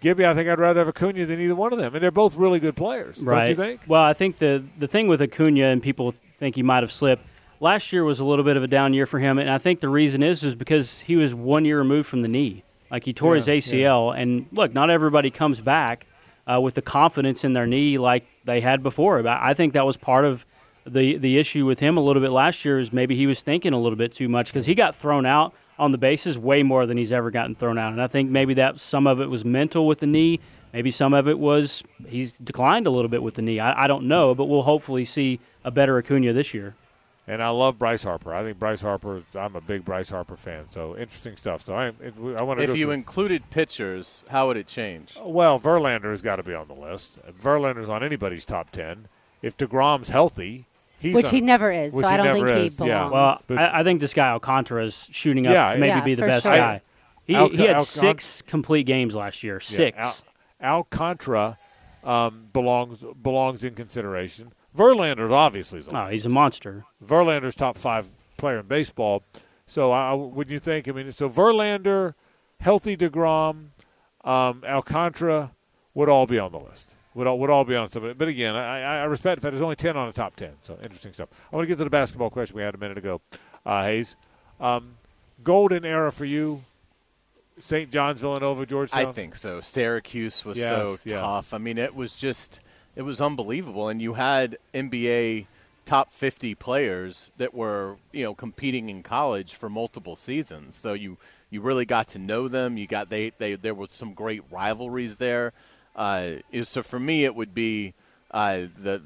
Gibby, I think I'd rather have Acuna than either one of them, and they're both really good players. right. Don't you think? Well, I think the the thing with Acuna and people think he might have slipped. Last year was a little bit of a down year for him, and I think the reason is is because he was one year removed from the knee. Like he tore his Yeah, ACL, and look, not everybody comes back uh, with the confidence in their knee like they had before. I think that was part of the the issue with him a little bit last year is maybe he was thinking a little bit too much because he got thrown out on the bases way more than he's ever gotten thrown out, and I think maybe that some of it was mental with the knee. Maybe some of it was he's declined a little bit with the knee. I, I don't know, but we'll hopefully see a better Acuna this year. And I love Bryce Harper. I think Bryce Harper. I'm a big Bryce Harper fan. So interesting stuff. So I, it, I want to. If you through- included pitchers, how would it change? Well, Verlander has got to be on the list. Verlander's on anybody's top ten. If Degrom's healthy, he's Which on- he never is, which so I don't never think he is, yeah. Well, But- I, I think this guy Alcantara is shooting up Yeah, to maybe Yeah, be the for best sure. guy. He, Al- he had Alcant- six complete games last year. Six. Al- Alcantara um, belongs belongs in consideration. Verlander's obviously is a oh, he's a monster. Verlander's top five player in baseball. So I, would you think? I mean, so Verlander, healthy Degrom, um, Alcantara would all be on the list. Would all would all be on some. But again, I, I I respect the fact there's only ten on the top ten. So interesting stuff. I want to get to the basketball question we had a minute ago. Uh, Hays, um, golden era for you. St. John's, Villanova, Georgetown. I think so. Syracuse was Yes, so yeah. tough. I mean, it was just it was unbelievable, and you had NBA top 50 players that were you know competing in college for multiple seasons. So you you really got to know them. You got they they there were some great rivalries there. Uh, so for me, it would be uh, the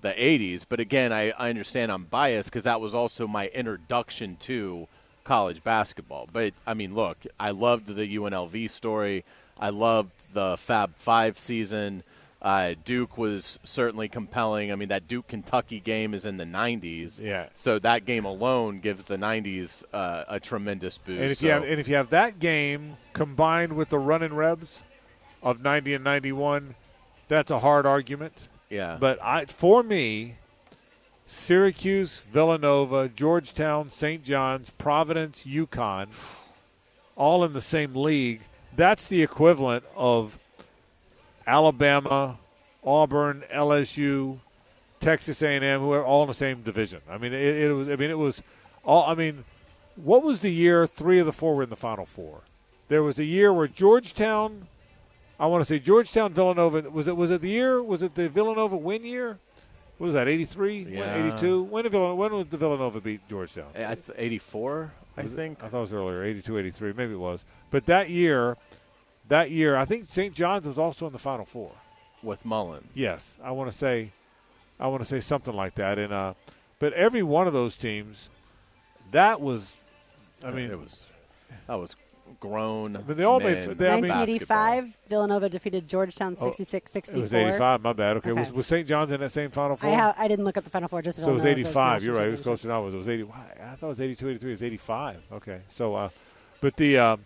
the 80s. But again, I, I understand I'm biased because that was also my introduction to college basketball. But I mean, look, I loved the UNLV story. I loved the Fab Five season. Uh, Duke was certainly compelling. I mean, that Duke Kentucky game is in the 90s. Yeah. So that game alone gives the 90s uh, a tremendous boost. And if so you have and if you have that game combined with the running Rebs of 90 and 91, that's a hard argument. yeah. But I, for me, Syracuse, Villanova, Georgetown, St. John's, Providence, UConn, all in the same league. That's the equivalent of Alabama, Auburn, LSU, Texas A&M, who are all in the same division. I mean, it, it was. I mean, it was all. I mean, what was the year three of the four were in the Final Four? There was a year where Georgetown. I want to say Georgetown, Villanova. Was it? Was it the year? Was it the Villanova win year? What was that? Eighty three, Yeah. eighty two. When did Villanova, when the Villanova beat Georgetown? 84, I think. I thought it was earlier, 82, 83. Maybe it was. But that year, that year, I think St. John's was also in the Final Four. with Mullin. Yes, I want to say, I want to say something like that. And uh, but every one of those teams, that was, I mean, it was that was grown. But they all made- they- I mean- 1985, Villanova defeated Georgetown Oh, 66-64. it was 85. My bad. Okay, Okay. Was, was St. John's in that same Final Four? I, ha- I didn't look up the Final Four. Just so it was 85. You're right. It was closer than I was. It was 80. I thought it was 82, 83. It was 85. Okay. So, uh, but the, um,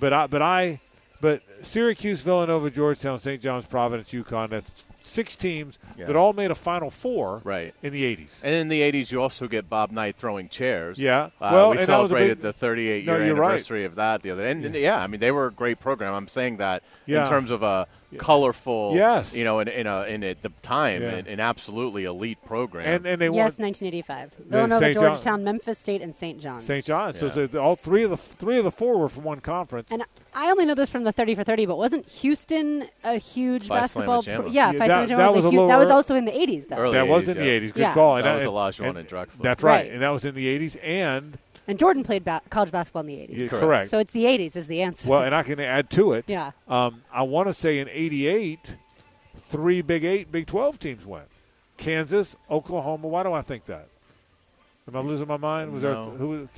but I, but I, but Syracuse, Villanova, Georgetown, St. John's, Providence, UConn. That's six teams Yeah. that all made a Final Four Right. in the 80s. And in the 80s, you also get Bob Knight throwing chairs. Yeah. Uh, Well, we and that was a celebrated big- the 38 No, year you're right. anniversary of that the other day. And and, yeah, I mean, they were a great program. I'm saying that Yeah. in terms of a colorful, Yes. you know, in, in, a, in at the time, Yeah. an, an absolutely elite program. And and they Yes, won 1985. Villanova, St. John- Georgetown, Memphis State, and St. John's. St. John's. Yeah. So the, all three of the three of the four were from one conference. And I only know this from the 30 for 30, but wasn't Houston a huge Phi Slama basketball? Jama. yeah, Yeah, Phi that- Slama Jama that was, was a a huge. That was also in the 80s, though. Early that was 80s, in the 80s. Good Yeah. call. That and was and- Olajuwon and- and Drexler. That's right. Right. And that was in the 80s. And And Jordan played ba- college basketball in the 80s. yeah, Correct. correct. So it's the 80s is the answer. well, and I can add to it. yeah. Um, I want to say in '88, three Big Eight, Big 12 teams went. Kansas, Oklahoma. Why do I think that? Am I losing my mind? Was No. there who?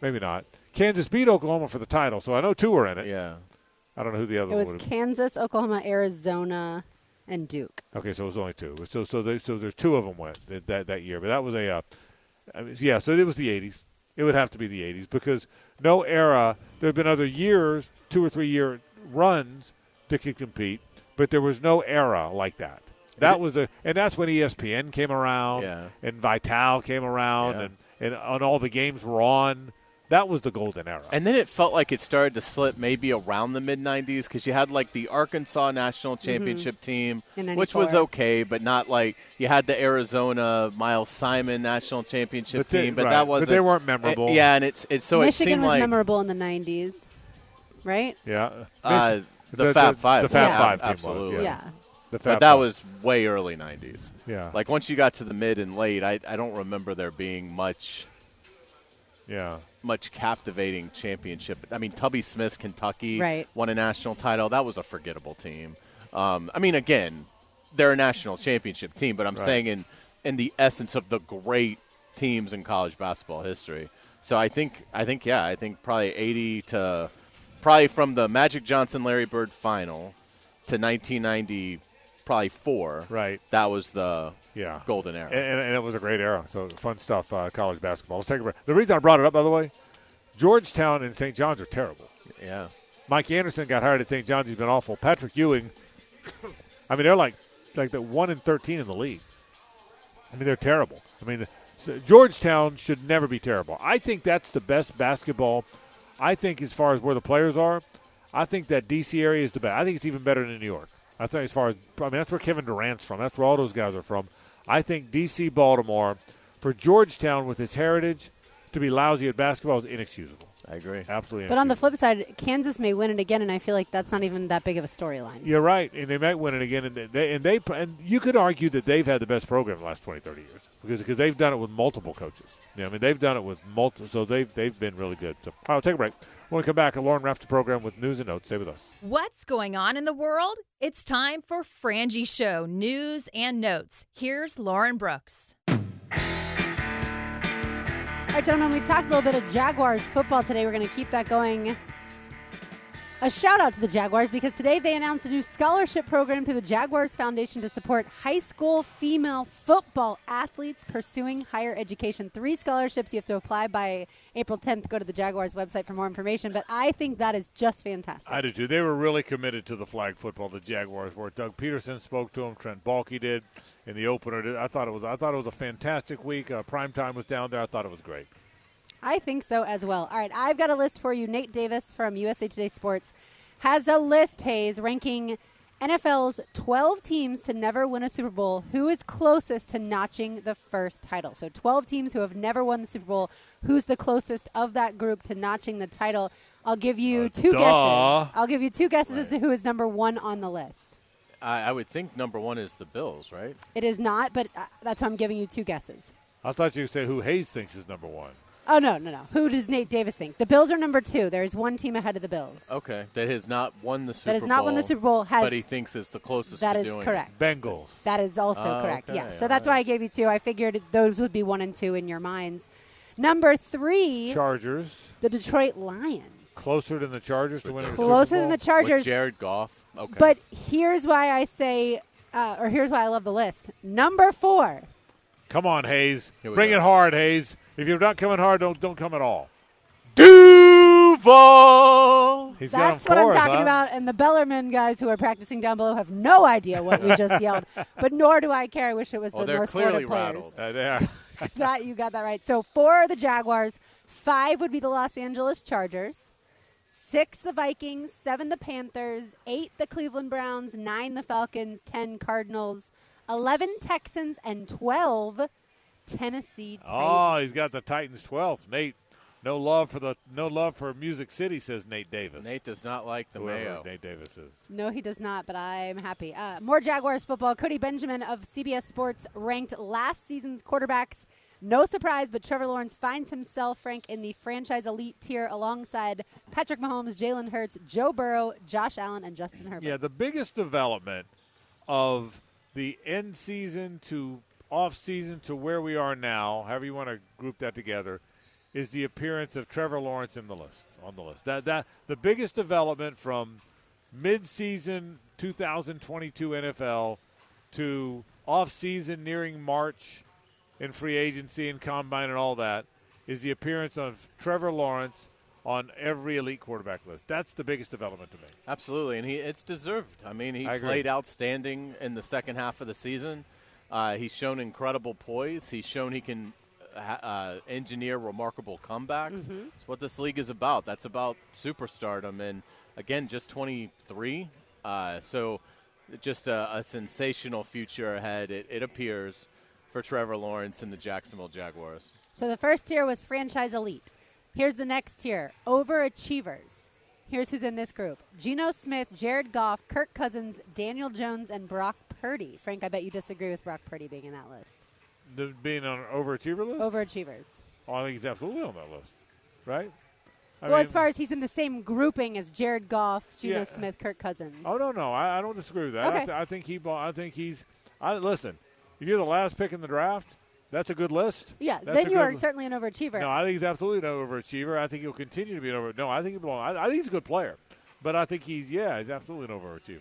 Maybe not. Kansas beat Oklahoma for the title, so I know two were in it. Yeah. I don't know who the other It one was would have. Kansas, Oklahoma, Arizona, and Duke. Okay, so it was only two. So so they, so there's two of them went that that, that year, but that was a. Uh, I mean, yeah, so it was the '80s. It would have to be the '80s because no era. There have been other years, two or three year runs that could compete, but there was no era like that. That was a, and that's when ESPN came around, Yeah. and Vitale came around, Yeah. and and and all the games were on. That was the golden era. And then it felt like it started to slip maybe around the mid 90s because you had like the Arkansas national championship team, which was okay, but not like you had the Arizona Miles Simon national championship But they- team, but right, that wasn't. they weren't memorable. Uh, yeah, and it's it's so it Michigan seemed was like memorable in the 90s, right? yeah, uh, the, The- Fab the- Five. the Fab yeah, Five team was, absolutely. Yeah. the But Fab that Five. was way early 90s. yeah, Like once you got to the mid and late, I I don't remember there being much yeah. Much captivating championship. I mean, Tubby Smith's Kentucky Right. won a national title. That was a forgettable team. Um, I mean, again, they're a national championship team, but I'm Right. saying in in the essence of the great teams in college basketball history. So I think I think yeah, I think probably 80 to probably from the Magic Johnson Larry Bird final to 1990 probably 4. Right. That was the Yeah. golden era. And, and, it was a great era. So fun stuff, uh, college basketball. Let's take a break. The reason I brought it up, by the way, Georgetown and St. John's are terrible. yeah. Mike Anderson got hired at St. John's. He's been awful. Patrick Ewing, I mean, they're like like the one in thirteen in the league. I mean, they're terrible. I mean, so Georgetown should never be terrible. I think that's the best basketball. I think as far as where the players are, I think that DC area is the best. I think it's even better than New York. I think as far as I mean, that's where Kevin Durant's from. That's where all those guys are from. I think DC, Baltimore, for Georgetown with its heritage, to be lousy at basketball is inexcusable. I agree. Absolutely. But on the flip side, Kansas may win it again, and I feel like that's not even that big of a storyline. You're right, and they might win it again. And they and they and you could argue that they've had the best program in the last 20, 30 years because because they've done it with multiple coaches. Yeah, I mean they've done it with multiple, so they've they've been really good. So I'll take a break. When we come back, and Lauren wraps the program with news and notes. Stay with us. What's going on in the world? It's time for Frangie Show news and notes. Here's Lauren Brooks. Right, gentlemen, we talked a little bit of Jaguars football today. We're going to keep that going. A shout out to the Jaguars because today they announced a new scholarship program through the Jaguars Foundation to support high school female football athletes pursuing higher education. Three scholarships you have to apply by April 10th. Go to the Jaguars website for more information. But I think that is just fantastic. I did too. They were really committed to the flag football. The Jaguars were. Doug Pederson spoke to them. Trent Baalke did in the opener. I thought it was. I thought it was a fantastic week. Uh, Primetime was down there. I thought it was great. I think so as well. All right, I've got a list for you. Nate Davis from USA Today Sports has a list, Hays, ranking NFL's 12 teams to never win a Super Bowl. Who is closest to notching the first title? So 12 teams who have never won the Super Bowl. Who's the closest of that group to notching the title? I'll give you Uh, two duh. guesses. I'll give you two guesses as to who is number one on the list. I, I would think number one is the Bills, right? It is not, but uh, that's why I'm giving you two guesses. I thought you would say who Hays thinks is number one. Oh no, no, no. Who does Nate Davis think? The Bills are number two. There's one team ahead of the Bills. Okay, that has not won the Super Bowl. That has Bowl. not won the Super Bowl, has- but he thinks is the closest. That to is doing it. correct. Bengals. That is also Oh, correct. okay, Yeah. So that's right. why I gave you two. I figured those would be one and two in your minds. Number three, Chargers. the Detroit Lions. Closer than the Chargers to winning the Closer than the Chargers. With Jared Goff. Okay. But here's why I say, uh, or here's why I love the list. Number four, Come on, Hays. Bring go. it hard, Hays. If you're not coming hard, don't don't come at all. Duval. He's that's got what him I'm fourth, talking huh? about. And the Bellarmine guys who are practicing down below have no idea what we just yelled. But nor do I care. I wish it was Oh, the they're North clearly Florida players. rattled. Uh, they are. that you got that right. So four are the Jaguars, five would be the Los Angeles Chargers, six the Vikings, seven the Panthers, eight the Cleveland Browns, nine the Falcons, ten Cardinals, eleven Texans, and twelve Tennessee Titans. Oh, he's got the Titans 12th. Nate, no love for the no love for Music City, says Nate Davis. Nate does not like the Whoever Mayo. Nate Davis is. No, he does not, but I'm happy. Uh, more Jaguars football. Cody Benjamin of CBS Sports ranked last season's quarterbacks. No surprise, but Trevor Lawrence finds himself, Frank, in the franchise elite tier alongside Patrick Mahomes, Jalen Hurts, Joe Burrow, Josh Allen, and Justin Herbert. Yeah, the biggest development of the end season to off season to where we are now, however you want to group that together, is the appearance of Trevor Lawrence in the list on the list. That that the biggest development from mid-season 2022 NFL to off-season nearing March in free agency and combine and all that is the appearance of Trevor Lawrence on every elite quarterback list. That's the biggest development to me. Absolutely, and he it's deserved. I mean, he I played outstanding in the second half of the season. Uh, he's shown incredible poise. He's shown he can uh, ha- uh, engineer remarkable comebacks. Mm-hmm. It's what this league is about. That's about superstardom, and again, just 23. Uh, so, just a, a sensational future ahead. It, it appears for Trevor Lawrence and the Jacksonville Jaguars. So the first tier was franchise elite. Here's the next tier overachievers. Here's who's in this group Geno Smith, Jared Goff, Kirk Cousins, Daniel Jones, and Brock Purdy. Frank, I bet you disagree with Brock Purdy being in that list. The, being on an overachiever list? Overachievers. Oh, I think he's absolutely on that list, right? I well, mean- as far as he's in the same grouping as Jared Goff, Geno Yeah. Smith, Kirk Cousins. Oh no, no, I, I don't disagree with that. I, Okay. th- I think he. I think he's. I listen. If you're the last pick in the draft, that's a good list. yeah, That's then you are li- certainly an overachiever. No, I think he's absolutely an overachiever. I think he'll continue to be an over. No, I think he belong. I, I think he's a good player, but I think he's yeah, he's absolutely an overachiever.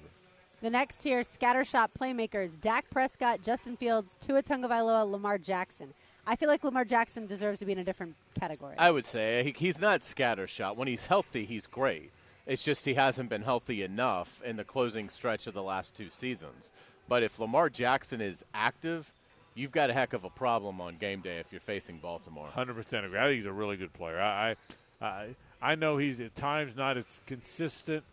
The next tier, scattershot playmakers: Dak Prescott, Justin Fields, Tua Tagovailoa, Lamar Jackson. I feel like Lamar Jackson deserves to be in a different category. I would say he, he's not scattershot. When he's healthy, he's great. It's just he hasn't been healthy enough in the closing stretch of the last two seasons. But if Lamar Jackson is active, you've got a heck of a problem on game day if you're facing Baltimore. Hundred percent agree. I think he's a really good player. I, I, I, I know he's at times not as consistent.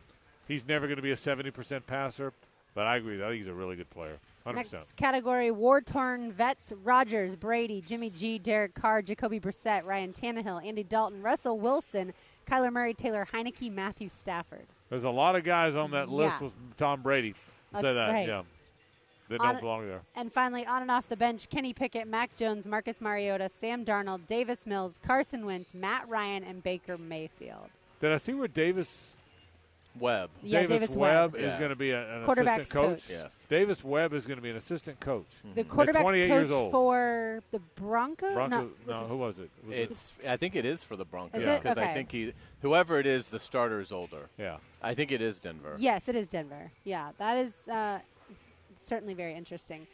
He's never going to be a seventy percent passer, but I agree. I think he's a really good player. Hundred percent. Next category: war torn vets: Rodgers, Brady, Jimmy G, Derek Carr, Jacoby Brissett, Ryan Tannehill, Andy Dalton, Russell Wilson, Kyler Murray, Taylor Heinicke, Matthew Stafford. There's a lot of guys on that list Yeah. with Tom Brady. Say That's that, right. yeah. They don't belong there. And finally, on and off the bench: Kenny Pickett, Mac Jones, Marcus Mariota, Sam Darnold, Davis Mills, Carson Wentz, Matt Ryan, and Baker Mayfield. Did I see where Davis Webb. Yeah, Davis, Davis Webb, Webb. is Yeah. going to be a, an assistant coach? coach. Yes. Davis Webb is going to be an assistant coach. The At quarterback's 28 coach years old. for the Broncos. Broncos. No, No, was who was it? Was it- It's. I think it is for the Broncos because Okay. I think he, whoever it is, the starter is older. yeah. I think it is Denver. Yes, it is Denver. Yeah, that is uh, certainly very interesting.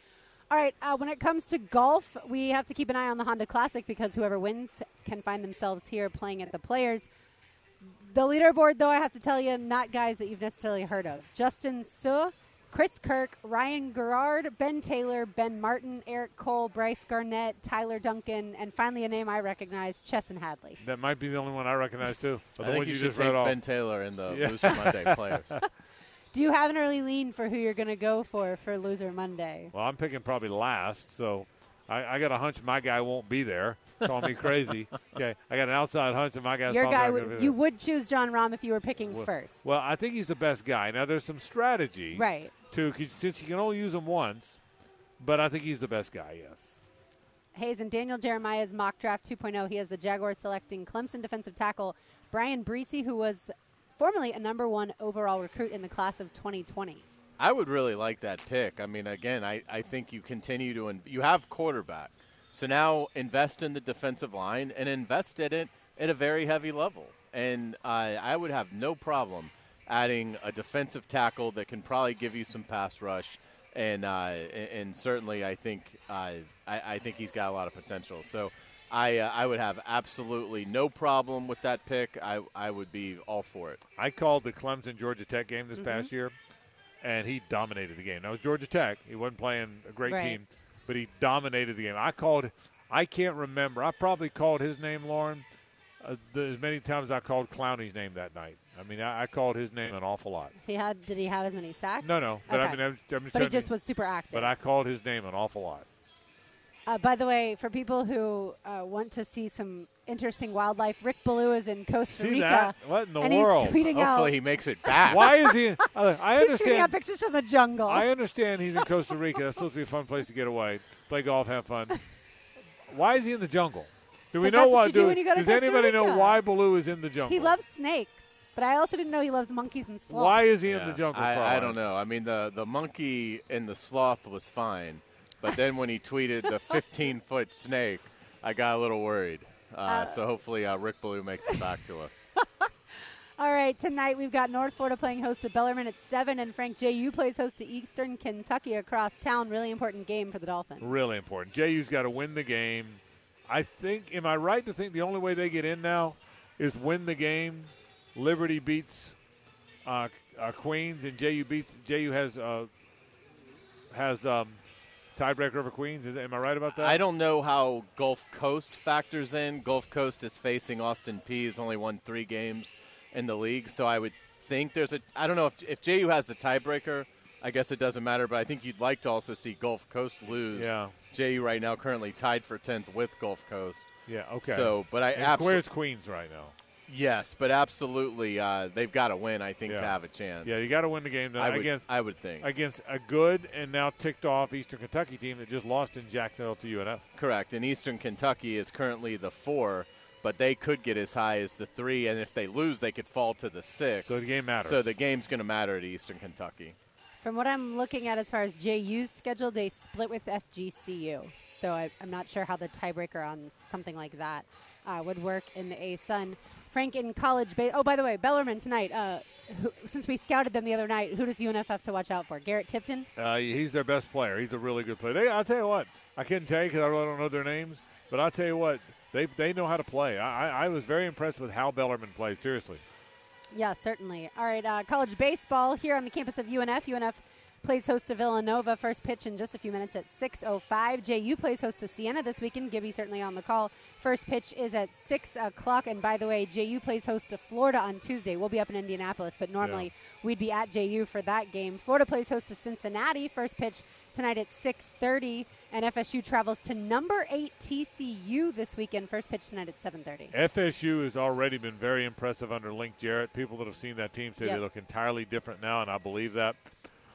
All right, uh, when it comes to golf, we have to keep an eye on the Honda Classic because whoever wins can find themselves here playing at the Players. The leaderboard, though, I have to tell you, not guys that you've necessarily heard of. Justin Suh, Chris Kirk, Ryan Gerard, Ben Taylor, Ben Martin, Eric Cole, Bryce Garnett, Tyler Duncan, and finally a name I recognize, Chesson Hadley. That might be the only one I recognize too. Of the I think ones you, you should just take read off. Ben Taylor in the Yeah. Loser Monday players. Do you have an early lean for who you're going to go for for Loser Monday? Well, I'm picking probably last, so I, I got a hunch my guy won't be there. Call me crazy. Okay, I got an outside hunch that my guy's Your guy would you would choose Jon Rahm if you were picking Well- first. Well, I think he's the best guy. Now, there's some strategy, Right. To since you can only use him once, but I think he's the best guy. Yes. Hays and Daniel Jeremiah's mock draft 2.0. He has the Jaguars selecting Clemson defensive tackle Bryan Bresee, who was formerly a number one overall recruit in the class of 2020. I would really like that pick. I mean, again, I, I think you continue to in, you have quarterback, so now invest in the defensive line and invest in it at a very heavy level. And uh, I would have no problem adding a defensive tackle that can probably give you some pass rush, and uh, and, and certainly I think uh, I, I think he's got a lot of potential. So. I, uh, I would have absolutely no problem with that pick. I, I would be all for it. I called the Clemson Georgia Tech game this Mm-hmm. past year, and he dominated the game. That was Georgia Tech. He wasn't playing a great Right. team, but he dominated the game. I called. I can't remember. I probably called his name, Lauren, uh, the, as many times as I called Clowney's name that night. I mean, I, I called his name an awful lot. He had did he have as many sacks? No, no, but I mean, I'm, I'm just But he just was super active. But I called his name an awful lot. Uh, by the way, for people who uh, want to see some interesting wildlife, Rick Ballou is in Costa See Rica. that? What in the and world? He's tweeting out. Hopefully, he makes it back. Why is he? Uh, I He's tweeting understand. out pictures from the jungle. I understand he's in Costa Rica. That's supposed to be a fun place to get away, play golf, have fun. Why is he in the jungle? Do we know what why? do do- when you go to does Costa anybody know why Ballou is in the jungle? he loves snakes, but I also didn't know he loves monkeys and sloths. Why is he in the jungle? I, I don't know. I mean, the the monkey and the sloth was fine, But then when he tweeted the 15 foot snake, I got a little worried. Uh, so hopefully uh, Rick Ballou makes it back to us. All right, tonight we've got North Florida playing host to Bellarmine at 7, and Frank J.U. plays host to Eastern Kentucky across town. Really important game for the Dolphins. Really important. JU's got to win the game. I think, am I right to think the only way they get in now is win the game? Liberty beats uh, uh, Queens, and JU beats JU has uh, has um, tiebreaker over Queens. Is, am I right about that? I don't know how Gulf Coast factors in. Gulf Coast is facing Austin Peay He's only won three games in the league, so I would think there's a. I don't know if if JU has the tiebreaker. I guess it doesn't matter, but I think you'd like to also see Gulf Coast lose. Yeah. JU right now currently tied for tenth with Gulf Coast. Yeah. Okay. So, but I absolutely where's Queens right now? Yes, but absolutely uh, they've got to win. I think Yeah. to have a chance. Yeah, you got to win the game I would, against I would think. against a good and now ticked off Eastern Kentucky team that just lost in Jacksonville to UNF. Correct. And Eastern Kentucky is currently the four, but they could get as high as the three, and if they lose, they could fall to the six. So the game matters. So the game's going to matter at Eastern Kentucky. From what I'm looking at as far as JU's schedule, they split with FGCU. So I, I'm not sure how the tiebreaker on something like that uh, would work in the ASUN. Frank in college. Ba- oh, by the way, Bellarmine tonight. Uh, who, since we scouted them the other night, who does UNF have to watch out for? Garrett Tipton. Uh, he's their best player. He's a really good player. They, I'll tell you what. I couldn't tell you because I really don't know their names, but I'll tell you what. They, they know how to play. I, I, was very impressed with how Bellarmine plays. Seriously. Yeah, certainly. All right, uh, college baseball here on the campus of UNF. UNF plays host to Villanova. First pitch in just a few minutes at 6.05. JU plays host to Siena this weekend. Gibby certainly on the call. First pitch is at 6 o'clock. And by the way, JU plays host to Florida on Tuesday. We'll be up in Indianapolis, but normally we'd be at JU for that game. Florida plays host to Cincinnati. First pitch tonight at 6.30. And FSU travels to number 8 TCU this weekend. First pitch tonight at 7.30. FSU has already been very impressive under Link Jarrett. People that have seen that team say Yep. they look entirely different now, and I believe that.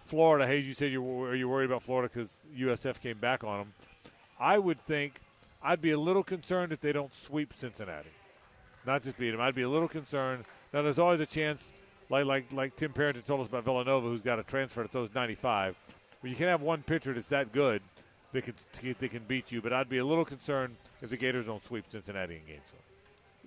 Florida, Hays, you said you were, are you worried about Florida because USF came back on them? I would think I'd be a little concerned if they don't sweep Cincinnati, not just beat them. I'd be a little concerned. Now, there's always a chance, like like like Tim Parenton told us about Villanova, who's got a transfer that throws 95. But you can have one pitcher that's that good that can they can beat you. But I'd be a little concerned if the Gators don't sweep Cincinnati in Gainesville.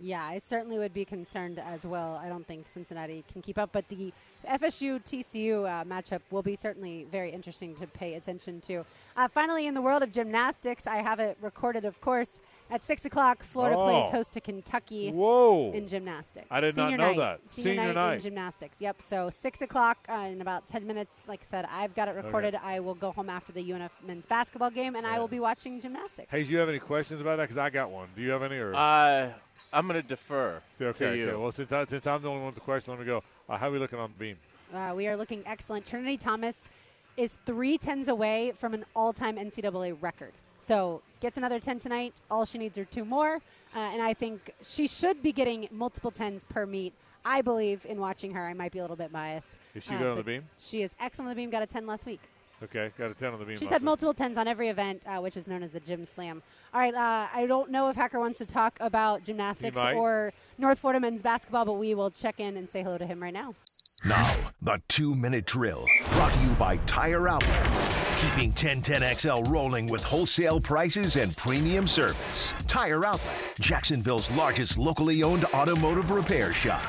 Yeah, I certainly would be concerned as well. I don't think Cincinnati can keep up, but the FSU TCU uh, matchup will be certainly very interesting to pay attention to. Uh, finally, in the world of gymnastics, I have it recorded, of course, at 6 o'clock. Florida Oh. plays host to Kentucky Whoa! in gymnastics. I did not Senior know night. that. Senior, Senior night, night. in gymnastics. Yep. So 6 o'clock uh, in about 10 minutes. Like I said, I've got it recorded. I will go home after the UNF men's basketball game, and I will be watching gymnastics. Hey, do you have any questions about that? Because I got one. Do you have any? Or Uh, I'm going to defer okay, to you. okay. Well, since, I, since I'm the only one with the question, let me go. Uh, how are we looking on the beam? Uh, we are looking excellent. Trinity Thomas is three tens away from an all-time NCAA record. So gets another ten tonight. All she needs are two more, uh, and I think she should be getting multiple tens per meet. I believe in watching her. I might be a little bit biased. Is she uh, good on the beam? She is excellent on the beam. Got a ten last week. Okay, got a 10 on the beam. She's last had multiple tens on every event, uh, which is known as the Gym Slam. All right, uh, I don't know if Hacker wants to talk about gymnastics or North Florida men's basketball, but we will check in and say hello to him right now. Now, the two minute drill brought to you by Tire Outlet. Keeping 1010XL rolling with wholesale prices and premium service. Tire Outlet, Jacksonville's largest locally owned automotive repair shop.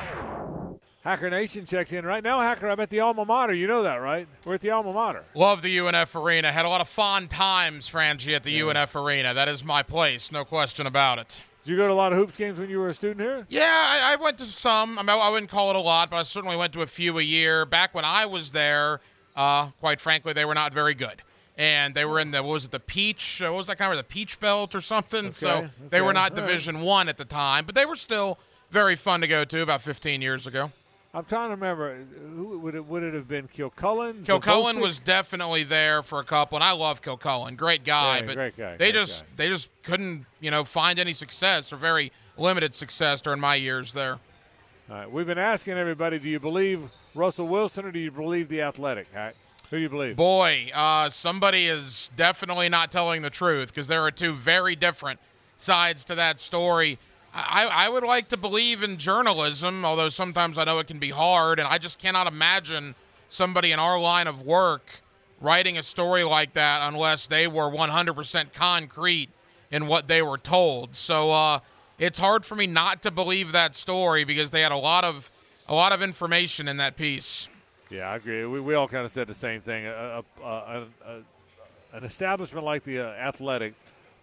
Hacker Nation checks in right now. Hacker, I'm at the alma mater. You know that, right? We're at the alma mater. Love the UNF Arena. Had a lot of fond times, Frangie, at the UNF Arena. That is my place, no question about it. Did you go to a lot of hoops games when you were a student here? Yeah, I, I went to some. I, mean, I wouldn't call it a lot, but I certainly went to a few a year. Back when I was there, uh, quite frankly, they were not very good. And they were in the what was it the Peach? uh, What was that kind of the Peach Belt or something? so Okay, they were not all right. Division One at the time, but they were still very fun to go to. About 15 years ago. I'm trying to remember. Who would it would it have been? Kilcullen. Kilcullen was definitely there for a couple, and I love Kilcullen, great guy. Yeah, but great guy, they just guy. they just couldn't you know find any success or very limited success during my years there. All right, we've been asking everybody: Do you believe Russell Wilson or do you believe the Athletic? Hack? Who do you believe? Boy, uh, somebody is definitely not telling the truth because there are two very different sides to that story. I, I would like to believe in journalism, although sometimes I know it can be hard, and I just cannot imagine somebody in our line of work writing a story like that unless they were 100% concrete in what they were told. So uh, it's hard for me not to believe that story because they had a lot of a lot of information in that piece. Yeah, I agree. We, we all kind of said the same thing. An establishment like the uh, Athletic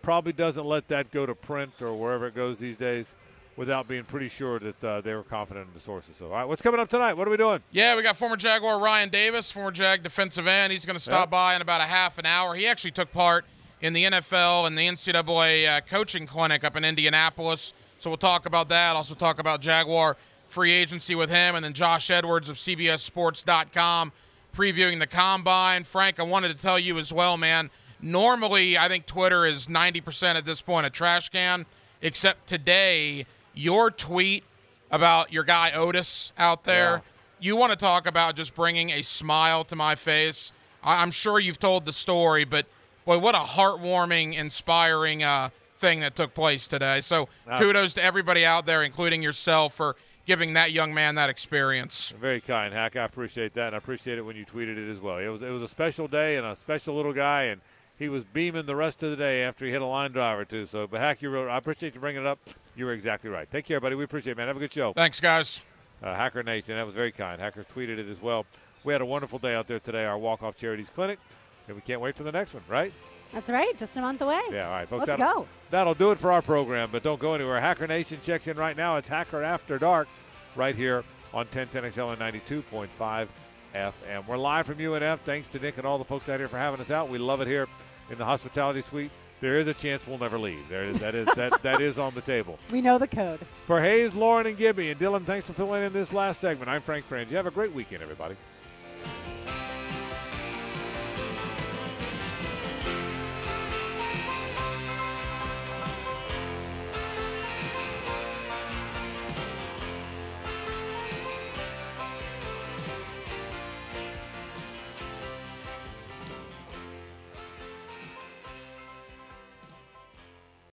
probably doesn't let that go to print or wherever it goes these days without being pretty sure that uh, they were confident in the sources. So, all right, what's coming up tonight? What are we doing? Yeah, we got former Jaguar Ryan Davis, former Jag defensive end. He's going to stop yep. by in about a half an hour. He actually took part in the NFL and the NCAA uh, coaching clinic up in Indianapolis. So we'll talk about that. Also talk about Jaguar free agency with him, and then Josh Edwards of CBSSports.com previewing the combine. Frank, I wanted to tell you as well, man. Normally, I think Twitter is 90% at this point a trash can, except today, your tweet about your guy Otis out there. Yeah. You want to talk about just bringing a smile to my face. I'm sure you've told the story, but boy, what a heartwarming, inspiring uh, thing that took place today. So kudos to everybody out there, including yourself, for giving that young man that experience. Very kind, Hack. I appreciate that, and I appreciate it when you tweeted it as well. It was it was a special day and a special little guy, and he was beaming the rest of the day after he hit a line drive or two. So, but Hack, you were, I appreciate you bringing it up. You were exactly right. Take care, buddy. We appreciate it, man. Have a good show. Thanks, guys. Uh, Hacker Nation, that was very kind. Hackers tweeted it as well. We had a wonderful day out there today, our Walk Off Charities Clinic, and we can't wait for the next one, right? That's right. Just a month away. Yeah, all right, folks. Let's that'll, go. That'll do it for our program, but don't go anywhere. Hacker Nation checks in right now. It's Hacker After Dark right here on 1010XL and 92.5 FM. We're live from UNF. Thanks to Nick and all the folks out here for having us out. We love it here in the hospitality suite. There is a chance we'll never leave. There is that is that that is on the table. We know the code. For Hays, Lauren, and Gibby, and Dylan, thanks for filling in this last segment. I'm Frank Frangie. You have a great weekend, everybody.